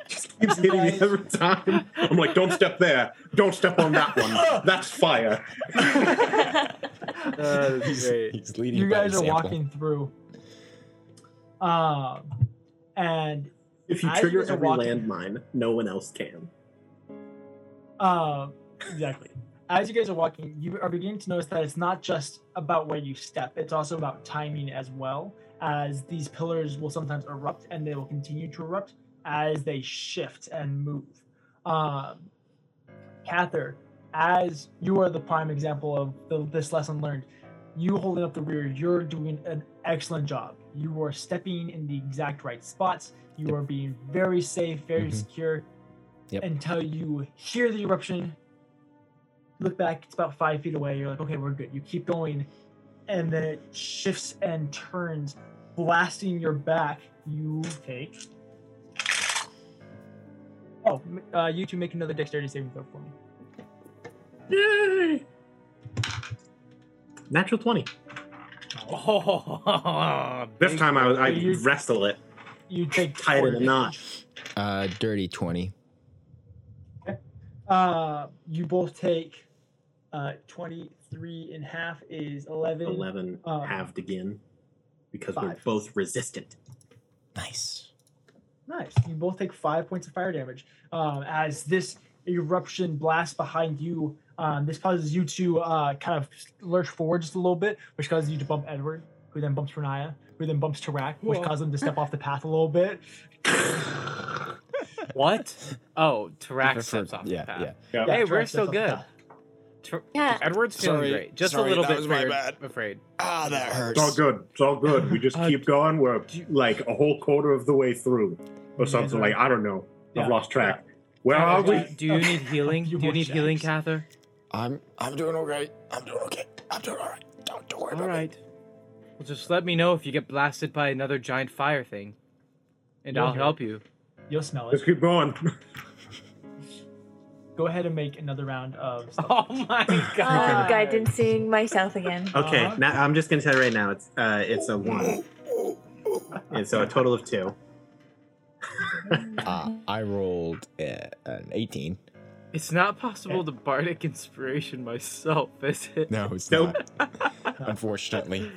just keeps [laughs] hitting me every time. I'm like, don't step there. Don't step on that one. That's fire. [laughs] Uh, he's, he's leading you guys are example. walking through. Um, and If you trigger every walking- landmine, no one else can. uh, exactly. As you guys are walking, you are beginning to notice that it's not just about where you step, it's also about timing as well, as these pillars will sometimes erupt and they will continue to erupt as they shift and move. Um, Kathyr, as you are the prime example of the, this lesson learned, you holding up the rear, you're doing an excellent job. You are stepping in the exact right spots. You Yep. are being very safe, very Mhm. secure Yep. until you hear the eruption. Look back, it's about five feet away. You're like, okay, we're good. You keep going. and then it shifts and turns, blasting your back. You take. Oh, uh, you two make another dexterity saving throw for me. Yay! Natural twenty. Oh, [laughs] This time I I You- wrestle it. You take [laughs] Tied four in a knot. damage. Uh, dirty twenty. Uh, you both take uh, 23 and half is 11. Eleven Uh, halved again because we're both resistant. Nice. Nice. You both take five points of fire damage. Um, as this eruption blasts behind you, um, this causes you to uh, kind of lurch forward just a little bit, which causes you to bump Edward, who then bumps Riniya, who then bumps Tarak, which Whoa. causes them to step [laughs] off the path a little bit. [laughs] What? Oh, Tarak For- steps off yeah, the path. yeah. Yeah. Hey, Tarak we're steps still good. Path. Yeah. Edward's feeling Sorry, great. Just sorry, a little that bit was my afraid. bad. afraid. Ah, that hurts. It's all good. It's all good. We just [laughs] Uh, keep going. We're like a whole quarter of the way through, or something like I don't know. Yeah, I've lost track. Where are do, we? do you need [laughs] healing? You do you more need healing, checks. Kathyr? I'm I'm doing okay. I'm doing okay. I'm doing all right. Don't, don't worry All about right. Well, just let me know if you get blasted by another giant fire thing, and You'll I'll hear help you. You'll smell Let's keep going. [laughs] Go ahead and make another round of. [laughs] stealth. Oh my [laughs] Oh, god! guidancing myself again. Okay, Uh-huh. now I'm just gonna tell you right now. It's uh, it's a one, and so a total of two. Uh, I rolled uh, an 18. It's not possible to bardic inspiration myself, [laughs] is it? No, it's Nope. not. Unfortunately.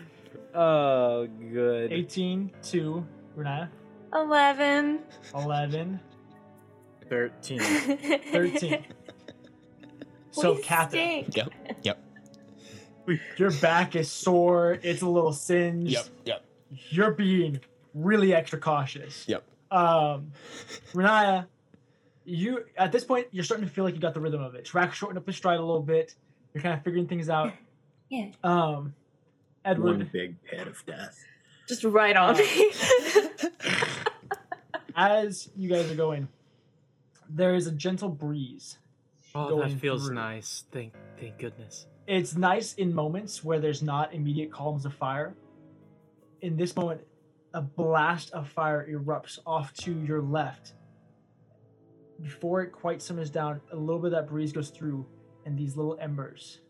Oh, good. 18 to Riniya. 11. 11. Thirteen. [laughs] 13. so, We Catherine, stink. Yep. Yep. your back is sore. It's a little singed. Yep. Yep. You're being really extra cautious. Yep. Um, Riniya, you at this point you're starting to feel like you got the rhythm of it. Tarak shortened up the stride a little bit. You're kind of figuring things out. Yeah. Um, Edward, One big head of death. Just right on me. [laughs] as you guys are going, there is a gentle breeze. Oh, that feels through. nice. Thank, thank goodness. It's nice in moments where there's not immediate columns of fire. In this moment, a blast of fire erupts off to your left. Before it quite simmers down, a little bit of that breeze goes through, and these little embers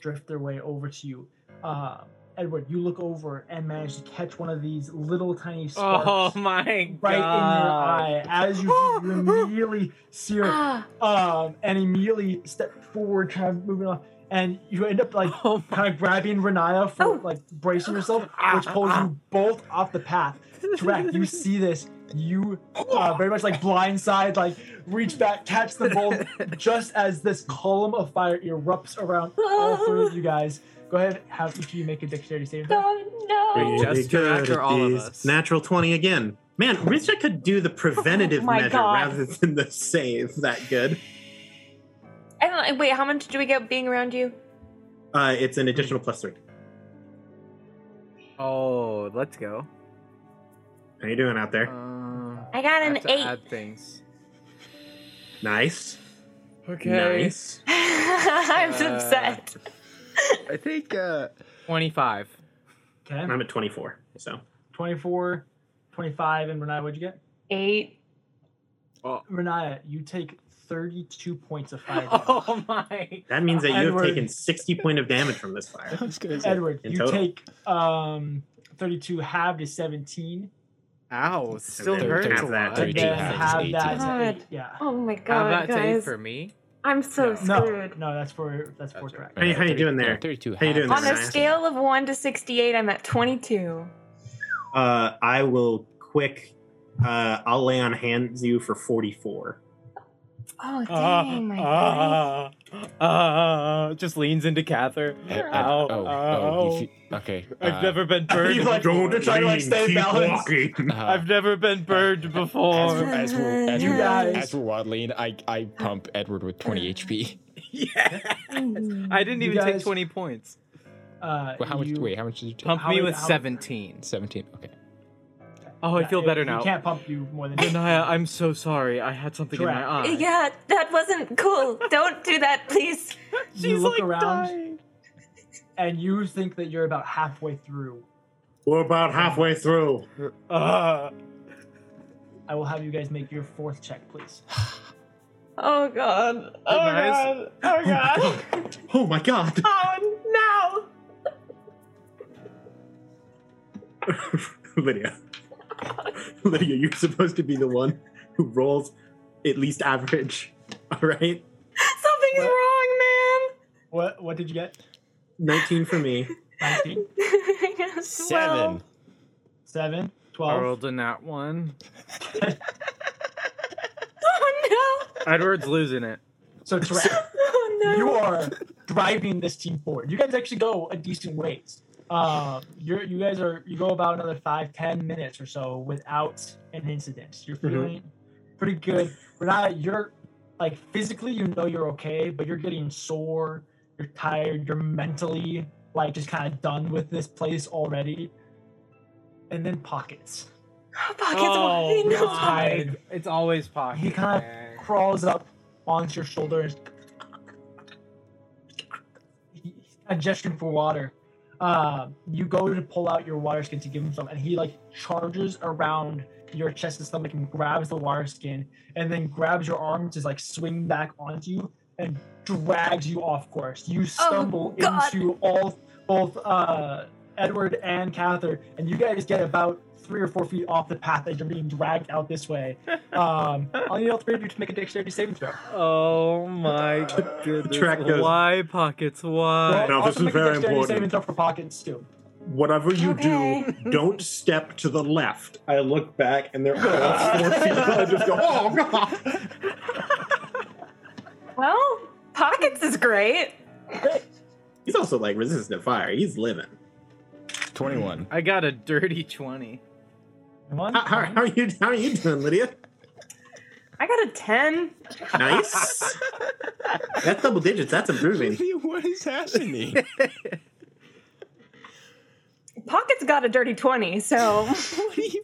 drift their way over to you. Uh, Edward, you look over and manage to catch one of these little tiny sparks Oh my right in your eye as you, you [gasps] immediately see her ah, um, and immediately step forward, kind of moving off, and you end up like Oh my! kind of grabbing Riniya for Oh. like bracing yourself, which pulls you both off the path. Correct. You [laughs] see this. You uh, very much like blindside, like reach back, catch the bolt, [laughs] just as this column of fire erupts around all three of you guys. Go ahead, have each of you make a dexterity save. throw. oh no. Wait, just Tarak or all of us? Natural twenty again. Man, Rizja could do the [laughs] preventative Oh measure God. rather than the save. That good. I don't, wait, how much do we get being around you? Uh, it's an additional plus three. Oh, let's go. How you doing out there? Uh, I got I an have to eight. add things. nice. Okay. Nice. [laughs] I'm Uh, upset. I think uh, Twenty-five. Okay, I'm at twenty four. So 24, 25, and Riniya, what'd you get? Eight. Oh. Riniya, you take 32 points of fire [laughs] damage. Oh my! that means that you have taken sixty point of damage from this fire. [laughs] I was gonna say. Edward, you total. take um 32 halved is 17. Ow! it Still then hurts half a that, lot. And then halved have 18. that eight. Yeah. Oh my Have god, that to eight for me. I'm so No, screwed. no, no, that's for that's for That's Tarak. How you- how you doing there? 32 How you doing half. On a Nice. scale of 1 to 68, I'm at 22. Uh, I will quick. Uh, I'll lay on hands you for forty four. Oh, Ah, dang, my god. ah, ah, just leans into Kathyr. Ed- Ed- Ow, oh, oh, ow. you fe- okay. I've uh, never been [laughs] burned. He's like, before. They're trying to, like, stay balanced. walking. [laughs] uh, I've never been burned as, before. we're, as, we're, as, You we're, guys- as we're waddling, I, I pump Edward with 20 HP. yeah. [laughs] I didn't You even take 20 points. Uh, Well, how much? you- Wait, how much did you take? Pump me with 17. 17. Okay. Oh, I yeah, feel it- better He now. can't pump you more than Riniya, I'm so sorry. I had something in my Correct. eye. Yeah, that wasn't cool. Don't do that, please. [laughs] You look around. dying. and you think that you're about halfway through. We're about halfway through. Uh, [sighs] I will have you guys make your fourth check, please. [sighs] Oh god. Oh Nice. god. Oh god. [laughs] Oh my god! oh [laughs] Lydia. [laughs] Lydia, you're supposed to be the one who rolls at least average. [laughs] All right? Something's What? wrong, man. What what did you get? 19 for me. 19, [laughs] I got Seven. 7, I 12. rolled a nat one. Oh no. Edward's losing it. So Tra- Oh no. you are driving this team forward. You guys actually go a decent ways. Um, you're you guys are you go about another five ten minutes or so without an incident. You're Mhm. feeling pretty good. But not you're like physically you know you're okay, but you're getting sore. You're tired. You're mentally like just kind of done with this place already. And then pockets. [gasps] Pockets. oh, [laughs] no. God. It's always pockets. He kind of crawls up onto your shoulders. He's kind of gesturing for water. Um, you go to pull out your water skin to give him some, and he like charges around your chest and stomach and grabs the water skin, and then grabs your arm to like swing back onto you and drags you off course. You stumble God. into all both uh, Edward and Kathyr, and you guys get about three or four feet off the path as you're being dragged out this way. [laughs] Um, I'll need all three of you to make a dexterity saving throw. Oh my goodness. Tarak goes- Why pockets? Why? No, this is make very a dexterity important. saving throw for pockets too. Whatever you Okay. do, don't step to the left. I look back and they're all [laughs] four feet. I just go, oh god! Well, pockets is great. He's also like resistant to fire. He's living. 21. I got a dirty 20. One, How, how, how are you? How are you doing, Lydia? I got a ten. Nice. That's double digits. That's improving. [laughs] what is happening? Pockets got a dirty twenty. So [laughs] what do you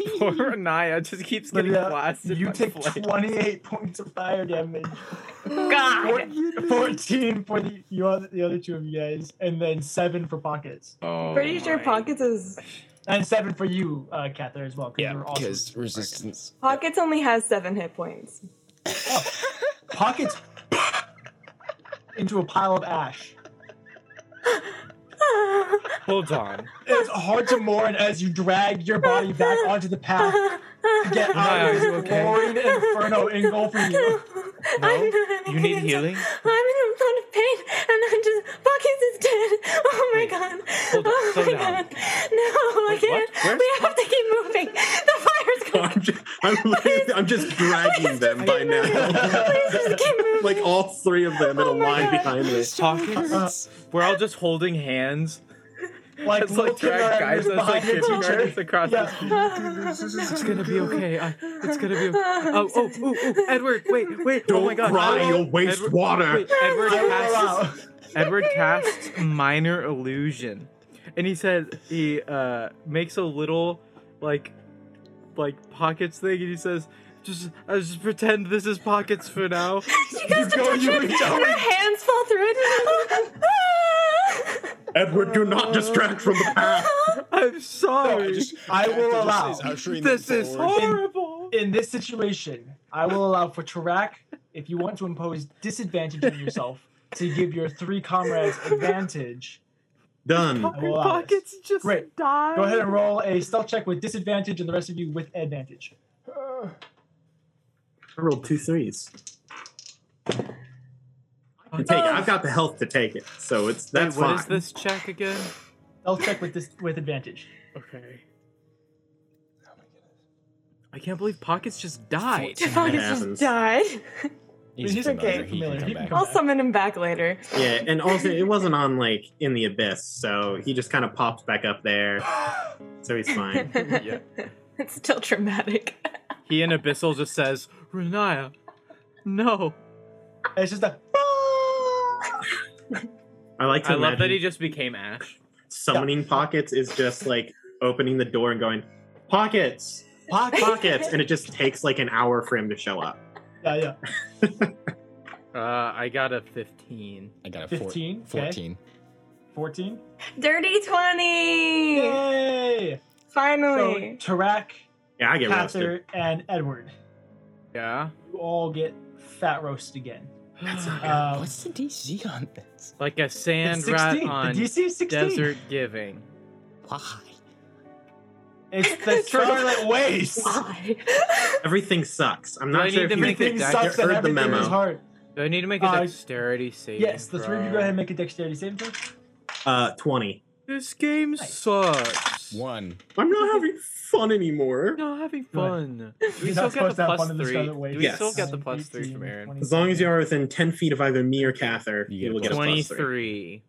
[laughs] Poor [laughs] Naya just keeps getting Lydia, blasted. you by take flames. 28 points of fire damage. [laughs] God. 14 for the, you other, the other two of you guys, and then 7 for pockets. Oh Pretty sure pockets is And 7 for you, uh, Kathyr, as well. Yeah, you're also- because resistance. pockets only has seven hit points. Pockets into a pile of ash. Hold on. It's hard to mourn as you drag your body back onto the path to get out Naya, of are this you okay? roaring inferno engulfing you. No? I'm You need healing? I'm in a lot of pain, and I'm just Pockets is dead. Oh my Wait, god. hold on, oh slow my down. god. No, I can't. We have to keep moving. The fire's going. I'm just, I'm, [laughs] literally- I'm just dragging them by now. Please just keep [laughs] moving. like all three of them in a Oh line God. behind me. Pockets? We're all just holding hands. Like, It's like looking drag at guys you that's like behind your teacher. kindergartens across Yeah. the It's gonna be okay. I, it's gonna be okay. Oh, oh, oh, oh, Edward, wait, wait. Don't oh my god. cry, Edward- you'll waste Edward- water. Wait, Edward casts. Edward casts minor illusion, and he says he uh makes a little like like pockets thing, and he says. Just, I just pretend this is pockets for now. [laughs] She goes to go, touch you it, reach and her hands fall through it. [laughs] Edward, do not distract from the uh-huh. path. I'm sorry. I will allow. this is horrible. In this situation, I will allow for Tarak, if you want to impose disadvantage on yourself, to give your three comrades advantage. Done. I will. Pockets just Great. died. Go ahead and roll a stealth check with disadvantage, and the rest of you with advantage. I rolled two threes. I can take it. Um, I've got the health to take it, so it's Wait, that's what fine. is this check again? Stealth check with this with advantage. Okay. I can't believe Pockets just died. Pockets happens. just died. [laughs] He's, He's okay, He familiar. can He come can back. I'll summon him back later. Yeah, and also it [laughs] wasn't on like in the abyss, so he just kind of pops back up there, so he's fine. Yeah. [laughs] It's still traumatic. He and Abyssal just says, Riniya, no. It's just a. I like to I love that he just became Ash. summoning pockets is just like opening the door and going pockets, Pocket. [laughs] pockets, and it just takes like an hour for him to show up. Yeah, yeah. [laughs] Uh, I got a 15. I got a four- 15, okay. 14. 14. Dirty 20! Yay! Finally. So, Finally. Tarak, Yeah, I get roasted. And Edward, Yeah. you all get fat roast again. That's Uh, What's the DC on this? like a sand It's rat on the DC is 16. desert giving. Why? It's the [laughs] Scarlet Waste. Why? Everything sucks. I'm Do I not sure if you make Everything it you sucks and heard the everything is memo. hard. Do I need to make a Uh, dexterity save? Yes, the three of you go ahead and make a dexterity saving throw. Uh, 20. This game Nice. sucks. One. I'm not having fun anymore. Not having fun. Do we still not get the to have plus fun in the three? Scarlet Do we Yes. still get the plus three from Aaron? As long as you are within 10 feet of either me or Kathyr, You you, get will get a plus plus three.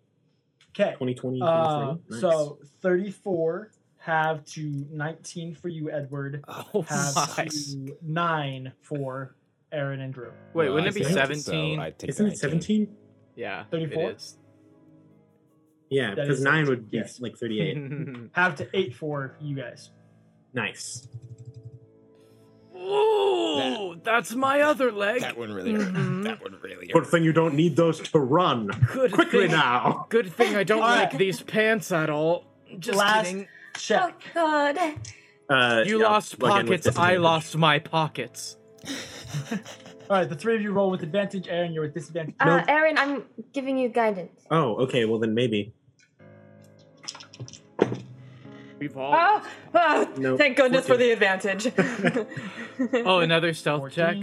Twenty-three. Okay. 20, 20, Uh, 23. Nice. so 34 have to 19 for you, Edward. Oh Have my! to 9 for Aaron and Drew. Wait, wouldn't I it be think so. seventeen? Isn't it 17? yeah, 34? It is. Yeah, That because is 9 17, would be yes. like [laughs] 38. Have to 8 for you guys. nice. oh, that's my other leg. That one really hurt. That one really Good hurt. thing you don't need those to run. Good Quickly thing, now. Good thing I don't [laughs] All like these pants at all. Just Last kidding. Oh check. god. Uh, You yeah, lost again with pockets. I disadvantage. lost my pockets. All right, the three of you roll with advantage. Aaron, you're with disadvantage. Uh, Aaron, I'm giving you guidance. Oh, okay. Well, then maybe. We've all. Oh, oh, No. thank goodness for the advantage. [laughs] Oh, another stealth check.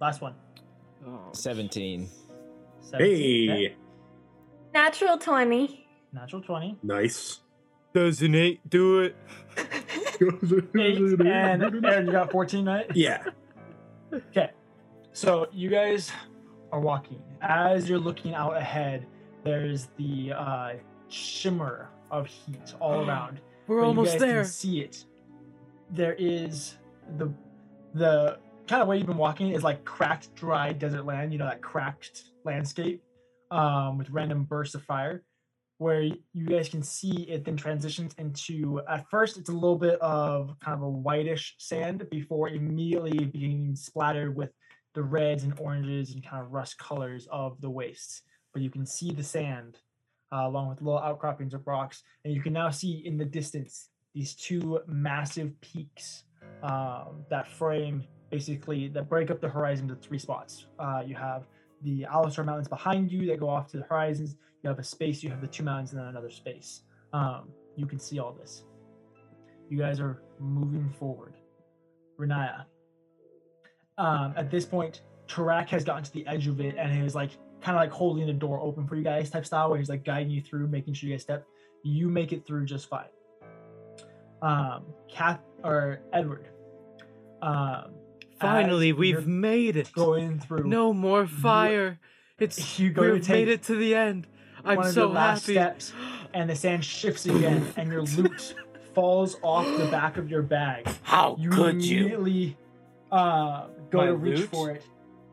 Last one. Oh. 17. 17. Hey, Okay. Natural 20. Natural 20. nice. Does an eight do it? [laughs] 8 and Aaron, you got 14, right? yeah. Okay. So you guys are walking. As you're looking out ahead, there's the uh, shimmer of heat all around. We're but you almost guys there. Can see it. There is the the kind of way you've been walking is like cracked, dry desert land. You know that cracked landscape um, with random bursts of fire, where you guys can see it then transitions into. At first, it's a little bit of kind of a whitish sand before immediately being splattered with the reds and oranges and kind of rust colors of the wastes. But you can see the sand uh, along with little outcroppings of rocks, and you can now see in the distance these two massive peaks um, that frame basically that break up the horizon to three spots. Uh, you have the Alistar Mountains behind you that go off to the horizons. You have a space. You have the two mountains and then another space. Um, you can see all this. You guys are moving forward. Riniya. Um, at this point, Tarak has gotten to the edge of it and is like kind of like holding the door open for you guys type style where he's like guiding you through, making sure you guys step. You make it through just fine. Um, Kath or Edward. Um, Finally, we've made it. going through. No more fire. It's [laughs] You go to we've made it to the end. I'm one of so the last happy. steps, and the sand shifts again, [gasps] and your lute falls off the back of your bag. How You could you? immediately uh, go My to reach lute? for it,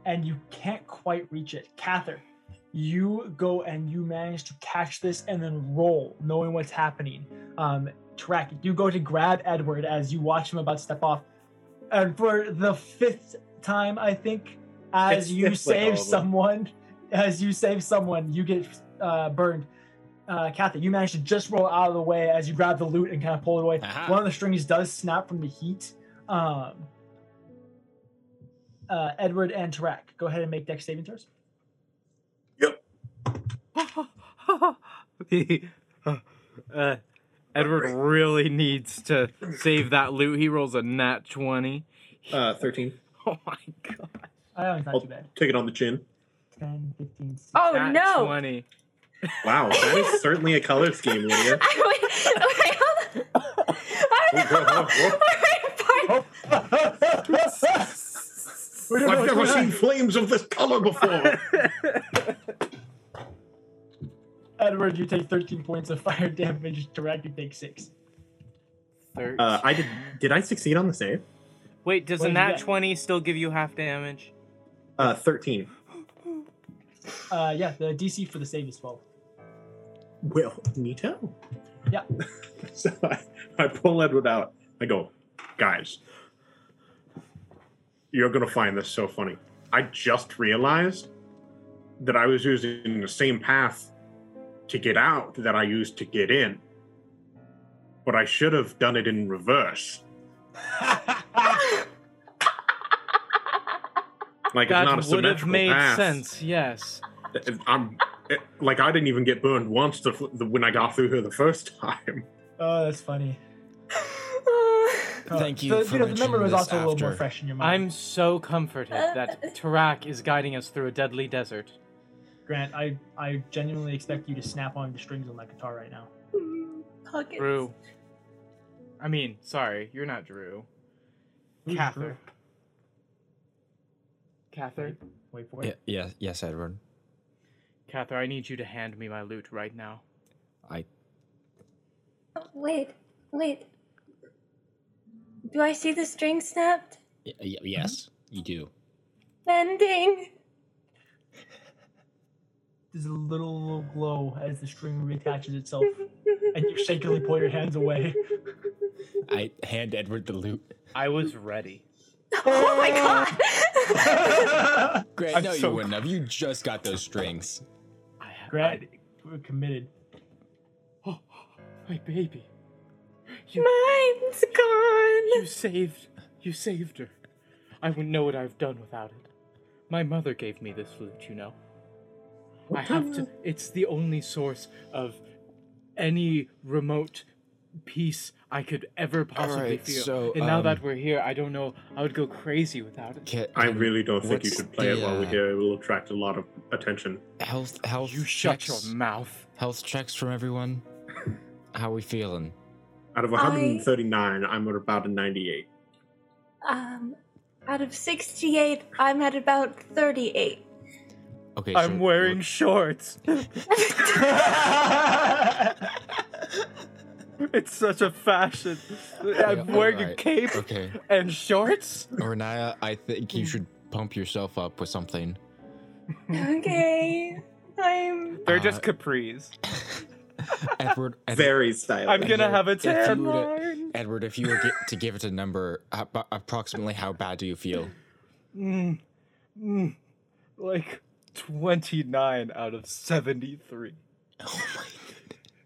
and you can't quite reach it. Kathyr, you go and you manage to catch this and then roll, knowing what's happening. Um, Tarak, you go to grab Edward as you watch him about to step off, and for the fifth time, I think, as It's- you it's like all save someone, as you save someone, you get uh, burned. Uh, Kathy, you manage to just roll out of the way as you grab the lute and kind of pull it away. Aha. One of the strings does snap from the heat. Um, uh, Edward and Tarak, go ahead and make dex saving throws. uh, Edward really needs to save that lute. He rolls a nat 20. Uh, 13. Oh my god. I know it's not I'll too bad. take it on the chin. 10, 15, 16. Oh nat no! 20. Wow, that is certainly a color scheme, Lydia. wait, wait, hold on. Whoa, We don't know I've never seen on. flames of this color before. [laughs] Edward, you take 13 points of fire [laughs] damage. Tarak, you take 6. Uh, I did. Did I succeed on the save? Wait, does What a nat 20 still give you half damage? Uh, 13. Uh, yeah, the DC for the save is 12. Well, me too. Yeah. [laughs] so I, I pull Edward out. I go, guys, you're gonna find this so funny. I just realized that I was using the same path to get out that I used to get in. But I should have done it in reverse. [laughs] Like that it's not a would have made path. sense. Yes. I'm it, like I didn't even get burned once the, the, when I got through here the first [laughs] time. Oh, that's funny. Thank you The, for you know, the memory mentioning was this also a little more fresh in your mind. I'm so comforted uh, that uh, uh. Tarak is guiding us through a deadly desert. Grant, I, I genuinely expect you to snap on the strings on that guitar right now. Mm, Pockets. Drew. I mean, sorry, you're not Drew. Who's Kathyr. Drew? Kathyr. Wait for it. Yeah, yeah, yes, Edward. Kathyr, I need you to hand me my lute right now. I Oh, wait, wait. Do I see the string snapped? y- uh, y- yes, you do. Bending. There's a little, little glow as the string reattaches itself, and you shakily pull your hands away. I hand Edward the lute. I was ready. [laughs] oh my god! [laughs] Grant, I'm no, so you wouldn't have. You just got those strings. I have Grant, we're committed. Oh, [gasps] my baby. You, Mine's gone. you saved. You saved her. I wouldn't know what I've done without it. My mother gave me this flute, you know. I have to. It's the only source of any remote peace I could ever possibly Alright, feel. so, and now um, that we're here, I don't know. I would go crazy without it. Ca- I really don't think you should play it while we're uh, here. It will attract a lot of attention. Health, health. You shut your mouth. Health checks from everyone. How are we feeling? Out of 139, I'm at about a 98. Um, out of 68, I'm at about 38. Okay, I'm so wearing shorts. [laughs] [laughs] it's such a fashion. I'm Yeah, wearing a cape Okay, and shorts. Ornaya, I think you should pump yourself up with something. okay. I'm. They're Uh, just capris. [laughs] Edward, Edward, Very stylish. I'm gonna have a if tan were to- line. Edward, if you were get, to give it a number, ap- approximately how bad do you feel? Mm, mm, like 29 out of 73. Oh my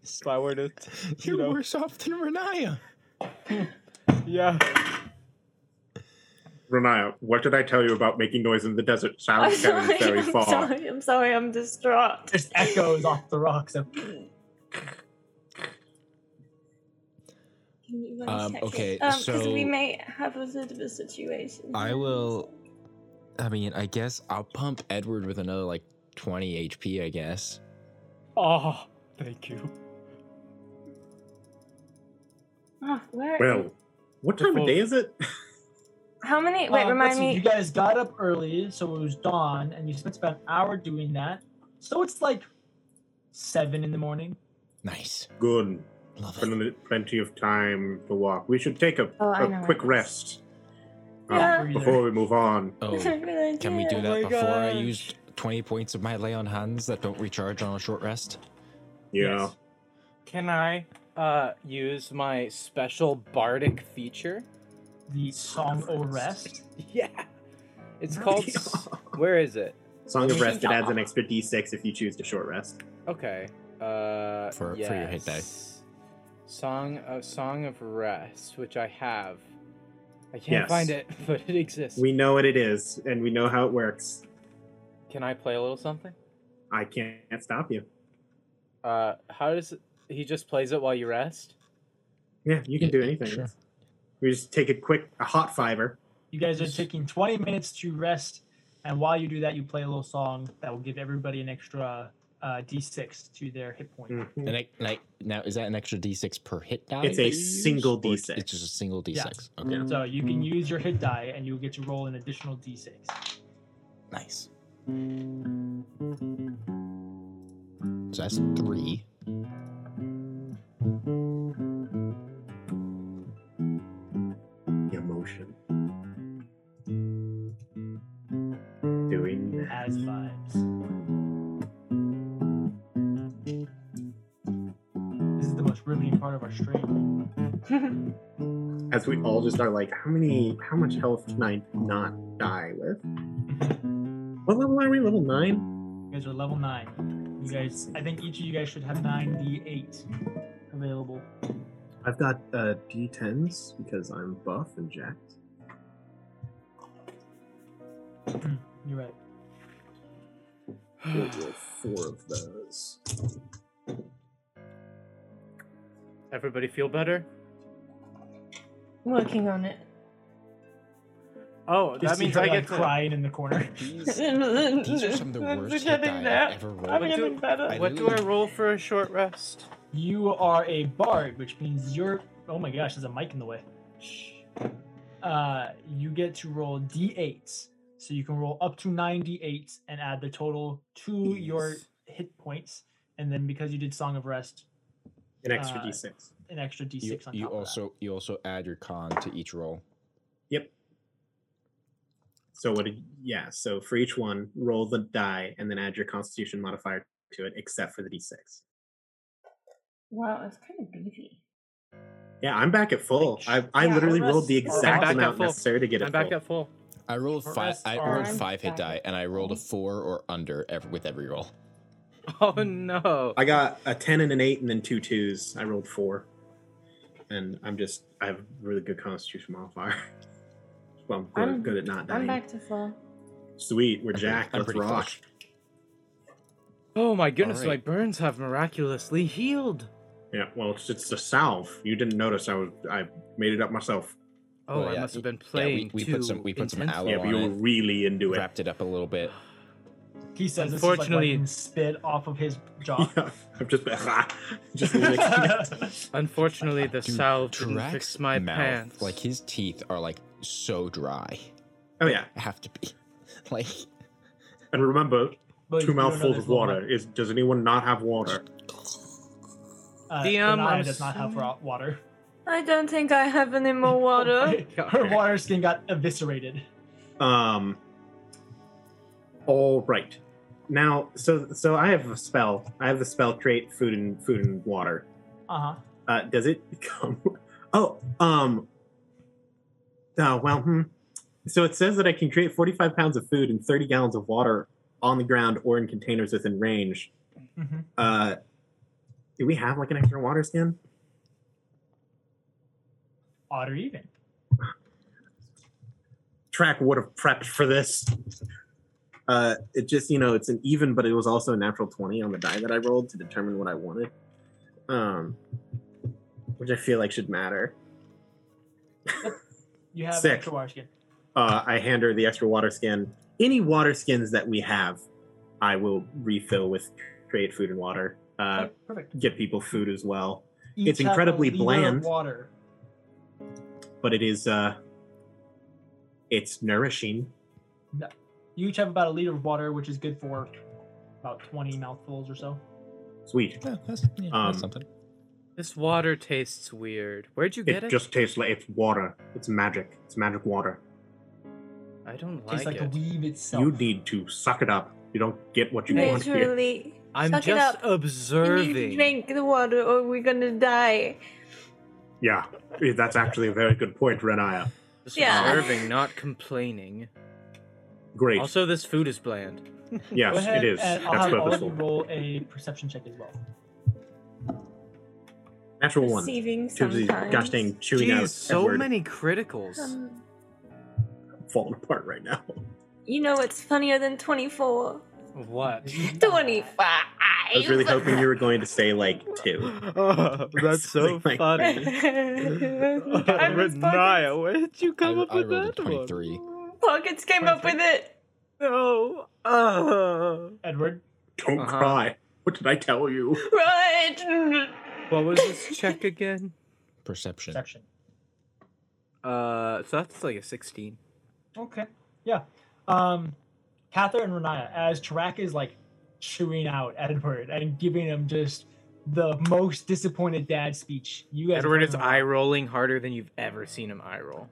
If I were to, you You're know, worse off than Riniya. [laughs] yeah. Riniya, what did I tell you about making noise in the desert? I'm Sound carries sorry. very I'm far. sorry. I'm sorry. I'm distraught. Just echoes off the rocks. Of, Give me one Um, okay, Um, because we so- may have a bit of a situation. I will. I mean, I guess I'll pump Edward with another like 20 HP, I guess. Oh, thank you. Oh, where? Well, what time of day is it? [laughs] How many? Wait, Um, remind let's see, me. You guys got up early, so it was dawn, and you spent about an hour doing that. So it's like seven in the morning. Nice. Good. Love it. Plenty of time to walk. We should take a, Oh, a quick it is. rest uh, Yeah. before we move on. Oh, [laughs] can we do that my before I gosh. used 20 points of my lay on hands that don't recharge on a short rest? Yeah. Yes. Can I uh use my special bardic feature? The song of Rest. [laughs] Yeah. It's called. Where is it? Song of Rest, it adds an [laughs] extra d6 if you choose to short rest. Okay. Uh, For- for your hit die. Song of Song of Rest, which I have. I can't Yes. find it, [laughs] but it exists. We know what it is, and we know how it works. Can I play a little something? I can't stop you. Uh, how does it, he just plays it while you rest? Yeah, you can Yeah, do anything. sure. We just take a quick, a hot fiver. You guys are taking 20 minutes to rest, and while you do that, you play a little song that will give everybody an extra uh, d6 to their hit point. Mhm. And I, like now, is that an extra d6 per hit die? It's a that use, single D6. It's just a single d6. Yes. Okay, So you can use your hit die, and you'll get to roll an additional d6. nice. So that's three. Emotion. Doing that. as vibes. This is the most riveting part of our stream. As we all just are like, how many, how much health can I not die with? What level are we? Level nine? You guys are level 9. You guys, I think each of you guys should have nine d8 available. I've got uh, D10s because I'm buff and jacked. You're right. We'll roll four of those. Everybody feel better? I'm Working on it. Oh, that see means her, I like, get to. crying in the corner. [laughs] These, these are some of the I'm worst hit die. I've ever rolled. I'm What do- getting better. I What do I roll for a short rest? You are a bard, which means you're. Oh my gosh, there's a mic in the way. Shh. Uh, you get to roll d8s, so you can roll up to nine d8s and add the total to your hit points, and then because you did Song of Rest, An extra Uh, D6. an extra d6 You, on you top of also you also add your con to each roll. Yep. So what? Did, yeah. So for each one, roll the die and then add your Constitution modifier to it, except for the D6. Wow, it's kind of beefy. Yeah, I'm back at full. I I Yeah, literally rest- rolled the exact amount necessary to get it I'm back full. at full. I rolled five. I rolled five hit die, and I rolled a four or under every, with every roll. [laughs] Oh no. I got a ten and an eight, and then two twos. I rolled four, and I'm just I have really good Constitution modifier. [laughs] well, I'm good, I'm- good at not dying. I'm back to full. Sweet, we're I'm jacked. I'm Let's pretty rock. flush. Oh my goodness, Alright. my burns have miraculously healed. Yeah, well, it's, it's the salve. You didn't notice I was I made it up myself. Oh, Well, I yeah, must have y- been yeah, we- playing we too put some- we put some intensely. aloe yeah, but on you were really into it. Wrapped it up a little bit. [gasps] [gasps] [sighs] He says, Unfortunately- this is like wiping spit off of his jaw. [laughs] Yeah, I'm just been [laughs] just licking it. Unfortunately, the Dude, salve didn't fix my mouth, pants. like his teeth are like so dry. Oh yeah, Have to be [laughs] like and remember, But two you don't know mouthfuls of water. Is does anyone not have water? Uh, DM, Riniya I'm does not have water. I don't think I have any more water. Her water skin got eviscerated. Um. All right. Now, so so I have a spell. I have the spell create food and food and water. Uh huh. Uh, does it [laughs] become? Oh, um. Oh well. Hmm. So it says that I can create forty-five pounds of food and thirty gallons of water on the ground or in containers within range. hmm Uh, do we have like an extra water skin? Odd or even. Tarak would have prepped for this. Uh, it just you know it's an even, but it was also a natural twenty on the die that I rolled to determine what I wanted. Um, which I feel like should matter. [laughs] You have Sick. extra water skin. Uh, I hand her the extra water skin. Any water skins that we have, I will refill with create food and water. Uh, perfect. get people food as well. Each it's incredibly bland. Water. But it is uh, it's nourishing. You each have about a liter of water, which is good for about 20 mouthfuls or so. Sweet. yeah, that's, yeah, Um, that's something. This water tastes weird. Where'd you get It it? just tastes like it's water. It's magic. It's magic water. I don't Tastes like, like the it. weave itself. You need to suck it up. You don't get what you want here. Literally. I'm Suck it just up. You need to observing. drink the water or we're gonna die. Yeah, that's actually a very good point, Riniya. Just Yeah. observing, not complaining. Great. Also, this food is bland. [laughs] yes, Go ahead it is. and I'll That's have all of purposeful. you roll a perception check as well. Natural one. Receiving Tubesy, sometimes. gosh dang, chewing Jeez, out so Edward. many criticals. Um, falling apart right now. you know what's funnier than 24? what? [laughs] 25. I was really hoping you were going to say like [laughs] two. that's so Like- funny. I was Riniya, where did you come I, up I with rolled a that one? Twenty-three. Pockets came up with it. No. Uh, Edward, Don't Uh-huh. cry. What did I tell you? Right. what was this check again? Perception. perception. Uh, so that's like a 16. Okay. Yeah. Um, Catherine and Riniya, as Tarak is like chewing out Edward and giving him just the most disappointed dad speech. You guys, Edward is eye rolling harder than you've ever seen him eye roll.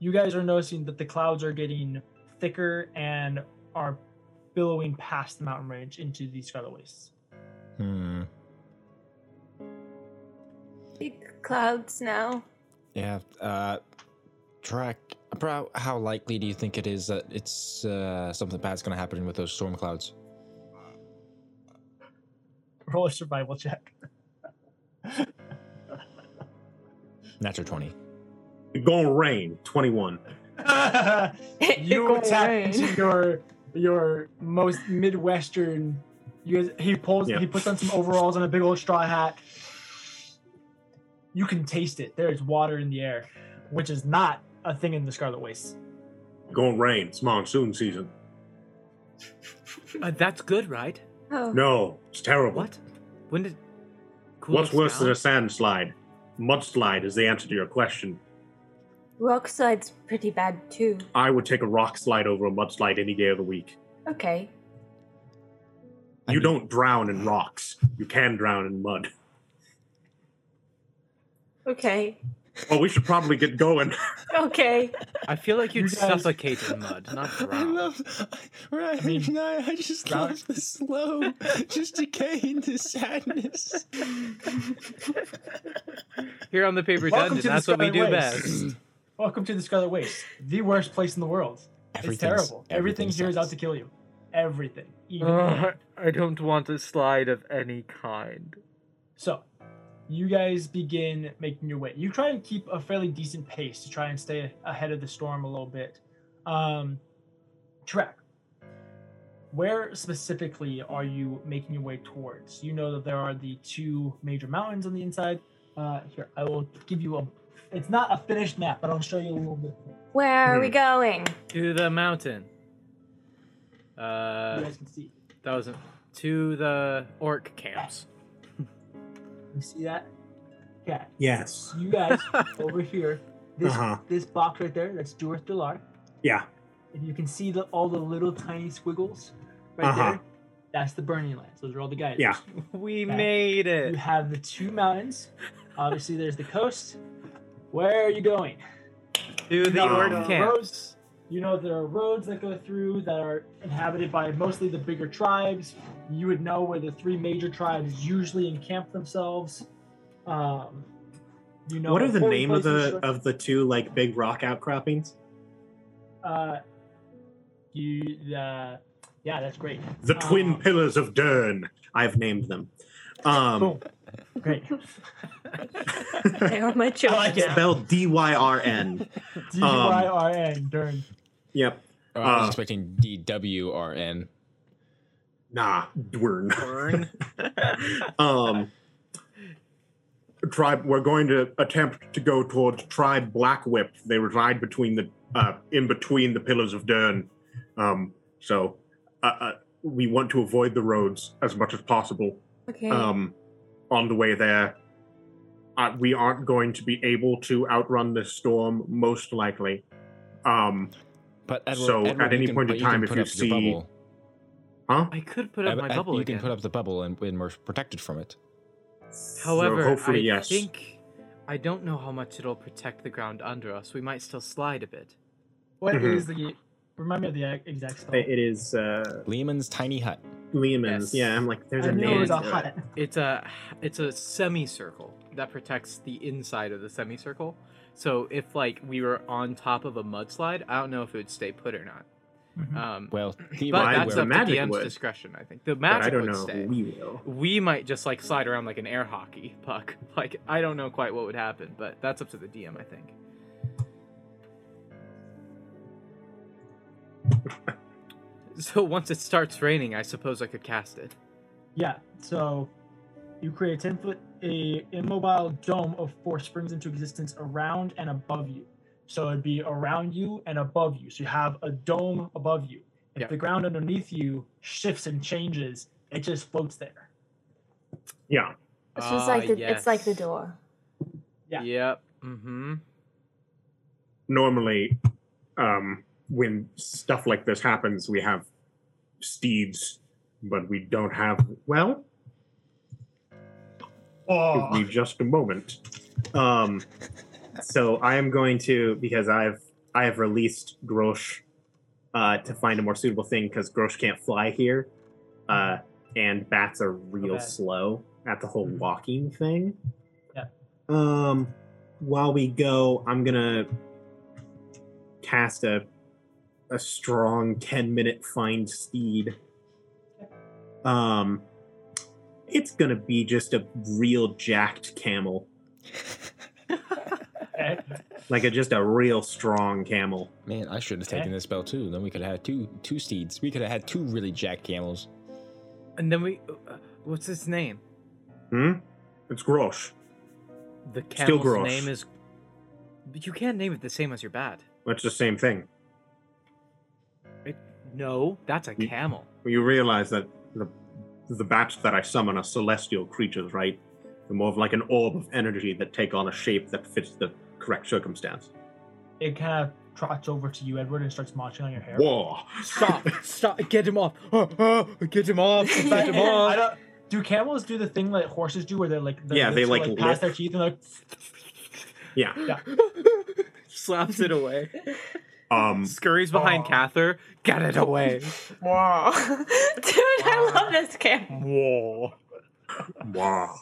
You guys are noticing that the clouds are getting thicker and are billowing past the mountain range into the Scarlet Wastes. Hmm. Big clouds now. Yeah. Uh, Tarak. About how likely do you think it is that it's uh, something bad's going to happen with those storm clouds? [laughs] roll a survival check. Natural 20. It's gonna rain. Twenty-one. [laughs] you Go attack away. into your your most midwestern. You guys, he pulls. Yeah. He puts on some overalls and a big old straw hat. You can taste it. There is water in the air, which is not a thing in the Scarlet Wastes. Gonna rain. It's monsoon season. Uh, that's good, right? Oh. No, it's terrible. What? When did? cool What's worse down? than a sand slide? Mudslide is the answer to your question. Rock slide's pretty bad too. I would take a rock slide over a mudslide any day of the week. Okay. I You mean- don't drown in rocks. You can drown in mud. Okay. Well, we should probably get going. [laughs] Okay. I feel like you'd You guys- suffocate in mud, not [laughs] I drown. love, right? I mean, no, I just drown- love the slow, just decay into sadness. Here on the Paper Welcome Dungeon, the that's what we do Scarlet best. [clears throat] Welcome to the Scarlet Waste, the worst place in the world. It's terrible. Everything everything here is out to kill you. Everything. Even Uh, [laughs] I don't want a slide of any kind. So, you guys begin making your way. You try and keep a fairly decent pace to try and stay ahead of the storm a little bit. Um, Tarak. Where specifically are you making your way towards? You know that there are the two major mountains on the inside. Uh, here, I will give you a. It's not a finished map, but I'll show you a little bit. Where are we Hmm. going? To the mountain. you Uh, guys can see. that wasn't to the orc camps. [laughs] You see that? Okay. Yes. You guys [laughs] over here. This Uh-huh. this box right there. That's Jorth Delar. Yeah. and you can see the, all the little tiny squiggles right Uh-huh. there. That's the Burning Lands. Those are all the guys. Yeah. We Okay. made You it. have the two mountains. Obviously, there's the coast. Where are you going? To the Um, orc there are camps. roads. You know there are roads that go through that are inhabited by mostly the bigger tribes. You would know where the three major tribes usually encamp themselves. Um, you know what are the name of the are- of the two like big rock outcroppings? Uh, you uh, yeah, that's great. The twin Um, pillars of Dyrn. I've named them. Um, Boom. Great. They are my I children. like it. spelled D Y R N. D Y R N. Dyrn. Yep. Oh, I was Uh, expecting DWRN. Nah, Dwern. Burn. [laughs] um tribe we're going to attempt to go towards tribe black whip they reside between the uh in between the pillars of dyrn um so uh, uh we want to avoid the roads as much as possible Okay. um on the way there uh, we aren't going to be able to outrun this storm most likely um But Edward, So, Edward, at you any can- point in but can time, if put you up your see- bubble. huh I could put up Ed- my Ed- bubble you again. can put up the bubble and, and we're protected from it. However, So hopefully I yes think I don't know how much it'll protect the ground under us. We might still slide a bit. What is Mhm. the? Remind me of the exact spell. it is uh Leomund's tiny hut. leomund's Yes. yeah i'm like there's I a knew name it was a to it. hut. It's a it's a semicircle that protects the inside of the semicircle. So if like we were on top of a mudslide, I don't know if it would stay put or not. Mhm. Um, Well, but theoretically, that's the up magic to DM's would. discretion, I think. The but magic i don't would know stay. we will we might just like slide around like an air hockey puck. [laughs] Like I don't know quite what would happen, but that's up to the DM, I think. [laughs] so once it starts raining, I suppose I could cast it. Yeah. So you create a ten foot a immobile dome of force springs into existence around and above you. So it'd be around you and above you. So you have a dome above you. If Yeah. the ground underneath you shifts and changes, it just floats there. yeah It's just Ah, like the, it's like the door. Yeah. Yep. Mm-hmm. normally um when stuff like this happens we have steeds but we don't have well give me just a moment um so i am going to because i've i have released grosh uh to find a more suitable thing because grosh can't fly here uh and bats are real Okay. slow at the whole Mhm. walking thing Yeah. um while we go i'm gonna cast a a strong 10 minute find steed um it's gonna be just a real jacked camel, [laughs] like a just a real strong camel. Man, I should have taken this spell too. Then we could have had two two steeds. We could have had two really jacked camels. And then we. Uh, what's his name? Hmm. It's Grosh. The Still camel's Grosh. name is. But you can't name it the same as your bat. It's the same thing. It, no, that's a You- camel. You realize that the the bats that I summon are celestial creatures, right? They're more of like an orb of energy that take on a shape that fits the correct circumstance. It kind of trots over to you, Edward, and starts munching on your hair. Whoa! Stop! [laughs] Stop! Get him off! Oh, oh, get him off! [laughs] Get him I off! don't, do camels do the thing that horses do, where they're like, their Yeah, they, lips are, like, pass their teeth and like, Yeah. yeah. [laughs] Slaps it away. Um. Scurries behind Aw. Kathyr. Get it away. Wow. [laughs] Dude, I love this camel. Whoa. Wow.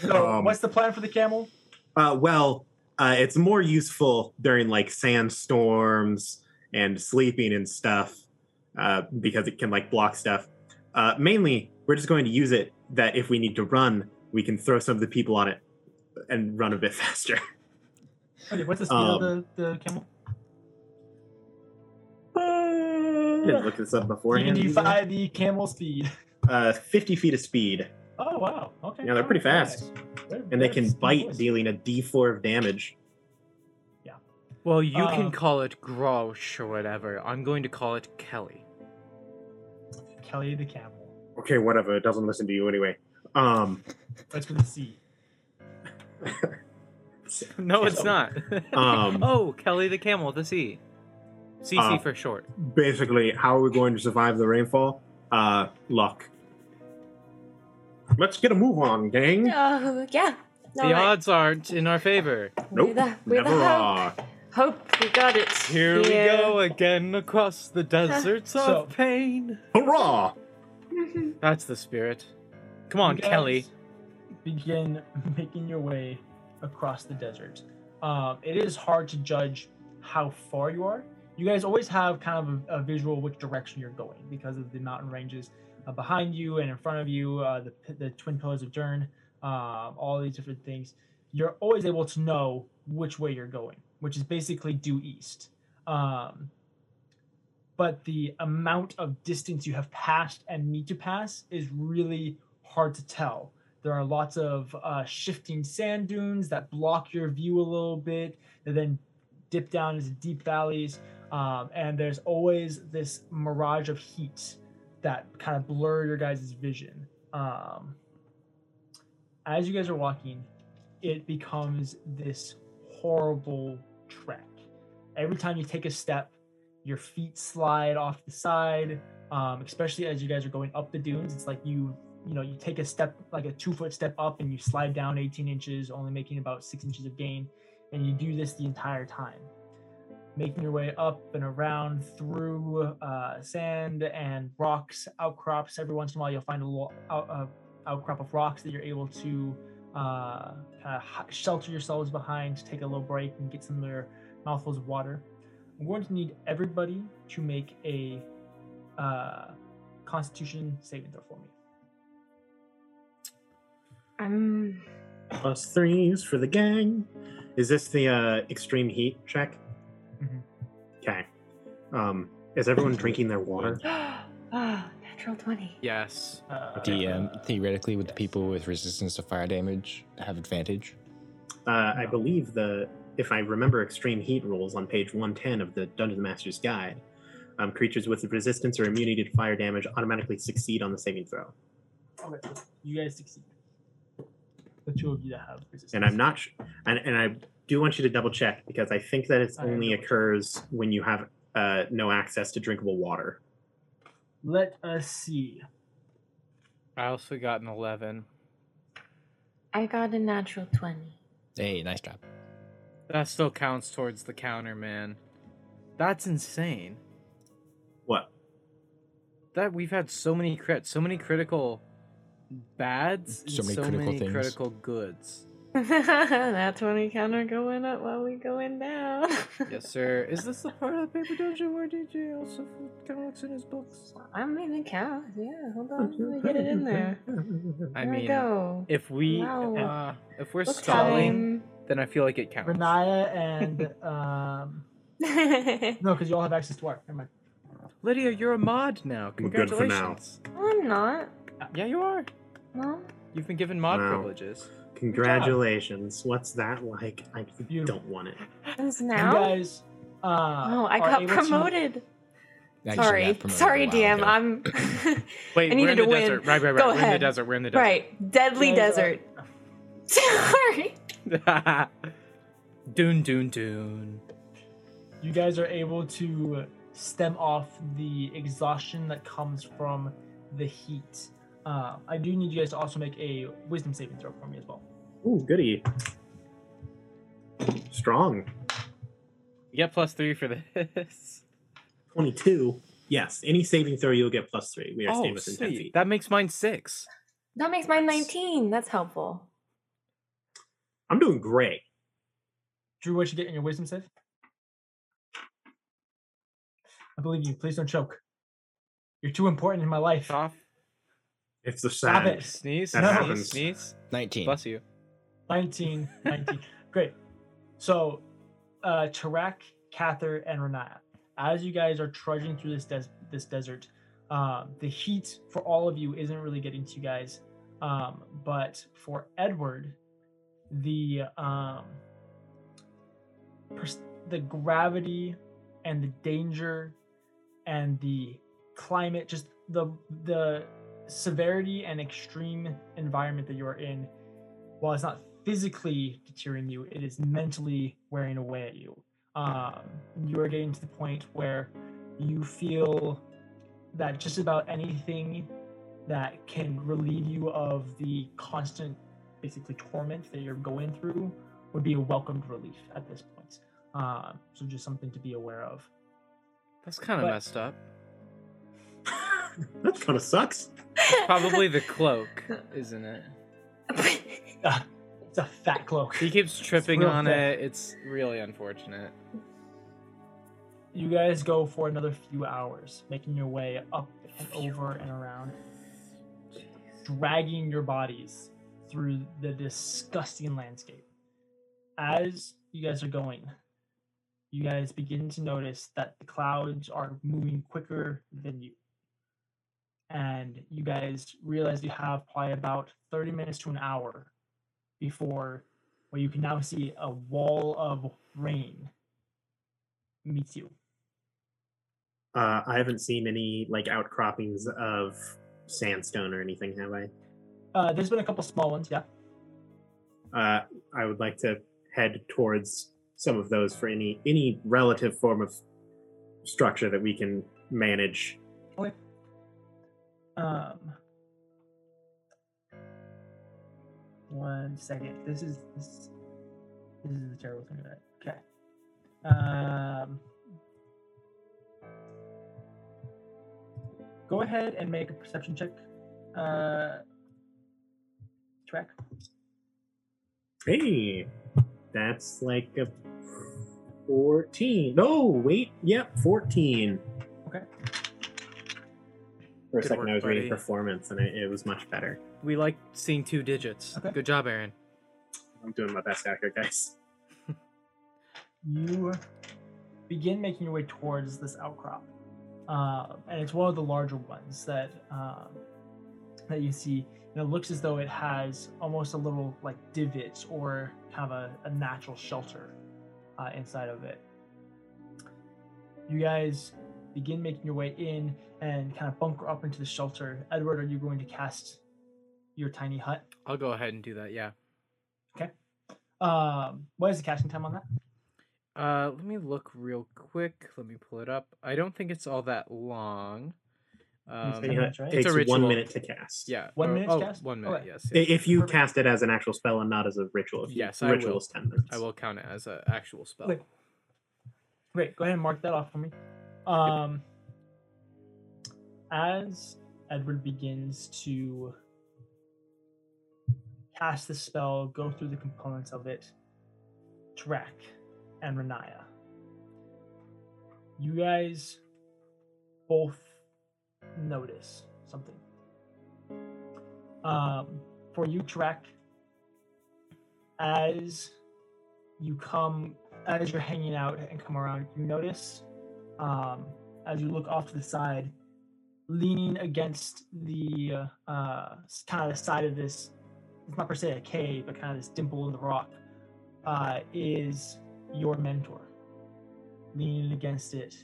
So, Um, what's the plan for the camel? Uh, well, uh, it's more useful during like sandstorms and sleeping and stuff uh, because it can like block stuff. Uh, mainly, we're just going to use it that if we need to run, we can throw some of the people on it and run a bit [laughs] faster. Okay, what's the speed um, of the, the camel? Didn't look this up beforehand. Unify the camel speed. Uh, 50 feet of speed, Oh wow. Okay. Yeah, they're pretty Very fast. nice. Very- and they can bite, boys. dealing a D4 of damage. Yeah. Well, you Um, can call it Grosh or whatever. I'm going to call it Kelly. Kelly the camel. Okay, whatever. It doesn't listen to you anyway. Um, That's with a C. [laughs] No, it's not. Um, [laughs] oh, Kelly the camel the a C. CC Uh, for short. basically, how are we going to survive the rainfall? Uh, luck. Let's get a move on, gang. Oh, yeah. The Alright. odds aren't in our favor. We're Nope, the, we're the never hope. are. Hope, we got it. Here we go again across the [laughs] deserts So- of pain. Hurrah! [laughs] That's the spirit. Come on, You Kelly. Begin [laughs] making your way across the desert. Um, it is hard to judge how far you are. You guys always have kind of a, a visual which direction you're going because of the mountain ranges uh, behind you and in front of you, uh, the the twin pillars of Dyrn, um, all these different things. You're always able to know which way you're going, which is basically due east. Um, but the amount of distance you have passed and need to pass is really hard to tell. There are lots of uh, shifting sand dunes that block your view a little bit, that then dip down into deep valleys. Um, and there's always this mirage of heat that kind of blur your guys' vision. Um, as you guys are walking, it becomes this horrible trek. Every time you take a step, your feet slide off the side. Um, especially as you guys are going up the dunes, it's like you you know you take a step like a two foot step up and you slide down 18 inches, only making about six inches of gain, and you do this the entire time, making your way up and around through uh, sand and rocks, outcrops. Every once in a while, you'll find a little out, uh, outcrop of rocks that you're able to uh, kind of shelter yourselves behind to take a little break and get some of your mouthfuls of water. I'm going to need everybody to make a uh, Constitution saving throw for me. Um, Plus threes for the gang. Is this the uh, extreme heat check? Mhm. Okay. Um, is everyone drinking their water? [gasps] ah, natural 20. Yes. Uh, DM theoretically, would the people with resistance to fire damage have advantage? Uh, I believe the, if I remember extreme heat rules on page 110 of the Dungeon Master's Guide, um, creatures with resistance or immunity to fire damage automatically succeed on the saving throw. Okay, you guys succeed. The two of you that have resistance. And I'm not, sh- and, and I do want you to double check because I think that it only occurs when you have uh, no access to drinkable water. Let us see. I also got an 11. I got a natural 20. Hey, nice job. That still counts towards the counter, man. That's insane. What? That we've had so many crits, so many critical bads, So and many so critical many things. critical goods. [laughs] that 20 counter going up while we going down. [laughs] yes, sir. Is this the part of the paper dungeon where DJ also kind of looks in his books? I mean, it counts. Yeah, hold on. Let me get it in there. [laughs] I there we mean, go. if we Wow. uh, if we're Book stalling, time. then I feel like it counts. Riniya and um no, because you all have access to art. Never mind. Lydia, you're a mod now. We're good for now. Congratulations. I'm not. Yeah, you are. No. You've been given mod Wow. privileges. Congratulations. What's that like? I Beautiful. don't want it. Is You now? guys. Uh, oh, I got able to- promoted. Sorry. promoted Sorry, DM. ago. I'm. [laughs] Wait, I we're needed in the win. desert. Right, right, right. Go we're in the desert. We're in the desert. right. Deadly You guys are- desert. [laughs] Sorry. [laughs] dune, dune, dune. you guys are able to stem off the exhaustion that comes from the heat. Uh, I do need you guys to also make a wisdom saving throw for me as well. Ooh, goody. Strong. You get plus three for this. 22. Yes, any saving throw you'll get plus three. We are Oh, staying within 10 feet. That makes mine six. That makes mine 19. That's helpful. I'm doing great. Drew, what you get in your wisdom save? I believe you. Please don't choke. You're too important in my life. Cough. It's the Stop sad. it. Sneeze. That sneeze. happens. Sneeze. 19. Bless you. 19, 19. Great. So, uh, Tarak, Kathyr, and Riniya, as you guys are trudging through this des- this desert, um, the heat for all of you isn't really getting to you guys. Um, but for Edward, the um, pers- the gravity and the danger and the climate, just the the severity and extreme environment that you are in while it's not physically deterring you, it is mentally wearing away at you. Um, you are getting to the point where you feel that just about anything that can relieve you of the constant, basically, torment that you're going through would be a welcomed relief at this point. Um, so, just something to be aware of. That's kind of But- messed up. that kind of sucks. Probably the cloak, isn't it? [laughs] A fat cloak. He keeps tripping on thick. it. It's really unfortunate. You guys go for another few hours, making your way up and over and around, dragging your bodies through the disgusting landscape. As you guys are going, you guys begin to notice that the clouds are moving quicker than you. And you guys realize you have probably about 30 minutes to an hour before where you can now see a wall of rain meets you. Uh, I haven't seen any like outcroppings of sandstone or anything, have I? Uh, there's been a couple small ones, yeah. Uh, I would like to head towards some of those for any any relative form of structure that we can manage. Um, one second. This is this. This is the terrible thing about it. Okay. Um, go ahead and make a perception check. Uh, track. Hey, that's like a fourteen. No, wait, yep, fourteen. Okay. For a Good second, work, I was reading performance, and it, it was much better. We like seeing two digits. Okay. Good job, Aaron. I'm doing my best out here, guys. [laughs] you begin making your way towards this outcrop, uh, and it's one of the larger ones that um, that you see. And it looks as though it has almost a little like divot or kind of a, a natural shelter uh, inside of it. You guys begin making your way in and kind of bunker up into the shelter. Edward, are you going to cast your tiny hut? I'll go ahead and do that. Yeah. Okay. Um, what is the casting time on that? Uh, let me look real quick. Let me pull it up. I don't think it's all that long. Um, Ten minutes, right? It's takes a one minute to cast. yeah. One or- minute oh, cast? One Okay. minute. Yes. Yes. If you Perfect. cast it as an actual spell and not as a ritual, if you, Yes, I ritual will. is ten minutes. I will count it as an actual spell. Wait. Great. Go ahead and mark that off for me. Um, as Edward begins to cast the spell, go through the components of it, Tarak and Riniya, you guys both notice something. Um, for you, Tarak, as you come, as you're hanging out and come around, you notice, um, as you look off to the side, leaning against the uh, uh, kind of the side of this, it's not per se a cave, but kind of this dimple in the rock, uh, is your mentor. Leaning against it,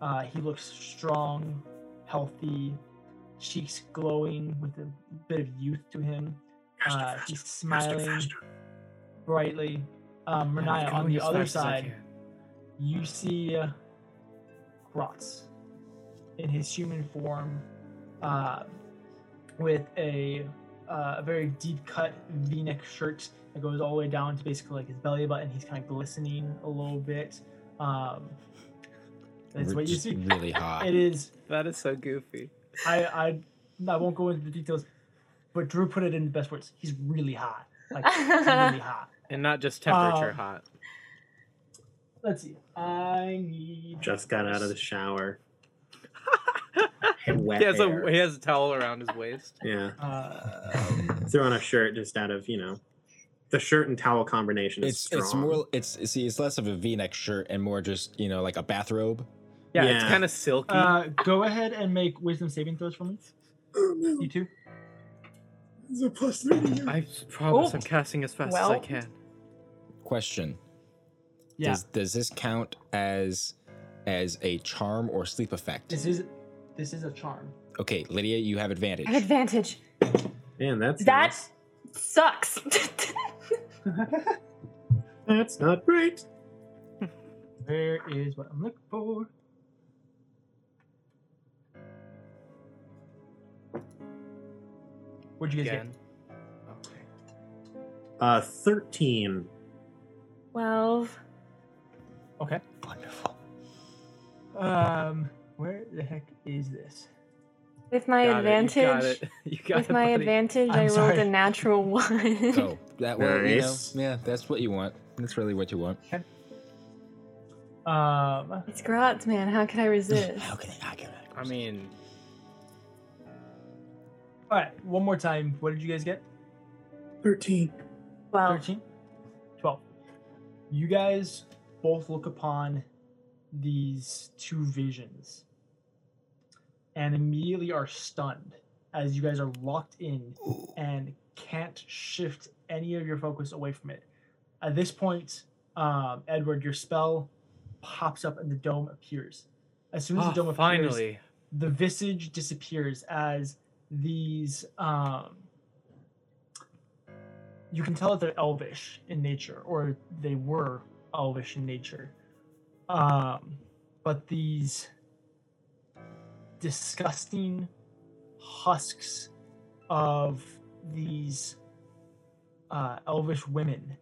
uh, he looks strong, healthy, cheeks glowing with a bit of youth to him. Faster, Uh, faster, he's smiling faster. brightly. Um, Riniya, on the other fast as I side, you see uh, Grotz in his human form uh, with a, uh, a very deep cut v neck shirt that goes all the way down to basically like his belly button. He's kind of glistening a little bit. Um, that's We're what you see. Really hot. It is. That is so goofy. I, I I won't go into the details, but Drew put it in the best words. He's really hot, like really [laughs] hot. And not just temperature Um, hot. Let's see. I need Just got out of the shower. Wet He has hair. a he has a towel around his waist. [laughs] Yeah. Uh, Threw on a shirt just out of, you know, the shirt and towel combination is It's strong. it's more it's see it's less of a V-neck shirt and more just you know like a bathrobe. Yeah, it's kind of silky. uh, go ahead and make wisdom saving throws for me. Oh, no. You too It's a plus three. I promise Oh. I'm casting as fast as I can. Question: Yeah. Does does this count as as a charm or sleep effect? This is this is a charm. Okay, Lydia, you have advantage. I have advantage. Man, that's That nice. sucks. [laughs] That's not great. Where is what I'm looking for? What'd you guys Again. Okay. Uh, thirteen. Twelve. Okay. Wonderful. Um, where the heck is this? With my Got it, advantage. You got it. You got With it, my buddy. advantage, I'm I rolled a natural [laughs] one. So that way, you know, yeah, that's what you want. That's really what you want. Um, it's Grotz, man. How can I resist? [laughs] How can I? How can I? I mean, all right. One more time. What did you guys get? Thirteen. Well, 13 12 you guys both look upon these two visions and immediately are stunned as you guys are locked in and can't shift any of your focus away from it. At this point um, edward your spell pops up and the dome appears. As soon as oh, the dome appears finally. the visage disappears as these um you can tell that they're elvish in nature or they were elvish in nature. Um but these disgusting husks of these uh elvish women.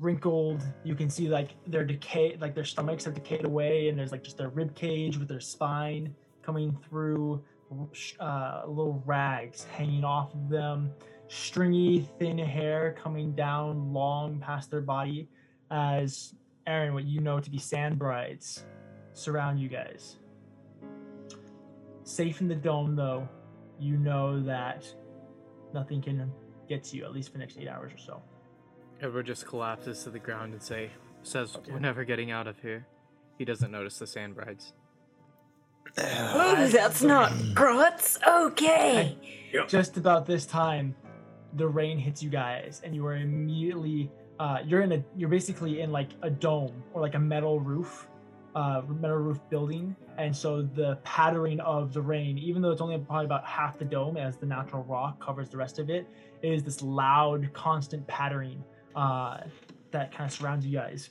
Wrinkled you can see like their decay like their stomachs have decayed away and there's like just their rib cage with their spine coming through uh, little rags hanging off of them, stringy, thin hair coming down long past their body, as Aaron, what you know to be sand brides, surround you guys. Safe in the dome, though, you know that nothing can get to you, at least for the next eight hours or so. Edward just collapses to the ground and say, says, "We're never getting out of here." He doesn't notice the sand brides. [sighs] oh, that's not Grotz. Okay. just about this time the rain hits you guys and you are immediately uh, you're in a you're basically in like a dome or like a metal roof uh, metal roof building and so the pattering of the rain even though it's only probably about half the dome as the natural rock covers the rest of it is this loud constant pattering uh, that kind of surrounds you guys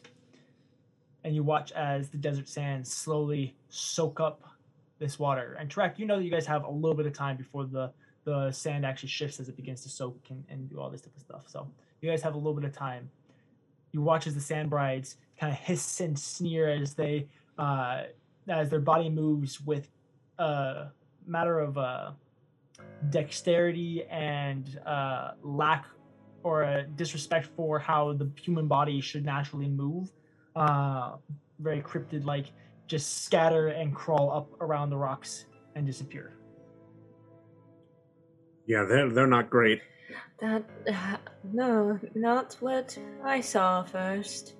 and you watch as the desert sands slowly soak up this water. And Tarak, you know that you guys have a little bit of time before the the sand actually shifts as it begins to soak and, and do all this different stuff. So you guys have a little bit of time. You watch as the sand brides kind of hiss and sneer as they uh, as their body moves with a matter of uh, dexterity and uh, lack or a disrespect for how the human body should naturally move. Uh, very cryptid like just scatter and crawl up around the rocks and disappear. Yeah, they're they're not great. That. Uh, [sighs] no, not what I saw first.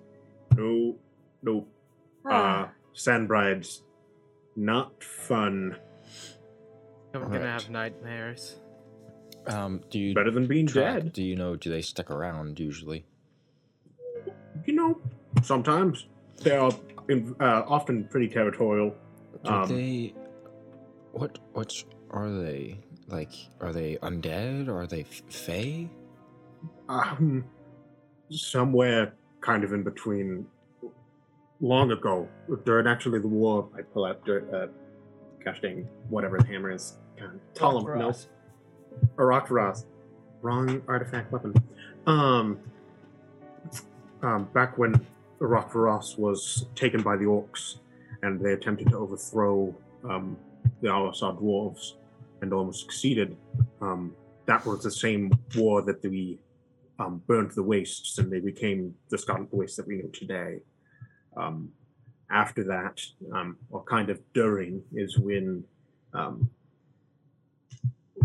No, no. Uh, Ah, sand brides, not fun. I'm gonna Right. have nightmares. Um, do you Better than being track- dead. Do you know? Do they stick around usually? You know, sometimes they are in, uh, often pretty territorial. Do Um, they? What? What are they? Like, are they undead? Or are they f- fey? Um, somewhere kind of in between. Long ago, during actually the war, I pull out uh, gosh dang, whatever the hammer is. God, Talum, no, Ross. Wrong artifact weapon. Um, um, back when Araktaras was taken by the orcs and they attempted to overthrow um, the Al-Assad dwarves and almost succeeded, um, that was the same war that we um, burned the wastes and they became the Scarlet Wastes that we know today. Um, after that, um, or kind of during, is when um,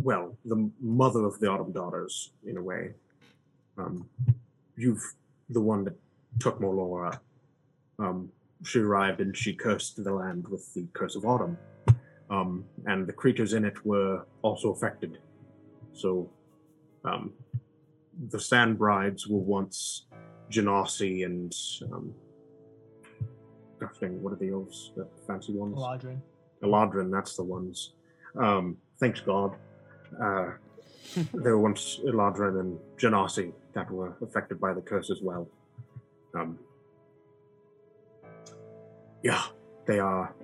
well, the mother of the Autumn Daughters, in a way. Um, you've the one that took Molora. Um, she arrived and she cursed the land with the curse of autumn, um, and the creatures in it were also affected. So, the Sand Brides were once Genasi and gosh dang, what are the elves? The fancy ones? Eladrin. Eladrin, that's the ones. Um, thanks God. Uh, [laughs] there were once Eladrin and Genasi that were affected by the curse as well. Um, yeah, they are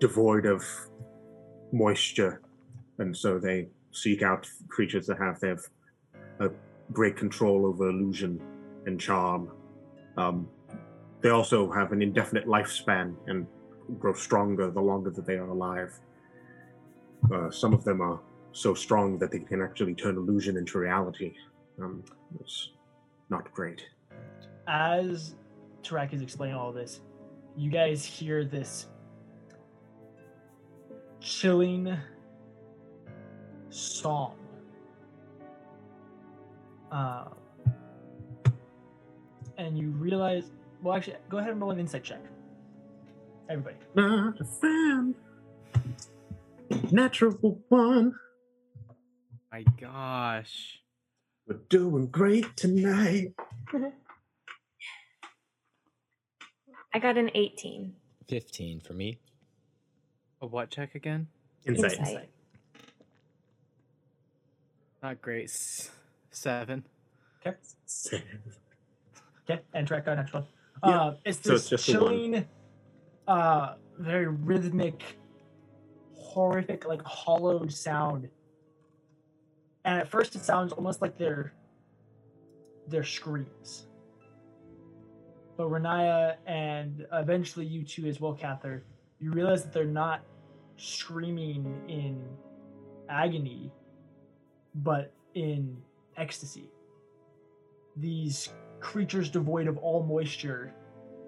devoid of moisture, and so they seek out creatures that have they have a great control over illusion and charm. Um, they also have an indefinite lifespan and grow stronger the longer that they are alive. Uh, some of them are so strong that they can actually turn illusion into reality. Um, it's not great. As Tarak is explaining all this, you guys hear this chilling song. Uh, and you realize, well, actually, go ahead and roll an insight check. Everybody. Not a fan. Natural one. My gosh. We're doing great tonight. [laughs] I got an 18. Fifteen for me. A what check again? Insight. Insight. Not great. S- seven. Okay. Seven. Okay, and track got next one. Yeah, Uh, it's so this it's just chilling, uh, very rhythmic, horrific, like hollowed sound. And at first, it sounds almost like they're they're screams. But Riniya and eventually you two as well, Kathyr, you realize that they're not screaming in agony, but in ecstasy these creatures devoid of all moisture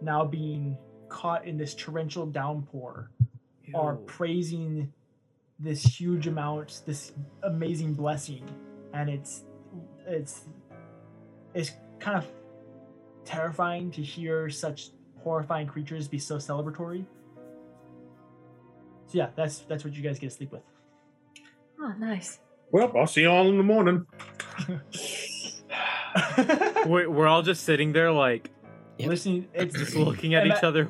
now being caught in this torrential downpour are praising this huge amount this amazing blessing and it's it's it's kind of terrifying to hear such horrifying creatures be so celebratory so yeah that's that's what you guys get to sleep with Oh, nice. Well, I'll see you all in the morning. [laughs] [laughs] We're, we're all just sitting there like Yep. listening it's just looking at and each that- other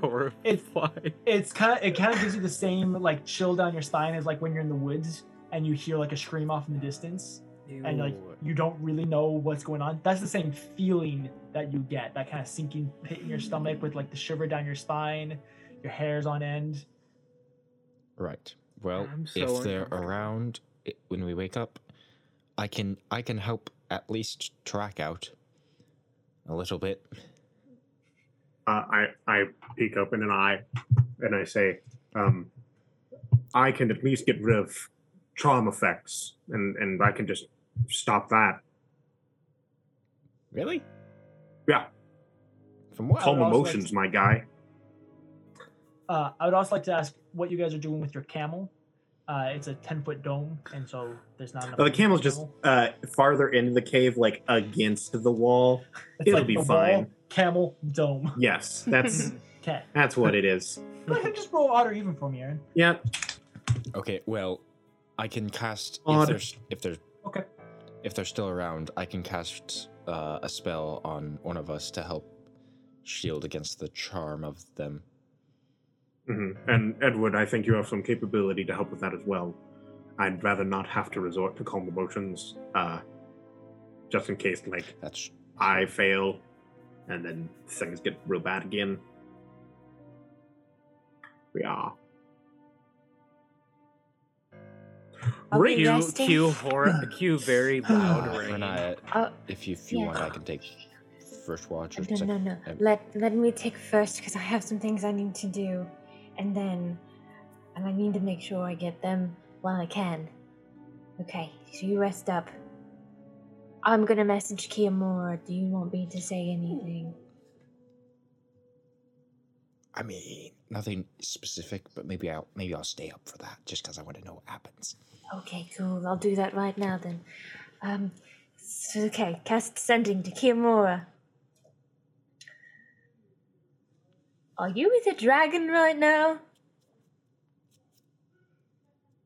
it's [laughs] horrified. it's kind of it kind of gives you the same like chill down your spine as like when you're in the woods and you hear like a scream off in the distance and like you don't really know what's going on that's the same feeling that you get that kind of sinking pit in your stomach with like the shiver down your spine your hair's on end Right. Well, so if they're around i when we wake up, I can I can help at least track out a little bit. Uh, I I peek open an eye, and I say, um, I can at least get rid of charm effects, and and I can just stop that. Really? Yeah, From what? calm would also like emotions, to- my guy. Uh, I would also like to ask what you guys are doing with your camel. Uh, it's a ten foot dome, and so there's not enough. Oh, the camel's just uh, farther into the cave, like against the wall. [laughs] It's it'll like be the fine. wall, camel dome. [laughs] Yes, that's [laughs] Okay. that's what it is. Go ahead, just roll odd or even for me, Aaron. Yeah. Okay, well, I can cast Odd. if there's if there's Okay. if they're still around. I can cast uh, a spell on one of us to help shield against the charm of them. Hmm And Edward, I think you have some capability to help with that as well. I'd rather not have to resort to calm emotions, uh, just in case, like, That's I fail and then things get real bad again. Yeah. Are we Cue, resting? cue, hor- cue very [sighs] loud rain. Riniya, Oh, if you if you yeah. want, I can take first watch or no, second. no, no. um, Let let me take first because I have some things I need to do, and then, and I need to make sure I get them while I can. Okay, so you rest up. I'm gonna message Kiamorra. Do you want me to say anything? I mean, nothing specific, but maybe I'll maybe I'll stay up for that just because I want to know what happens. Okay, cool. I'll do that right now then. Um, so, okay, cast sending to Kiamorra. Are you with a dragon right now?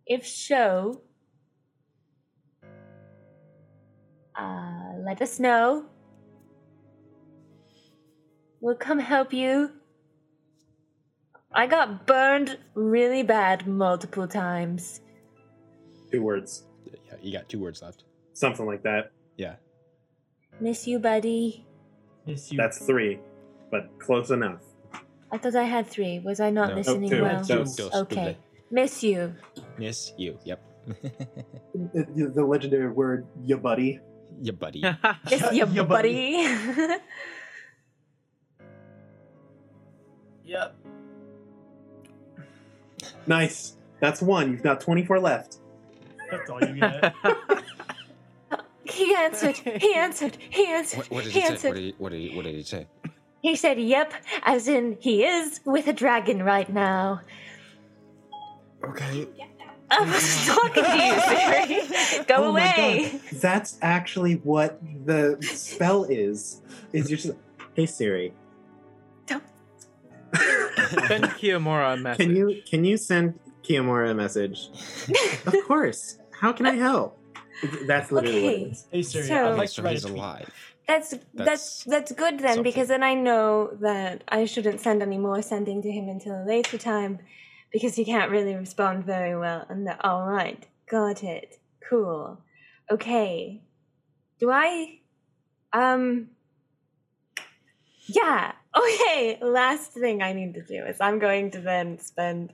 If so, uh, let us know. We'll come help you. I got burned really bad multiple times. Two words, Yeah, you got two words left. something like that. Yeah. Miss you, buddy. Miss you. That's three, but close enough. I thought I had three. Was I not No. Oh, listening Oh, two. well? So- Dos, Okay. Miss you. Miss you. Yep. [laughs] The, the legendary word, ya buddy. your buddy. [laughs] Miss you, [laughs] Yeah, buddy. Yep. Nice. That's one. You've got 24 left. That's all you get. he answered. He answered. He answered. what, what did he he say? answered. What did he, what did he, what did he say? He said, "Yep," as in he is with a dragon right now. Okay. I was talking to you, [laughs] Siri. Go Oh away. That's actually what the spell is. Is you're just, hey Siri, Don't Send [laughs] Kiamorra a message. can you can you send Kiamorra a message? of [laughs] course. How can I help? That's literally what it Okay. is. Hey Siri, So- I'd like to write he's a tweet. alive. That's that's That's that's good then something. because then I know that I shouldn't send any more sending to him until a later time because he can't really respond very well. And the, all right, got it. Cool. Okay. Do I? Um. Yeah. Okay. Last thing I need to do is I'm going to then spend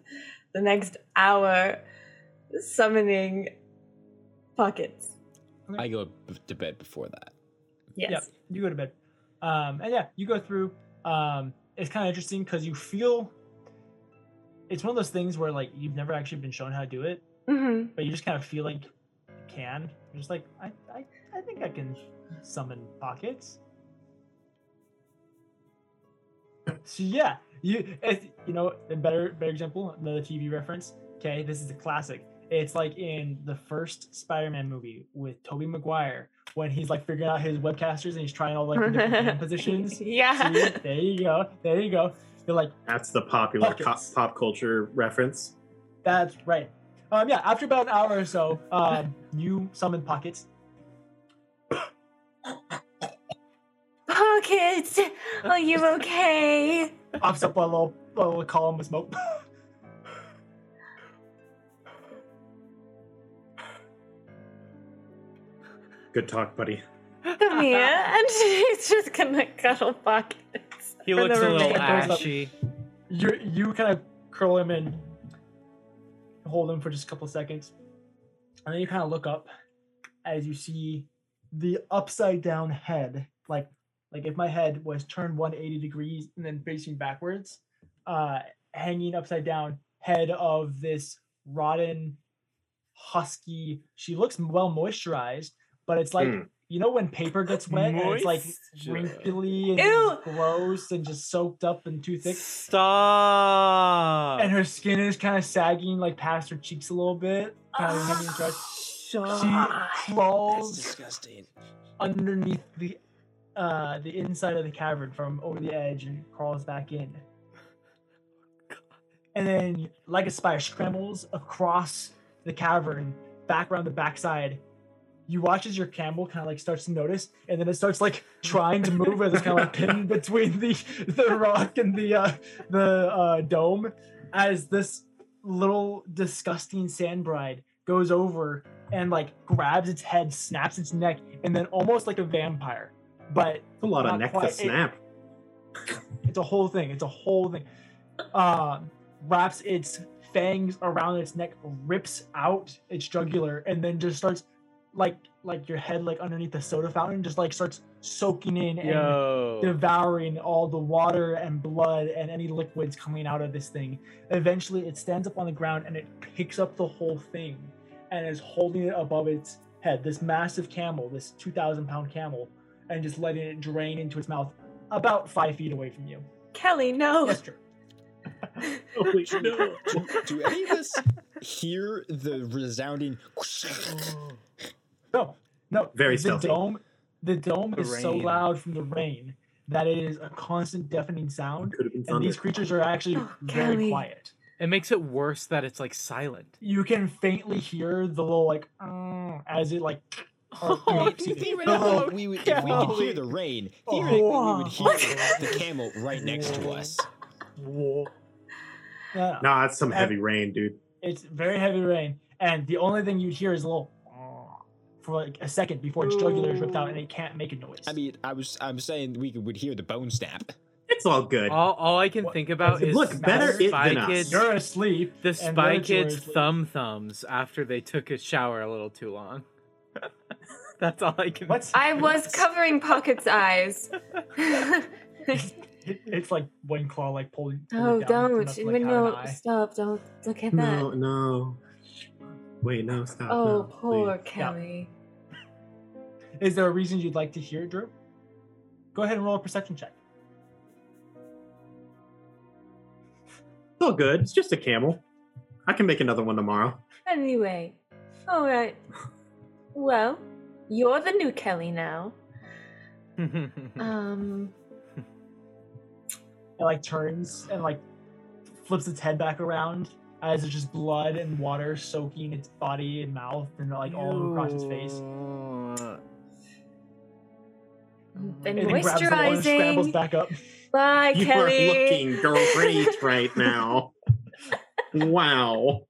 the next hour summoning pockets. I go to bed before that. Yes. Yep, you go to bed. Um, and yeah, you go through. Um, it's kind of interesting because you feel. It's one of those things where like you've never actually been shown how to do it, Mm-hmm. but you just kind of feel like you can. You're just like, I, I, I think I can summon pockets. So yeah, you, you know, a better, better example, another TV reference. Okay, this is a classic. It's like in the first Spider-Man movie with Tobey Maguire when he's like figuring out his webcasters and he's trying all like the different hand [laughs] positions. [laughs] Yeah. See, there you go. There you go. You're like, That's the popular co- pop culture reference. that's right. Um, yeah. After about an hour or so, um, you summon pockets. Pockets, are you okay? Pops up a little, a little column of smoke. [laughs] Good talk, buddy. Come here. [laughs] And she's just gonna cuddle pockets. He for looks the a little remainder. ashy. you you kind of curl him in, hold him for just a couple seconds, and then you kind of look up as you see the upside down head, like like if my head was turned 180 degrees and then facing backwards, uh, hanging upside down head of this rotten husky. She looks well moisturized, but it's like Mm. you know when paper gets wet and it's like Moisture. wrinkly and Ew. gross and just soaked up and too thick. Stop. And her skin is kind of sagging like past her cheeks a little bit. Kind of hanging across. [sighs] She That's crawls disgusting. underneath the uh the inside of the cavern from over the edge and crawls back in. And then like a spider scrambles across the cavern back around the backside. You watch as your camel kind of like starts to notice, and then it starts like trying to move as it's kind of like pinned [laughs] between the the rock and the uh, the uh, dome. As this little disgusting sand bride goes over and like grabs its head, snaps its neck, and then almost like a vampire, but It's a lot of neck quite. to snap. [laughs] it's a whole thing. It's a whole thing. Um, wraps its fangs around its neck, rips out its jugular, and then just starts like like your head like underneath the soda fountain, just like starts soaking in and Yo. devouring all the water and blood and any liquids coming out of this thing. Eventually, it stands up on the ground and it picks up the whole thing and is holding it above its head. This massive camel, this 2,000 pound camel, and just letting it drain into its mouth about five feet away from you. Kelly, no. Yes, true. Oh, no. Do, do any of us hear the resounding? Oh. No, no. Very the stealthy. dome. The dome The is so loud from the rain that it is a constant deafening sound. Could have been And these creatures are actually Oh, very Kelly. quiet. It makes it worse that it's like silent. You can faintly hear the little like "Mm," as it like. [laughs] or, you Oh, excuse me, the Theoretically, we would, if we could hear the rain, theoretically, we would hear the camel right next to us. Whoa. No, no. Nah, it's some And- heavy rain, dude. It's very heavy rain, and the only thing you'd hear is a little for like a second before its jugular is ripped out, and it can't make a noise. I mean, I was, I'm saying we would hear the bone snap. It's all good. All, all I can What- think about is Look, better the it Spy than us. Kids, you're asleep. the and Spy other two are Kids asleep. thumb thumbs after they took a shower a little too long. [laughs] That's all I can. What? I was covering Pocket's eyes. [laughs] It, it's like one claw like pulling. pulling oh, down don't. enough to, like, no, stop. Don't look at that. no, that. no. Wait, no, stop. Oh, no, poor please. Kelly. Is there a reason you'd like to hear it, Drew? Go ahead and roll a perception check. It's all good. It's just a camel. I can make another one tomorrow. Anyway, alright. Well, you're the new Kelly now. [laughs] Um, It like turns and like flips its head back around as it's just blood and water soaking its body and mouth and like all across its face. been And then grabs the water scrambles moisturizing. back up. Bye, you Kelly. are looking [laughs] great right now. wow.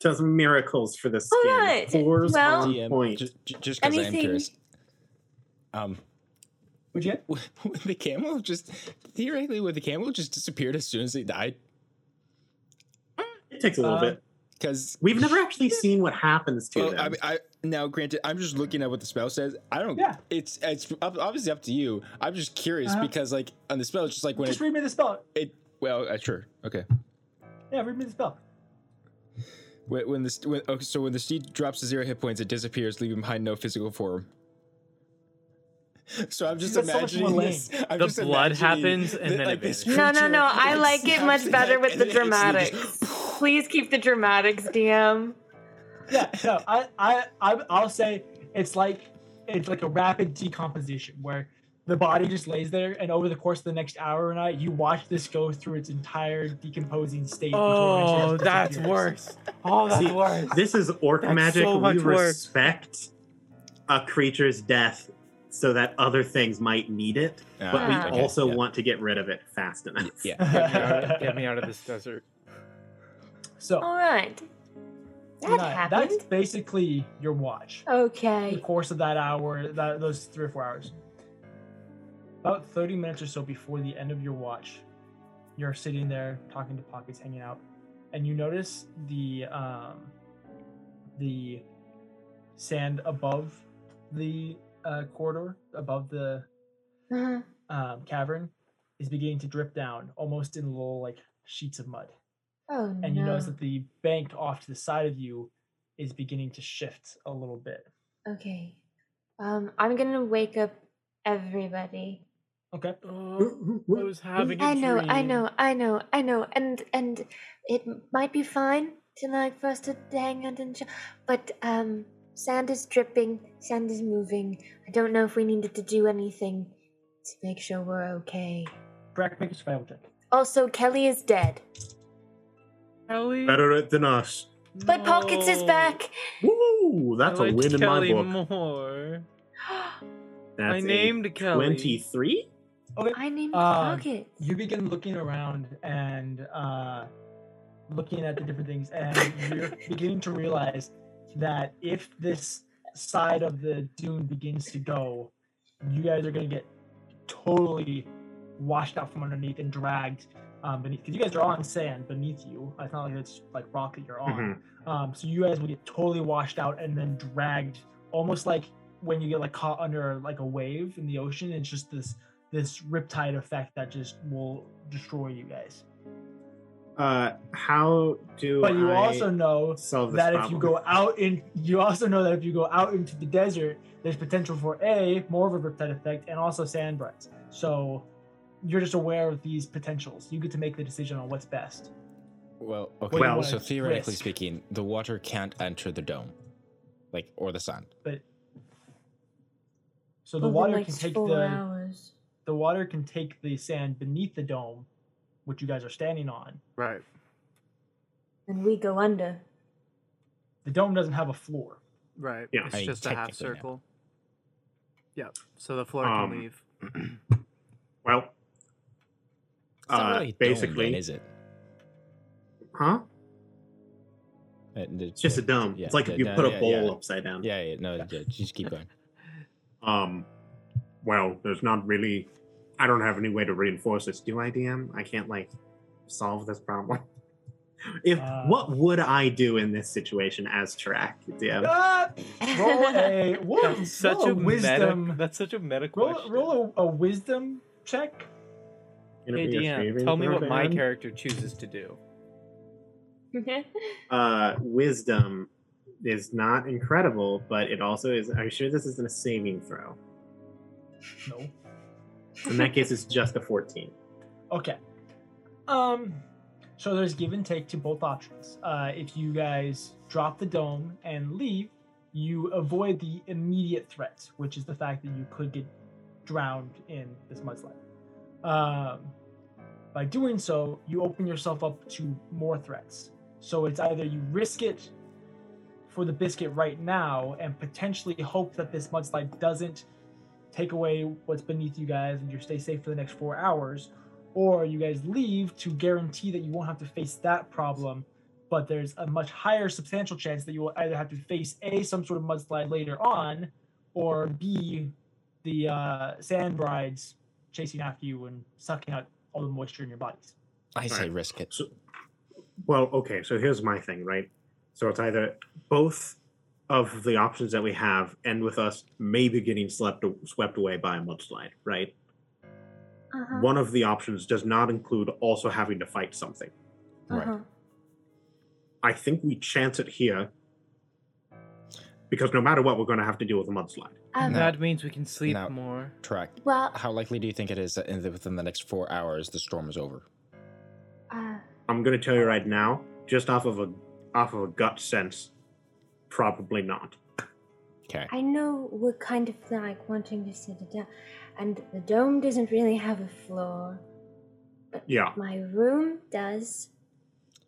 Does miracles for the skin. Alright, Pores well- on DM, point. just, just because I'm curious. Um, Would you? would [laughs] the camel just theoretically would the camel just disappeared as soon as they died? It takes a little Uh, bit. Because We've never [laughs] actually seen what happens to well, them. I, mean, I now granted, I'm just looking at what the spell says. I don't. Yeah. It's it's obviously up to you. I'm just curious Uh-huh. because like on the spell, it's just like when Just it, read me the spell. it well, uh, sure, okay. Yeah, read me the spell. When, when the when, okay, so when the steed drops to zero hit points, it disappears, leaving behind no physical form. [laughs] So I'm just That's so much more imagining lame. this. I'm The just blood imagining happens and that, then like, it this vanishes. No, no, no. I like, like it much better neck with the [laughs] dramatic. just- Please keep the dramatics, DM. Yeah, no, I, I, I, I'll say it's like it's like a rapid decomposition where the body just lays there, and over the course of the next hour and night, you watch this go through its entire decomposing state. Oh, that's worse. Oh, that's See, worse. This is orc That's magic. so we worse. respect a creature's death so that other things might need it, Ah, but we okay, also yeah. want to get rid of it fast enough. Yeah. Get me, out, get me out of this desert. So Alright. That Nine. happened. That's basically your watch. Okay. The course of that hour, that those three or four hours. About 30 minutes or so before the end of your watch, you're sitting there talking to Pockets, hanging out, and you notice the um, the sand above the uh, corridor, above the Uh-huh. um, cavern, is beginning to drip down, almost in little like sheets of mud. Oh no. And you notice that the bank off to the side of you is beginning to shift a little bit. Okay. Um, I'm gonna wake up everybody. Okay. Oh, I was having a I know, I know, I know, I know, and and it might be fine to like for us to hang out and sh- but um, sand is dripping, sand is moving. I don't know if we needed to do anything to make sure we're okay. Tarak, make a survival check. Also, Kelly is dead, Kelly. Better it than us. but Pockets is back. Woo! That's I a liked win in my Kelly book. more. [gasps] That's I a named Kelly. 23? Okay. I named Um, Pocket. You begin looking around and uh, looking at the different things, and you're [laughs] beginning to realize that if this side of the dune begins to go, you guys are going to get totally washed out from underneath and dragged um, beneath. Because you guys are on sand beneath you. It's not like it's like rock that you're on. Um, so you guys will get totally washed out and then dragged, almost like when you get like caught under like a wave in the ocean. It's just this this riptide effect that just will destroy you guys. Uh, how do But you I also know that if you go out in, you also know that if you go out into the desert, there's potential for a more of a riptide effect and also sand brides. So you're just aware of these potentials. You get to make the decision on what's best. Well, okay. Well, so theoretically risk? speaking, the water can't enter the dome, like or the sand. But so the Over water next can take the hours. the water can take the sand beneath the dome, which you guys are standing on. Right. And we go under. The dome doesn't have a floor. Right. Yeah. It's I mean, just a half technically, no. circle. Yep. So the floor Um, can leave. [clears throat] Well, It's not Uh, really a dome, basically- then, is it? huh? Uh, It's just a the- dome. yeah, it's like if you no, put a yeah, bowl yeah. upside down. Yeah, yeah, no, yeah, just keep going. [laughs] Um, well, there's not really. I don't have any way to reinforce this. Do I DM? I can't like solve this problem. [laughs] If Uh, what would I do in this situation as track DM? Ah! roll a roll, [laughs] That's such roll a a wisdom. Meta, that's such a meta roll question. roll a, a wisdom check. Gonna hey be a DM, saving tell me what throw, my character chooses to do. [laughs] Uh, wisdom is not incredible, but it also is. Are you sure this isn't a saving throw? No. In that case, it's just a fourteen. Okay. Um, so there's give and take to both options. Uh, if you guys drop the dome and leave, you avoid the immediate threat, which is the fact that you could get drowned in this mudslide. Um, by doing so, you open yourself up to more threats. So it's either you risk it for the biscuit right now and potentially hope that this mudslide doesn't take away what's beneath you guys and you stay safe for the next four hours, or you guys leave to guarantee that you won't have to face that problem. But there's a much higher substantial chance that you will either have to face a some sort of mudslide later on, or b the uh, sand brides chasing after you and sucking out all the moisture in your bodies. I say Alright. risk it. So, well, okay. So here's my thing, right? So it's either both of the options that we have end with us maybe getting swept swept away by a mudslide, right? Uh-huh. One of the options does not include also having to fight something. Right. Uh-huh. I think we chance it here because no matter what, we're going to have to deal with a mudslide. Um, No. That means we can sleep No. more. Track. Well, How likely do you think it is that in the, within the next four hours the storm is over? uh, I'm going to tell you right now, just off of a off of a gut sense, probably not. Okay. I know we're kind of like wanting to sit it down, and the dome doesn't really have a floor. But Yeah, My room does.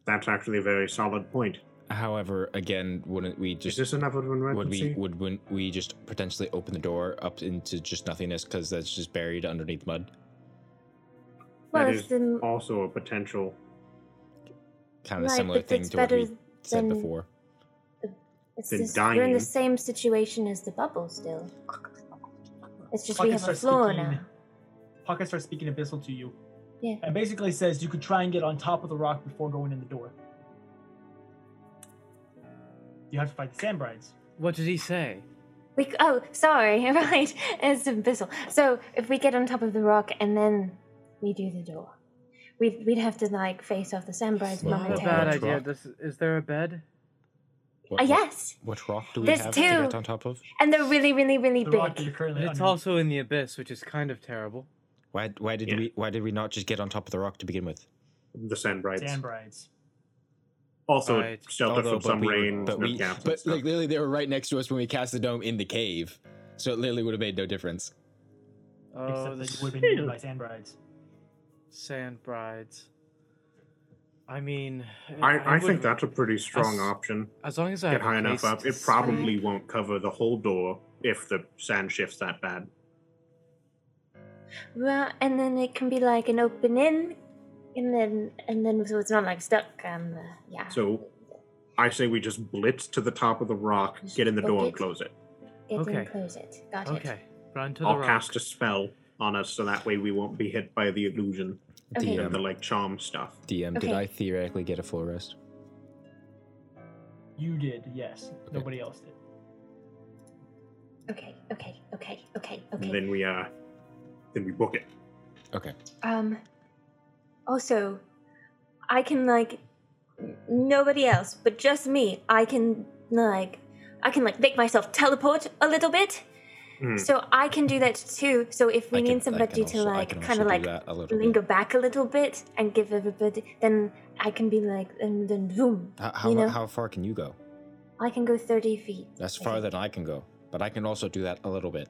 that's actually a very solid point. However, again, wouldn't we just? Is just this enough of an would emergency? we would wouldn't we just potentially open the door up into just nothingness because that's just buried underneath mud? Well, that it's also a potential. Kind of right, similar thing to what better we said than before. it's than this, we're in the same situation as the bubble still. It's just we Pocket have a starts floor speaking- now. Pocket starts speaking abyssal to you, Yeah. and basically says you could try and get on top of the rock before going in the door. You have to fight the sand brides. What did he say? We oh sorry [laughs] right it's a abyssal. So if we get on top of the rock and then we do the door, we'd we'd have to like face off the sand brides Well, Not a Right. bad momentarily. Rock. idea. This is there a bed? What, Uh, yes, What rock do we There's have two. to get on top of? and they're really, really, really The big. It's also in the abyss, which is kind of terrible. Why why did Yeah. we why did we not just get on top of the rock to begin with? The sand brides. Sand brides. Also, Right. shelter Although, from some we rain. but and we But like literally, they were right next to us when we cast the dome in the cave, so it literally would have made no difference. Oh, except the that you would have been eaten by sand brides. sand brides. I mean, I, I, think that's a pretty strong as- option. as long as I Get high enough up. It speed. probably won't cover the whole door if the sand shifts that bad. Well, and then it can be like an open in, and then and then so it's not like stuck. Um, uh, yeah. So I say we just blitz to the top of the rock, Just get in the door, and it. close it. Get okay. and close it. Got it. Okay, run to the I'll rock. cast a spell on us so that way we won't be hit by the illusion Okay. and the DM, like charm stuff. DM, did Okay. I theoretically get a full rest? You did, yes. Nobody else did. Okay. Okay. Okay. Okay. And Okay. then we uh then we book it. Okay. Um. Also, I can like nobody else, but just me. I can like I can like make myself teleport a little bit, Hmm. so I can do that too. So if we I need somebody can to also- I like kind of like linger bit. back a little bit and give everybody, then I can be like and then boom. How, how, you know? how far can you go? I can go thirty feet. That's farther than I can go, but I can also do that a little bit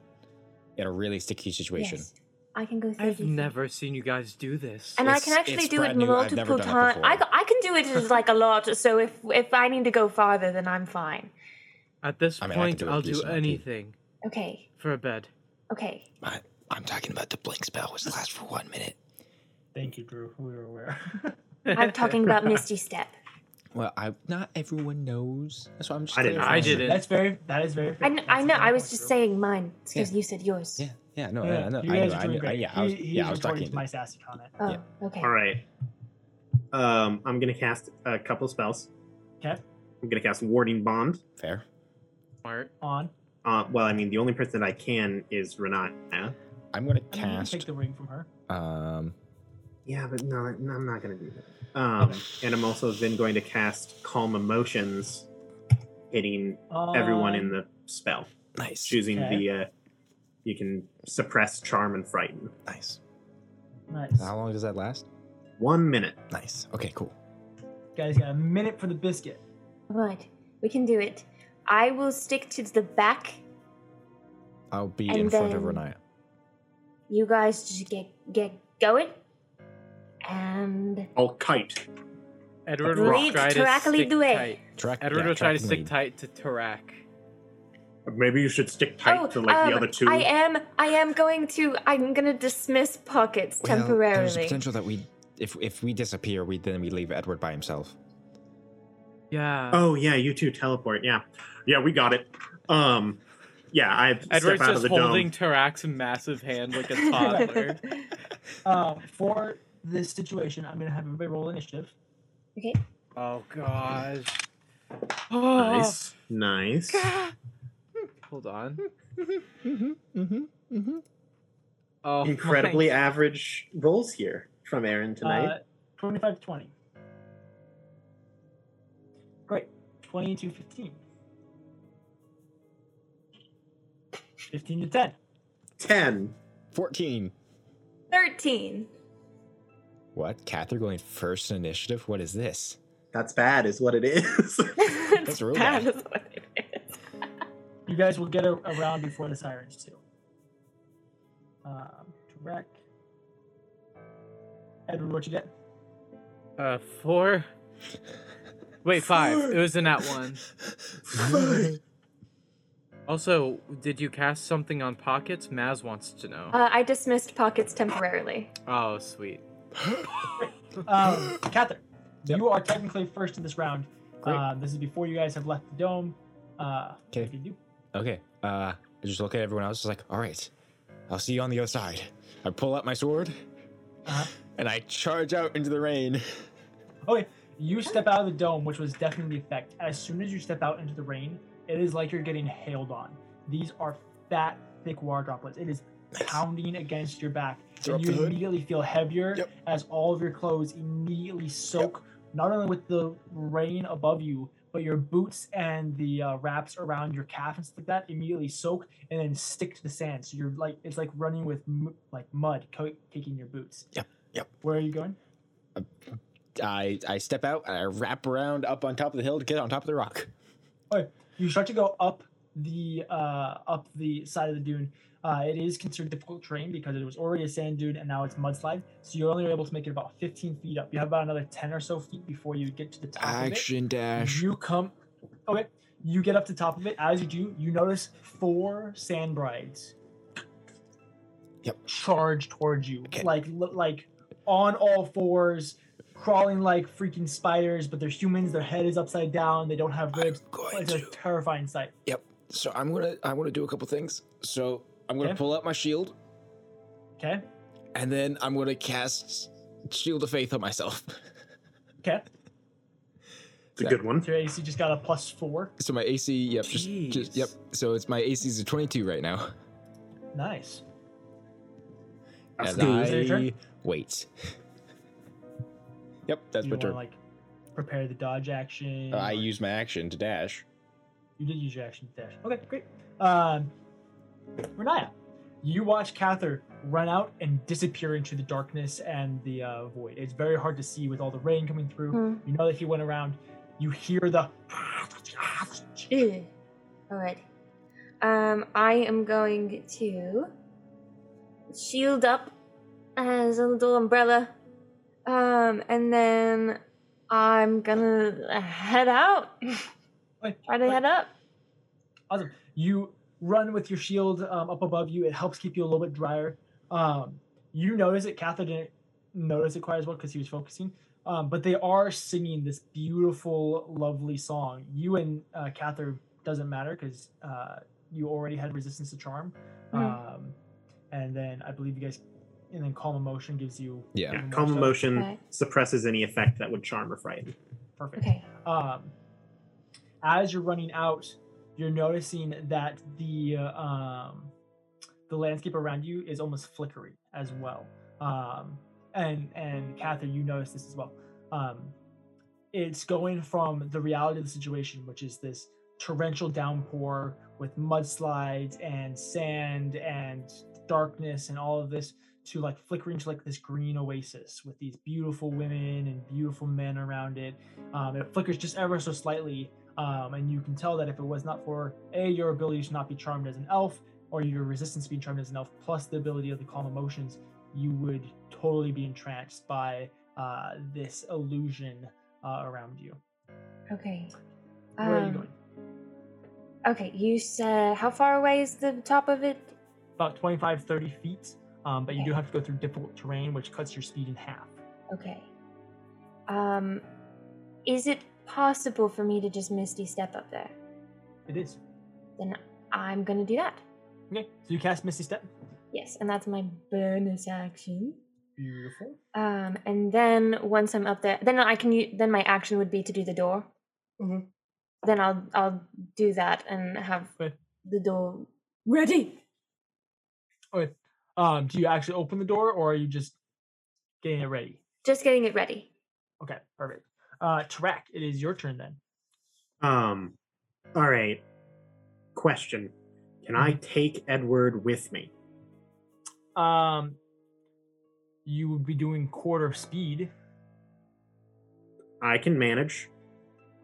in a really sticky situation. Yes, I can go 30 I've feet. never seen you guys do this. And I can actually do it new, multiple times. I, I can do it as [laughs] like a lot. So if if I need to go farther, then I'm fine. At this I mean, I can point, do it I'll do decent anything Okay. for a bed. Okay. I, I'm talking about the blink spell, which lasts for one minute. Thank you, Drew. We were aware. I'm talking about [laughs] Misty Step. Well, I not everyone knows. That's why I'm just. I didn't. I didn't. That's very. That is very. I, fair. kn- That's know. I was just Drew. saying mine because Yeah. you said yours. Yeah, yeah, no, Yeah, yeah, I know, you I guys know, are I doing knew, I, great. yeah, I was, he, he yeah, I was talking. to my sassy comment. Oh, Yeah. okay. All right. Um, I'm gonna cast a couple spells. Okay. I'm gonna cast Warding Bond. Fair. Smart. On. Uh, well, I mean, the only person that I can is Renata. I'm gonna I mean, you can cast. take the ring from her. Um, Yeah, but no, no, I'm not gonna do that. Um, and I'm also then going to cast Calm Emotions, hitting everyone in the spell, nice, choosing Okay. the. Uh, you can suppress, charm, and frighten. nice. Nice. How long does that last? One minute. Nice. Okay, cool. Guys, got a minute for the biscuit. Right. We can do it. I will stick to the back. I'll be in front of then- Riniya. You guys just get get going. And I'll kite. Edward Lead will try to lead stick the way. tight. Track. Edward yeah, will try to track stick lead. tight to Tarak. Maybe you should stick tight oh, to like um, the other two. I am. I am going to. I'm gonna dismiss pockets Well, temporarily. There's a potential that we, if if we disappear, we then we leave Edward by himself. Yeah. Oh yeah, you two teleport. Yeah, yeah, we got it. Um, yeah, I step Edward's out of just the holding dome. Tarak's massive hand like a [laughs] toddler. [laughs] Um, for this situation, I'm gonna have everybody roll initiative. okay. oh gosh. Oh, Nice, nice. [laughs] Hold on. mm-hmm, mm-hmm. Oh, my- Incredibly average rolls here from Aaron tonight. Uh, 25 to 20. Great. 20 to 15. 15 to 10. Ten. Fourteen. Thirteen. What? Kathyr going first in initiative? What is this? That's bad, is what it is. [laughs] That's real bad. bad. is what it is. You guys will get a, around before the sirens, too. Um, direct. Edward, what you get? Uh, four. Wait, [laughs] five. It was in that one. Also, did you cast something on pockets? Maz wants to know. Uh, I dismissed pockets temporarily. oh, sweet. [laughs] Um, Kathyr, Yep. you are technically first in this round. Uh, this is before you guys have left the dome. Uh, Okay. if you do. Okay. Uh, I just look at everyone else. Just like, all right, I'll see you on the other side. I pull out my sword, Uh-huh. and I charge out into the rain. Okay, you step out of the dome, which was definitely the effect. As soon as you step out into the rain, it is like you're getting hailed on. These are fat, thick water droplets. It is pounding against your back, Throw and you immediately feel heavier Yep. as all of your clothes immediately soak, not only with the rain above you, but your boots and the uh, wraps around your calf and stuff like that immediately soak and then stick to the sand. So you're like it's like running with m- like mud co- caking your boots. Yep, yep. Where are you going? I I step out and I wrap around up on top of the hill to get on top of the rock. Oh you start to go up the uh, up the side of the dune. Uh, it is considered difficult terrain because it was already a sand dune and now it's mudslide. So you're only able to make it about 15 feet up. You have about another 10 or so feet before you get to the top of it. Action dash. You come. Okay. You get up to top of it. As you do, you notice four sand brides. Yep. Charge towards you, Okay. like li- like on all fours, crawling like freaking spiders. But they're humans. Their head is upside down. They don't have ribs. It's a terrifying sight. Yep. So I'm gonna I want to do a couple things. So I'm gonna Okay. pull out my shield Okay. and then I'm gonna cast Shield of Faith on myself. [laughs] Okay. It's a good one. So your AC just got a plus four. So my AC, yep, just, just yep. So it's my AC is a 22 right now, Nice. That's and good. Is it your I turn? wait. [laughs] Yep, that's you my want turn. to like prepare the dodge action. Uh, I or- use my action to dash. You did use your action dash. Okay, great. Um, Riniya, you watch Kathyr run out and disappear into the darkness and the uh, void. It's very hard to see with all the rain coming through. Hmm. You know that he went around. You hear the. [laughs] Ew. Alright. Um, I am going to shield up as a little umbrella. Um, and then I'm gonna head out. [laughs] Wait, Try to wait. head up. Awesome. You run with your shield um, up above you. It helps keep you a little bit drier. Um, you notice it. Kathyr didn't notice it quite as well because he was focusing. Um, but they are singing this beautiful, lovely song. You and uh, Kathyr doesn't matter because uh, you already had resistance to charm. Mhm. Um, and then I believe you guys, and then calm emotion gives you Yeah. Yeah, calm emotion Okay. suppresses any effect that would charm or frighten. Perfect. Okay. As you're running out, you're noticing that the uh, um, the landscape around you is almost flickering as well. Um, and and Catherine, you notice this as well. Um, it's going from the reality of the situation, which is this torrential downpour with mudslides and sand and darkness and all of this, to like flickering to like this green oasis with these beautiful women and beautiful men around it. Um, it flickers just ever so slightly, um, and you can tell that if it was not for a your ability to not be charmed as an elf, or your resistance to being charmed as an elf, plus the ability of the calm emotions, you would totally be entranced by uh, this illusion uh, around you. Okay. Where are you Um, going? Okay, you said how far away is the top of it? About 25, 30 feet, um, but you do have to go through difficult terrain, which cuts your speed in half. Okay. Um, is it possible for me to just misty step up there? It is. Then I'm gonna do that. Okay, so you cast Misty Step. Yes, and that's my bonus action. Beautiful. Um, and then once I'm up there, then I can. Then my action would be to do the door. Mhm. Then I'll I'll do that and have Okay. the door ready. Okay. Um, do you actually open the door, or are you just getting it ready? Just getting it ready. Okay, perfect. Uh, Tarak, it is your turn then. Um, all right. Question: Can I Mm-hmm. take Edward with me? Um, you would be doing quarter speed. I can manage.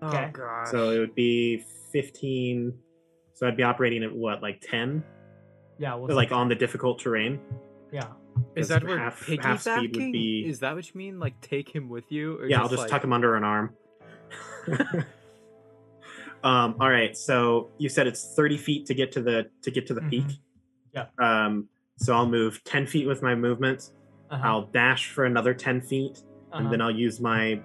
Okay. gosh. So it would be fifteen. So I'd be operating at what, like ten? Yeah, well, Like on the difficult terrain. yeah. Is that where half- half speed would be- Is that what you mean? Like take him with you? Or yeah, I'll just like... tuck him under an arm. [laughs] um, all right. So you said it's thirty feet to get to the to get to the peak. Mhm. Yeah. Um, so I'll move ten feet with my movement. Uh-huh. I'll dash for another ten feet, and uh-huh. then I'll use my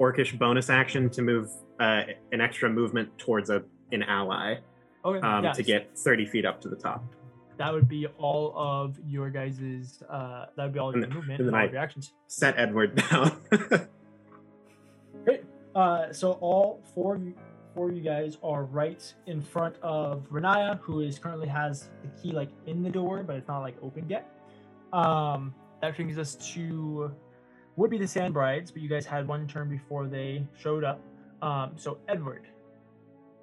orcish bonus action to move uh, an extra movement towards a an ally okay. um, yeah, to get thirty feet up to the top. That would be all of your guys's. Uh, that would be all of your then- movement and and all I- of your actions. Set Edward down. [laughs] Great. Uh, so all four of you, four of you guys are right in front of Riniya, who is currently has the key like in the door, but it's not like open yet. Um, that brings us to would be the Sand Brides, but you guys had one turn before they showed up. Um, so Edward,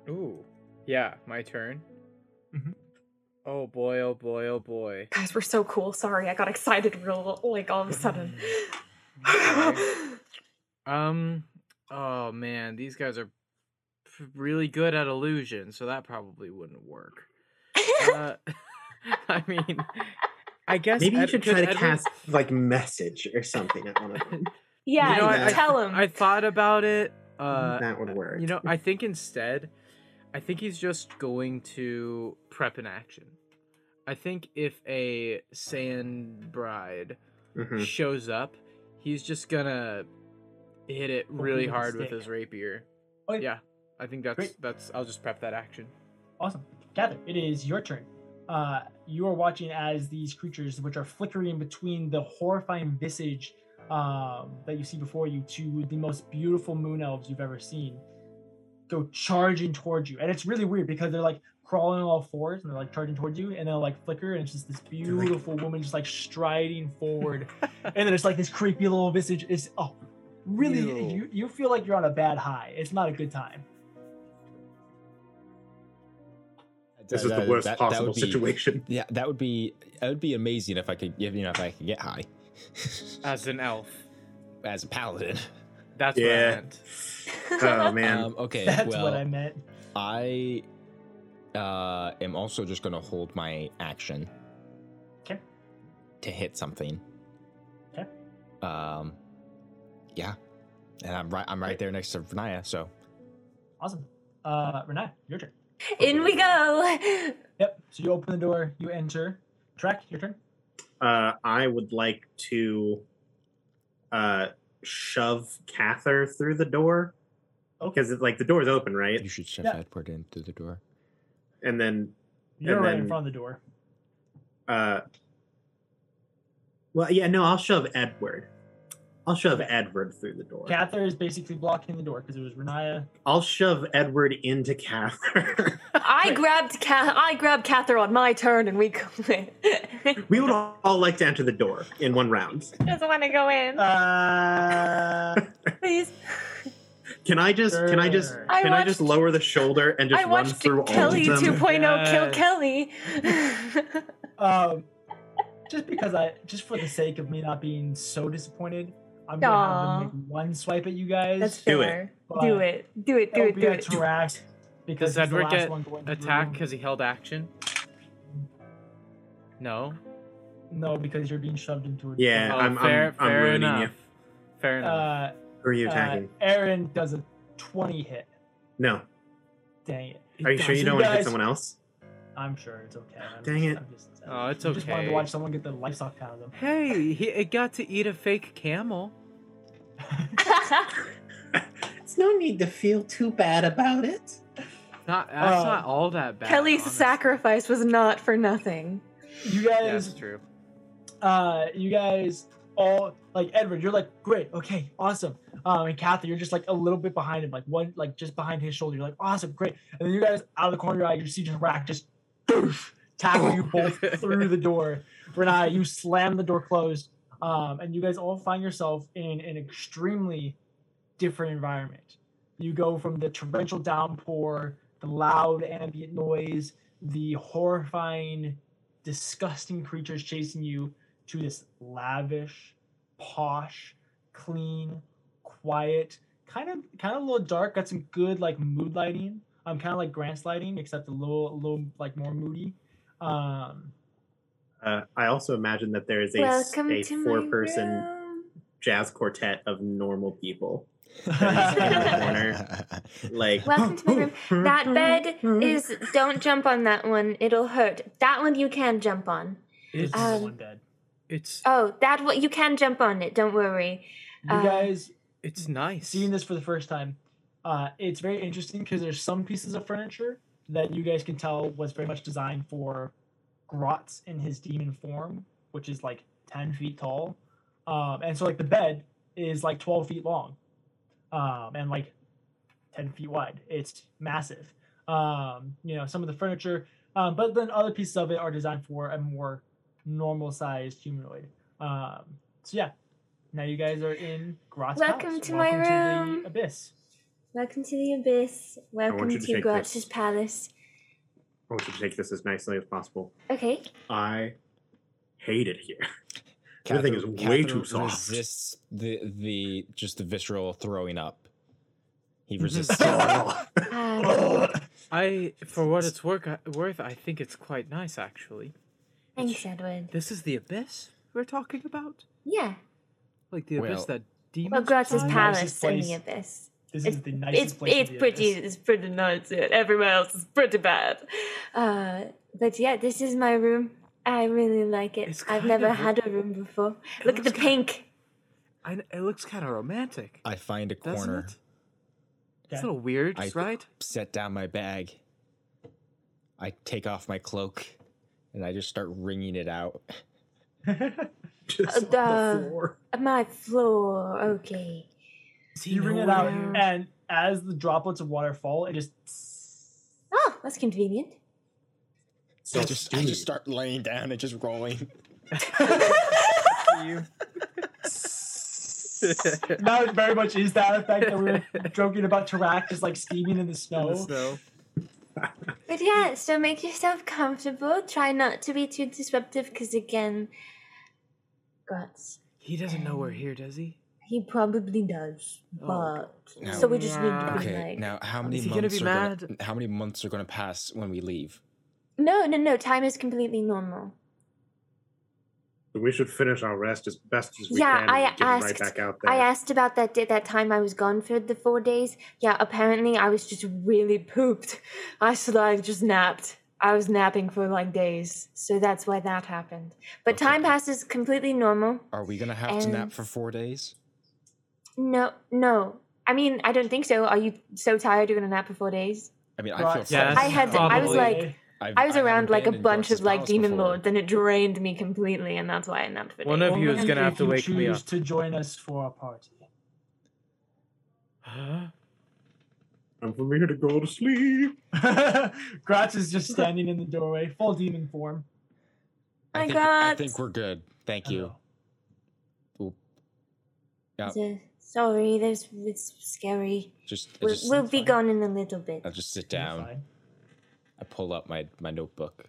Ooh. Yeah, my turn. Mhm. Oh boy, oh boy, oh boy. Guys, we're so cool. Sorry, I got excited real like all of a sudden. [laughs] Um, oh man, these guys are really good at illusion, so that probably wouldn't work. Uh, [laughs] I mean, I guess Maybe you Ed- should 'cause try to Edward- cast like message or something at one of them. [laughs] yeah, You know, I- tell him. I thought about it. Uh, that would work. You know, I think instead, I think he's just going to prep an action. I think if a sand bride Mhm. shows up, he's just gonna hit it really with a hard with his rapier. Okay. Yeah, I think that's Great. that's. I'll just prep that action. Awesome. Gather. it is your turn. Uh, you are watching as these creatures, which are flickering between the horrifying visage um, that you see before you to the most beautiful moon elves you've ever seen, go charging towards you. And it's really weird because they're like crawling on all fours and they're like charging towards you, and they'll like flicker, and it's just this beautiful woman just like striding forward. [laughs] and then it's like this creepy little visage. It's oh, really, Ew. you, you feel like you're on a bad high. It's not a good time. this is the worst that- that possible be- situation. [laughs] Yeah, that would be that would be amazing if I could you know if I could get high [laughs] As an elf, as a paladin. That's what I Yeah. meant. [laughs] Oh man. Um, okay, That's well, what I meant. I uh, am also just going to hold my action. 'Kay. To hit something. 'Kay. Um, yeah, and I'm right. I'm right there next to Riniya. So Awesome. Uh, Renee, your turn. In we go. Yep. So you open the door, you enter. Tarak, your turn. uh, I would like to uh, shove Kathyr through the door because like the door's open, right? you should shove Yeah. Edward in through the door. And then, You're And right in front of the door. uh, well, yeah, no, I'll shove Edward. I'll shove Edward through the door. Kathyr is basically blocking the door because it was Riniya. I'll shove Edward into Kathyr. [laughs] I grabbed Ca- I grabbed Kathyr on my turn and we [laughs] we would all, all like to enter the door in one round. Just want to go in, Uh, [laughs] please. Can I just can I just Sure. I can I just lower the shoulder and just I run watched through Kelly all of them? 2.0 kill Kelly. um, just because I, just for the sake of me not being so disappointed, I'm gonna have Aw. them make one swipe at you guys. That's Do it. fair. but Do it. Do it. Do it'll it. be Do a it. because Does Edward get one going through the Attack because he held action. No. No, because you're being shoved into a Yeah, Oh, I'm- fair, I'm fair ruining you. enough. Fair enough. Uh, Who are you uh, attacking? Aaron does a 20 hit. no. Dang it. He Are you sure you don't want to hit someone else? I'm sure it's okay. I'm Dang just, it. I'm just, Oh, it's I just wanted to watch someone get the life sucked out of them. hey, he it got to eat a fake camel. [laughs] It's no need to feel too bad about it. Not that's Uh, not all that bad. Kelly's honestly. sacrifice was not for nothing. You Yeah, guys that's true. uh you guys all like Edward, you're like, great, okay, awesome. Um and Kathy, you're just like a little bit behind him, like one like just behind his shoulder. You're like, awesome, great. And then you guys out of the corner of your eye, you see just rack just doosh, tackle you both [laughs] through the door. Renai, you slam the door closed. Um, and you guys all find yourself in an extremely different environment. You go from the torrential downpour, the loud ambient noise, the horrifying disgusting creatures chasing you to this lavish, posh, clean, quiet, kind of kind of a little dark. Got some good like mood lighting. I'm um, kind of like Grant's lighting, except a little a little like more moody. Um, Uh, I also imagine that there is a, s- Welcome a four-person jazz quartet of normal people. That is [laughs] in the corner. Like Welcome to my room. That bed is. Don't jump on that one. It'll hurt. That one you can jump on. It's only Um, one bed. it's Oh, that one you can jump on it. Don't worry. You uh, guys it's nice. seeing this for the first time, uh, it's very interesting because there's some pieces of furniture that you guys can tell was very much designed for Grotz in his demon form, which is like 10 feet tall. Um, and so, like, the bed is like 12 feet long um, and like 10 feet wide. It's massive. Um, you know, some of the furniture, um, but then other pieces of it are designed for a more normal sized humanoid. Um, so, yeah, now you guys are in Grotz Welcome house. to my Welcome room. the abyss. Welcome to the abyss. Welcome to to take Gratch's this. palace. I want you to take this as nicely as possible. Okay. I hate it here. [laughs] Everything is way too soft. Resists the the just the visceral throwing up. He resists. [laughs] it. Um, [laughs] I, for what it's work, worth, I think it's quite nice actually. thanks, Edward. This is the abyss we're talking about, Yeah. like the abyss Well- that demons. Well, Gratch's reside? palace Nicest in the abyss. This It's is the nicest It's place. it's pretty abyss. it's pretty nice. Yeah. Everywhere else is pretty bad. Uh, but yeah, this is my room. I really like it. I've never of- had a room before. Look at the looks kind- pink. I, it looks kind of romantic, I find a doesn't corner, it? It's Yeah. a little weird, I- right? set down my bag. I take off my cloak, and I just start wringing it out. [laughs] Just on Uh, duh. the floor. My floor. Okay. Does he you bring it out, where- and as the droplets of water fall, it just. Oh, that's convenient. So I just I just start laying down and just rolling. you. [laughs] [laughs] Now it very much is that effect that we were joking about Tarak just like steaming in the in snow. the snow. But yeah, so make yourself comfortable. Try not to be too disruptive, because again, guts. He doesn't know we're here, does he? He probably does, Oh, but No. so we just need to be Okay, like, now how many Is gonna months be are mad? gonna, how many months are going to pass when we leave? no, no, no. Time is completely normal. We should finish our rest as best as we Yeah, can. I and get right asked- back out there. I asked about that day, that time I was gone for the four days. Yeah, apparently I was just really pooped. I should like just napped. I was napping for like days, so that's why that happened. But Okay. time passes completely normal. Are we going to have to nap for four days? No, no. I mean, I don't think so. Are you so tired you're gonna nap for four days? I mean, I Right. feel Yeah. I had to- I was like- I've- I was haven't around like a been in bunch of like palace demon before. lords, and it drained me completely, and that's why I napped for days. One of you is gonna have to you wake me choose up. to join us for a party. Huh? I'm from here to go to sleep. [laughs] Gratz is just standing in the doorway, full demon form. I My think, I think we're good. Thank you. We'll, yeah, So- sorry, there's it's scary. just, We'll, just we'll be fine. gone in a little bit. I'll just sit down. I pull up my, my notebook.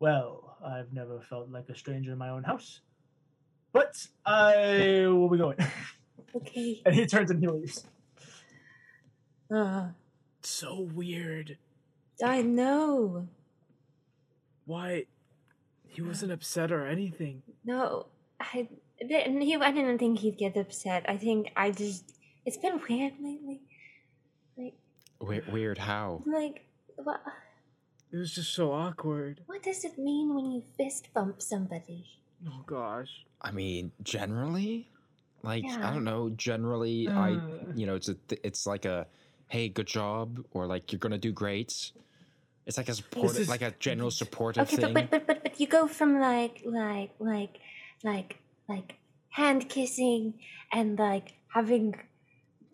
Well, I've never felt like a stranger in my own house. But I will be going. [laughs] Okay. and he turns and he leaves. Uh, So weird. I know. Why? He wasn't upset or anything. No, I didn't. He, I didn't think he'd get upset. I think I just. It's been weird lately. Like, Weird, weird how? like what? It was just so awkward. What does it mean when you fist bump somebody? Oh gosh. I mean, generally, like I don't know. Generally, I Uh. you know it's a it's like a hey, good job, or like you're gonna do great. It's like a support, is- like a general [laughs] supportive Okay, thing. but, but but but but you go from like like like like like hand kissing and like having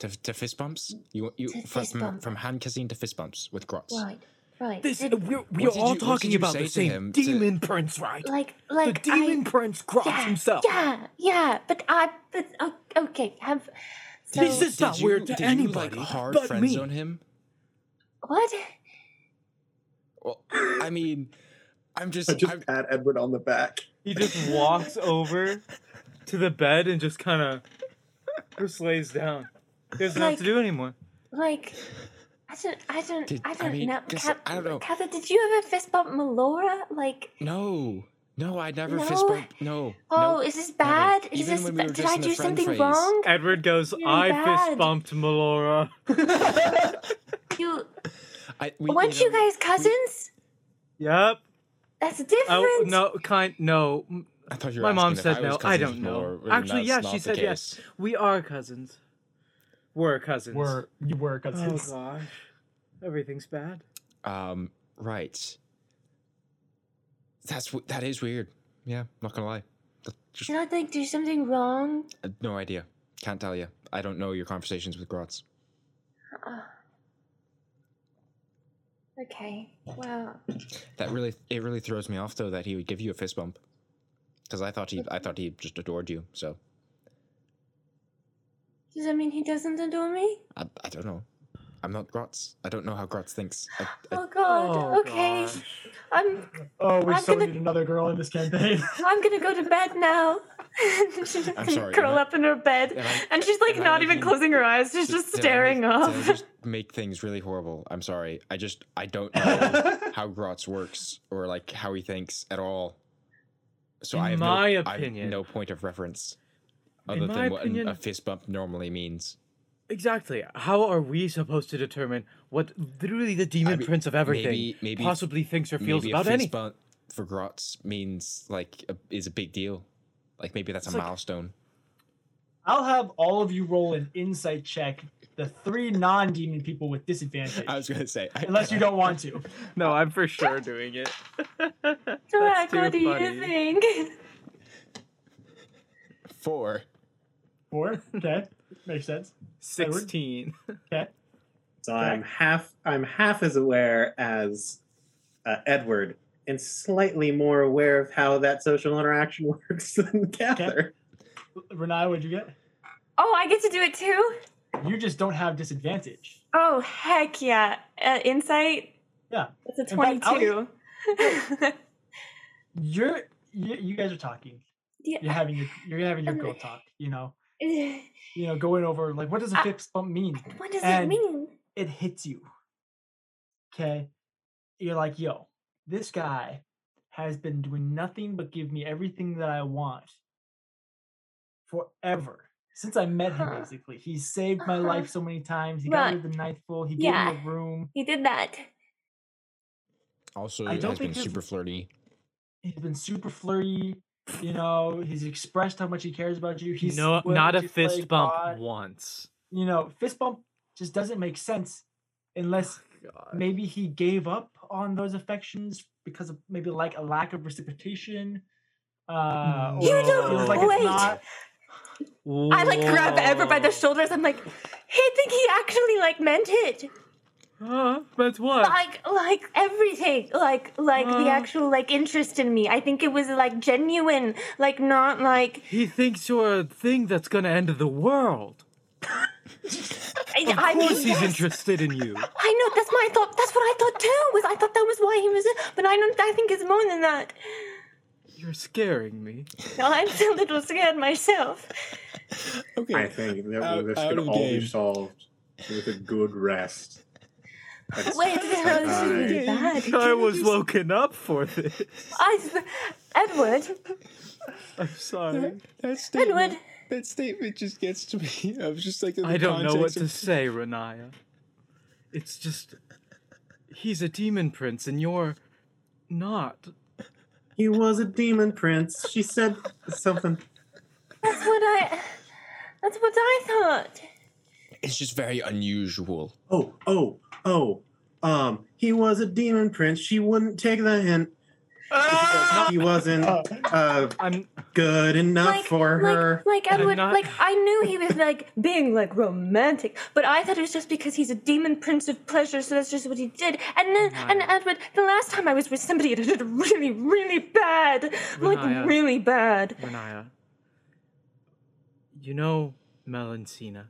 to, to fist bumps. You you To from fist from, from hand kissing to fist bumps with grots. right right This Did- uh, we're, we're we're all you- talking about the same him to- demon prince, right? like the like demon I, prince Groth yeah, himself. Yeah, yeah, but I, but o- okay, have. So, This is not Did weird to did you anybody like hard but friend me. zone him? what? Well, I mean, I'm just, I just I'm, pat Edward on the back. He just walks over to the bed and just kind of just lays down. He doesn't have to do anymore. Like, I don't, I don't, Did- I I don't mean, know. 'cause Kath- I don't know. Katha, did you ever fist bump Melora? Like, no, no, I never fist No? bump. No, oh, no. is this bad? Is Even this? we ba- did I do something phase. wrong? Edward goes, Really I bad. fist bumped Melora. [laughs] You I, we, weren't you know, guys cousins? yep. That's different. Oh, no, kind, no. I thought you were My mom asking said I no. I don't know. more, and Actually, that's yeah, she the said yes. We are cousins. We're cousins. Were you were cousins? Oh gosh, everything's bad. Um, right. That's w- that is weird. Yeah, not gonna lie. That- Just Did I like do something wrong? uh, no idea. Can't tell you. I don't know your conversations with Grots. Uh, okay. Well, That really it really throws me off though that he would give you a fist bump. Because I thought he I thought he just adored you. So Does that mean he doesn't adore me? I, I don't know. I'm not Grotz. I don't know how Grotz thinks. I, I, Oh god. Oh, okay. gosh. I'm Oh, we I'm so gonna- need another girl in this campaign. [laughs] I'm gonna go to bed now. she's [laughs] I'm sorry, Curl am I- up in her bed. am I- And she's like am I not even making- closing her eyes. She's just did I staring make- off. Did I just make things really horrible? I'm sorry. I just I don't [laughs] know how Grotz works or like how he thinks at all. So In I have my no, I have opinion- no point of reference In other my than what opinion- a fist bump normally means. Exactly. How are we supposed to determine what literally the demon mean, prince of everything maybe- maybe- possibly thinks or feels maybe about a fist anything? bump for Grotz means like a, is a big deal. Like maybe that's It's a like- milestone. I'll have all of you roll an insight check. The three non-demon people with disadvantage, [laughs] I was gonna say I, unless you don't want to. [laughs] No, I'm for sure doing it. [laughs] Drac, what do you think? four. Four. Okay, makes sense. Edward? Sixteen. Okay. So I'm half I'm half as aware as uh, Edward, and slightly more aware of how that social interaction [laughs] works than Kathyr. Renai, what'd you get? oh, I get to do it too? You just don't have disadvantage. Oh, heck yeah. Uh, insight? Yeah. That's a In fact, I'll- 22. [laughs] You're you, you guys are talking. Yeah. You're having your you're having your girl talk. You know, [laughs] you know, going over like what does a fist bump mean? What does And- it mean? It hits you. Okay, you're like, yo, this guy has been doing nothing but give me everything that I want forever. Since I met him, Huh. basically, he's saved my Uh-huh. life so many times. He got me Right. the night full. He Yeah. gave me a room. He did that. Also, I don't has been think there's- super flirty. He's been super flirty. You know, he's expressed how much he cares about you. He's no, not a fist bump God. once. You know, fist bump just doesn't make sense unless God. maybe he gave up on those affections because of maybe like a lack of reciprocation. Uh, You don't- feels like wait. not. I like grab Ever by the shoulders. I'm like, I think he actually like meant it. Huh? That's what? Like like everything. Like like the Uh. actual like interest in me. I think it was like genuine. Like not like He thinks you're a thing that's gonna end the world. [laughs] I, Of I course mean, he's yes. interested in you. I know that's my thought. That's what I thought too. Was I thought that was why he was. But I don't. I think it's more than that. You're scaring me. No, I'm a little scared myself. Okay. I think that Out- this out could of all game. be solved with a good rest. That's- Wait, this is really I- bad. I was woken up for this. I, Edward, I'm sorry. That statement, Edward. that statement just gets to me. [laughs] I was just like, in the I don't know what context to say, Riniya. It's just he's a demon prince and you're not. He was a demon prince. She said something. that's what I. That's what I thought. It's just very unusual. Oh, oh, oh. Um, he was a demon prince. She wouldn't take the hint. He wasn't uh, I'm good enough Like, for her. like, like I'm Edward, not- like I knew he was like being like romantic, but I thought it was just because he's a demon prince of pleasure, so that's just what he did. And then, and Edward, the last time I was with somebody, it did really, really bad, Riniya. like really bad. Riniya. You know Melancina.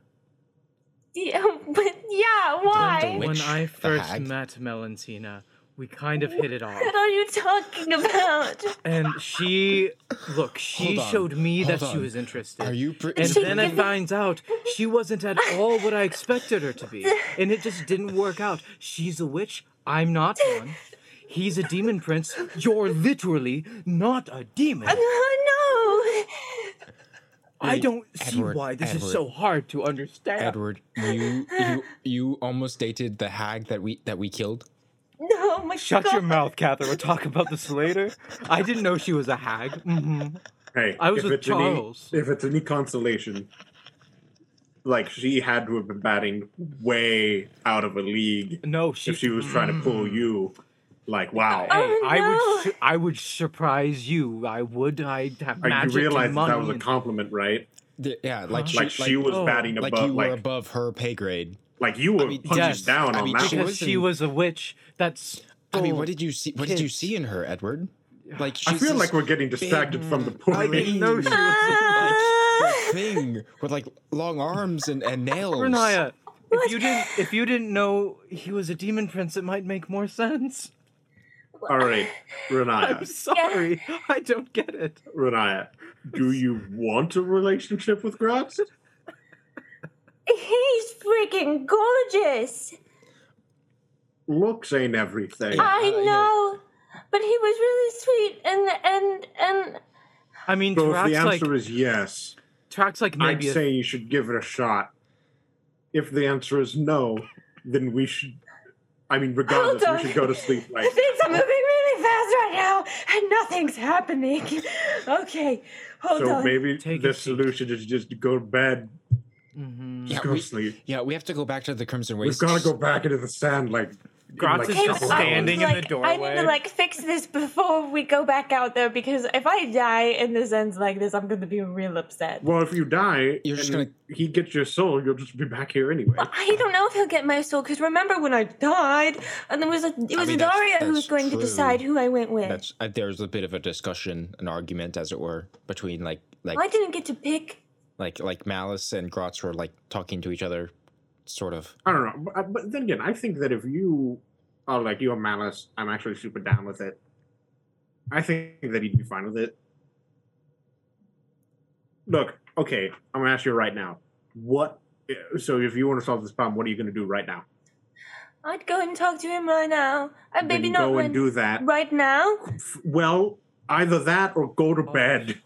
Yeah, [laughs] but yeah, why? when I first hag? met Melancina, we kind of hit it off. What are you talking about? [laughs] And she, look, she showed me that hold she was interested. Are you pretty? and She then I didn't- finds out she wasn't at all what I expected her to be. [laughs] And it just didn't work out. She's a witch. I'm not one. He's a demon prince. You're literally not a demon. Oh I don't see why this is so hard to understand. Edward, you you you almost dated the hag that we that we killed. no! No, my Shut God. your mouth, Catherine. We'll talk about this later. I didn't know she was a hag. hmm Hey, I was if with it's any- Charles. if it's any consolation, like she had to have been batting way out of a league No, she. if she was trying to pull Mm. you. Like, wow. Hey, Oh, I no. would. Su- I would surprise you. I would. I have Like, magic you realize and that, money. that was a compliment, right? The- yeah, like she, Like she was oh, batting like above, you were like, above her pay grade. like you were mean, punches yes, down I on mean, that she one. because she wasn't- a witch. That's. I mean, what did you see? What did you see in her, Edward? Like I feel like we're getting distracted from the point. I didn't know she was. A [laughs] that thing with like long arms and, and nails. Riniya, if you didn't if you didn't know he was a demon prince, it might make more sense. [laughs] All right, Riniya. I'm Riniya. sorry. I don't get it. Riniya, do [laughs] you want a relationship with Gratz? He's freaking gorgeous. Looks ain't everything. I know, but he was really sweet, and and and I mean, So if the Tarak's like answer is yes, Tarak's like I'd maybe a- say you should give it a shot. If the answer is no, then we should. I mean, regardless, Hold we should go to sleep. [laughs] Like, things are moving really fast right now, and nothing's happening. [laughs] Okay, hold so on. maybe Take a the seat. solution is just to go to bed, Mhm. Yeah, go we, to sleep. yeah, we have to go back to the Crimson Waste. We've got to go back into the sand, like. In, Gratz like, is just couple I- standing in the like, I need to like fix this before we go back out there because if I die and this ends like this, I'm gonna be real upset. Well, if you die, You're just and he gets your soul. You'll just be back here anyway. But I don't know if he'll get my soul because remember when I died and there was a it was mean, that's- Daria who was that's going to decide who I went with. That's uh, there's a bit of a discussion, an argument, as it were, between like like I didn't get to pick. like like Malice and Grotz were like talking to each other, sort of. I don't know, but, but then again, I think that if you are like you're malice, I'm actually super down with it. I think that he'd be fine with it. Look, okay, I'm gonna ask you right now. What? So, if you want to solve this problem, what are you gonna do right now? I'd go and talk to him right now. Uh, Then maybe not go when, and do that. right now. Well, either that or go to bed.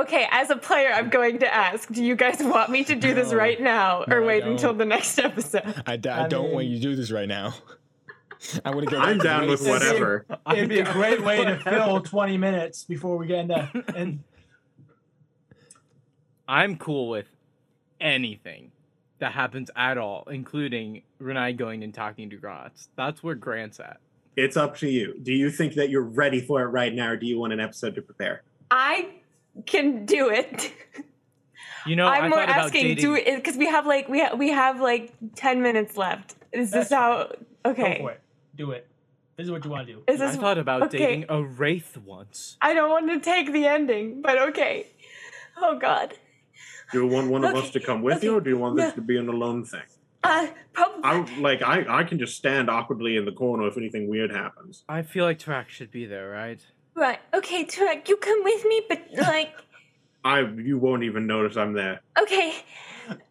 Okay, as a player, I'm going to ask: Do you guys want me to do this No. right now, or No, wait until the next episode? I, d- I I don't want you to do this right now. [laughs] I want to go. I'm down with race. whatever. [laughs] It'd be a great way to fill 20 minutes before we get into. And [laughs] I'm cool with anything that happens at all, including Renai going and talking to Gratz. That's where Grant's at. It's up to you. Do you think that you're ready for it right now, or do you want an episode to prepare? I can do it. You know, I I'm more thought about asking, dating. do it because we have like we ha- we have like ten minutes left. Is this That's how? go Okay, for it. Do it. This is what you want to do. is I thought about okay. dating a wraith once. I don't want to take the ending, but okay. Oh God. Do you want one of us to come with you, or do you want this no. to be an alone thing? Uh, probably. I like I I can just stand awkwardly in the corner if anything weird happens. I feel like Tarak should be there, right? Right. Okay, Tarak, you come with me, but [laughs] like, I you won't even notice I'm there. okay,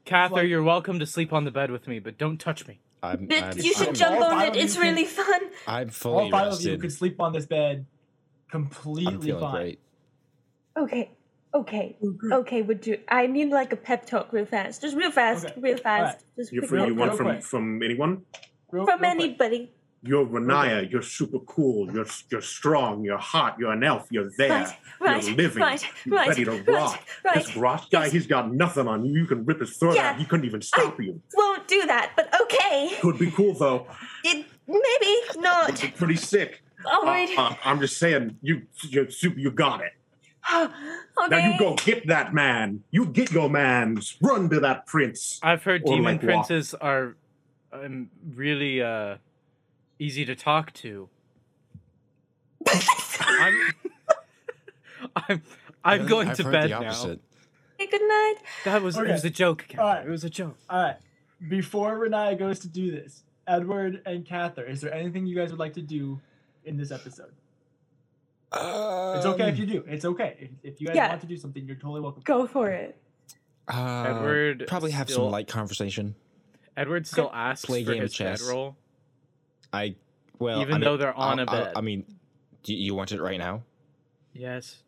Kathyr, Like- you're welcome to sleep on the bed with me, but don't touch me. I'm, but I'm, you should I'm, jump on it. of you It's can- really fun. I'm fully All fully five of you could sleep on this bed I'm completely feeling fine. great. Okay. Okay. Okay, would you? I need like a pep talk, real fast, just real fast, Okay. real fast, just You quick for you want from from anyone? Real- from real quick. Anybody. You're Riniya. You're super cool. You're you're strong. You're hot. You're an elf. You're there. Right, right, you're living. right, You're right, ready to right, rock. right. This rock guy, Yes. he's got nothing on you. You can rip his throat Yeah. out. He couldn't even stop you. Won't do that, but okay. Could be cool though. It maybe not. It's pretty sick. All Uh, uh, I'm just saying, you you're super. You got it. okay. [sighs] Now you go get that man. You get your man's. Run to that prince. I've heard Or, demon like, walk. princes are um, really uh, easy to talk to. [laughs] I'm, I'm, I'm Really? going I've to bed now. opposite. Okay, good night. That was it was a joke, Kat. Alright. It was a joke. All right. Before Riniya goes to do this, Edward and Kathyr, is there anything you guys would like to do in this episode? It's okay if you do. It's okay. If, if you guys Yeah. want to do something, you're totally welcome. Go for it. Uh, Edward probably have still- some light conversation. Edward still asks Play for game of his chess. bedroll. I well, Even I mean, though they're on I'll- a I'll- bed. I mean, do you want it right now? Yes.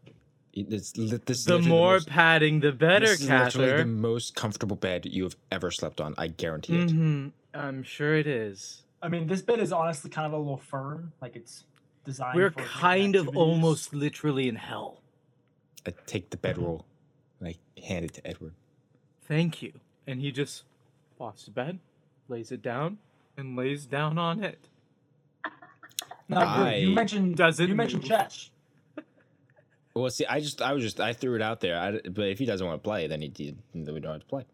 It- It's, this The literally more most- padding, the better, this is literally the most comfortable bed you have ever slept on. I guarantee it. hmm I'm sure it is. I mean, this bed is honestly kind of a little firm. Like it's designed. We're for kind of almost literally in hell. I take the bedroll and I hand it to Edward. Thank you. And he just walks to bed, lays it down, and lays down on it. Now, Drew, you mentioned Doesn't you mentioned move. chess. Well, see, I just, I was just, I threw it out there. I, but if he doesn't want to play, then he, he then we don't have to play.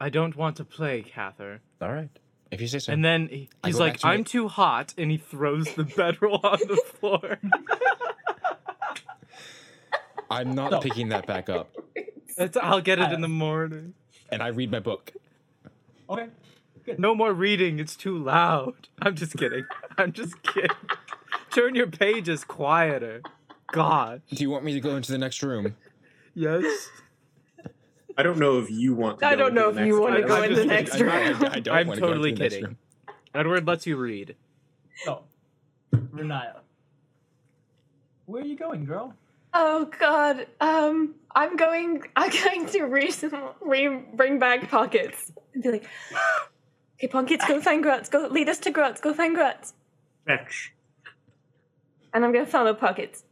I don't want to play, Kathyr. All right, if you say so. And then he- he's like, to I'm my- too hot, and he throws the bedroll on the [laughs] floor. I'm not No. picking that back up. It's, I'll get it in the uh, morning. And I read my book. Okay. No more reading. It's too loud. I'm just kidding. I'm just kidding. [laughs] Turn your pages quieter. God. Do you want me to go into the next room? Yes. I don't know if you want to. Go into the room. I go don't know if you wanna go I'm in the kidding. next I'm not- room. I, I don't I'm wanna go into totally the next kidding. room. Edward lets you read. Oh, Riniya. Where are you going, girl? Oh God. Um, I'm going. I'm going to re, re bring back pockets. And be like, [gasps] okay, pockets, go find Grotz. Go lead us to Grotz. Go find Grotz. Fetch. And I'm gonna follow pockets.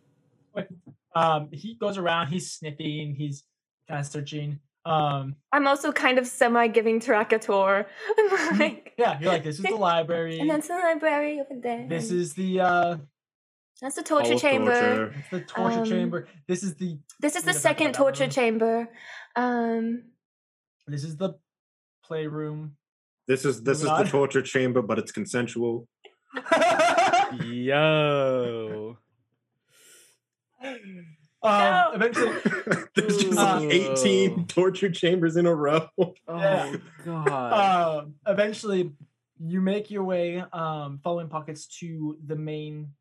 Um, he goes around. He's sniffing. He's kind of searching. Um, I'm also kind of semi giving Tarak a tour. I'm [laughs] like, yeah, you're like, this is the [laughs] library. And that's the library over there. This is the uh, that's the torture Hall chamber. torture. it's the torture Um, chamber. This is the This is the second torture room. chamber. Um, this is the playroom. This is this is the torture chamber, but it's consensual. [laughs] Yo. [laughs] um, eventually, [laughs] There's just like 18 torture chambers in a row. [laughs] Oh Yeah. God. um, eventually, you make your way, um, following pockets to the main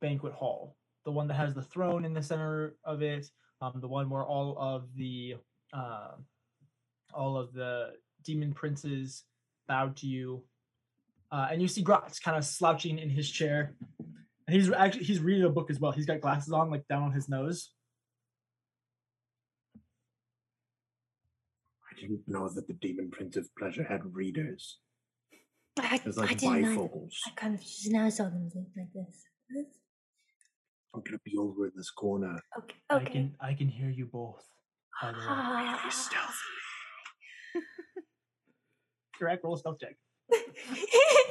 banquet hall, the one that has the throne in the center of it, um, the one where all of the, uh, all of the demon princes bowed to you, uh, and you see Gratz kind of slouching in his chair, and he's actually he's reading a book as well. He's got glasses on, like down on his nose. I didn't know that the Demon Prince of Pleasure had readers. I, There's I like didn't know. bifocals. I kind of just now saw them like this. I'm gonna be over in this corner. Okay. okay. I can I can hear you both. By the way. Ah. Correct. Roll a stealth check. [laughs]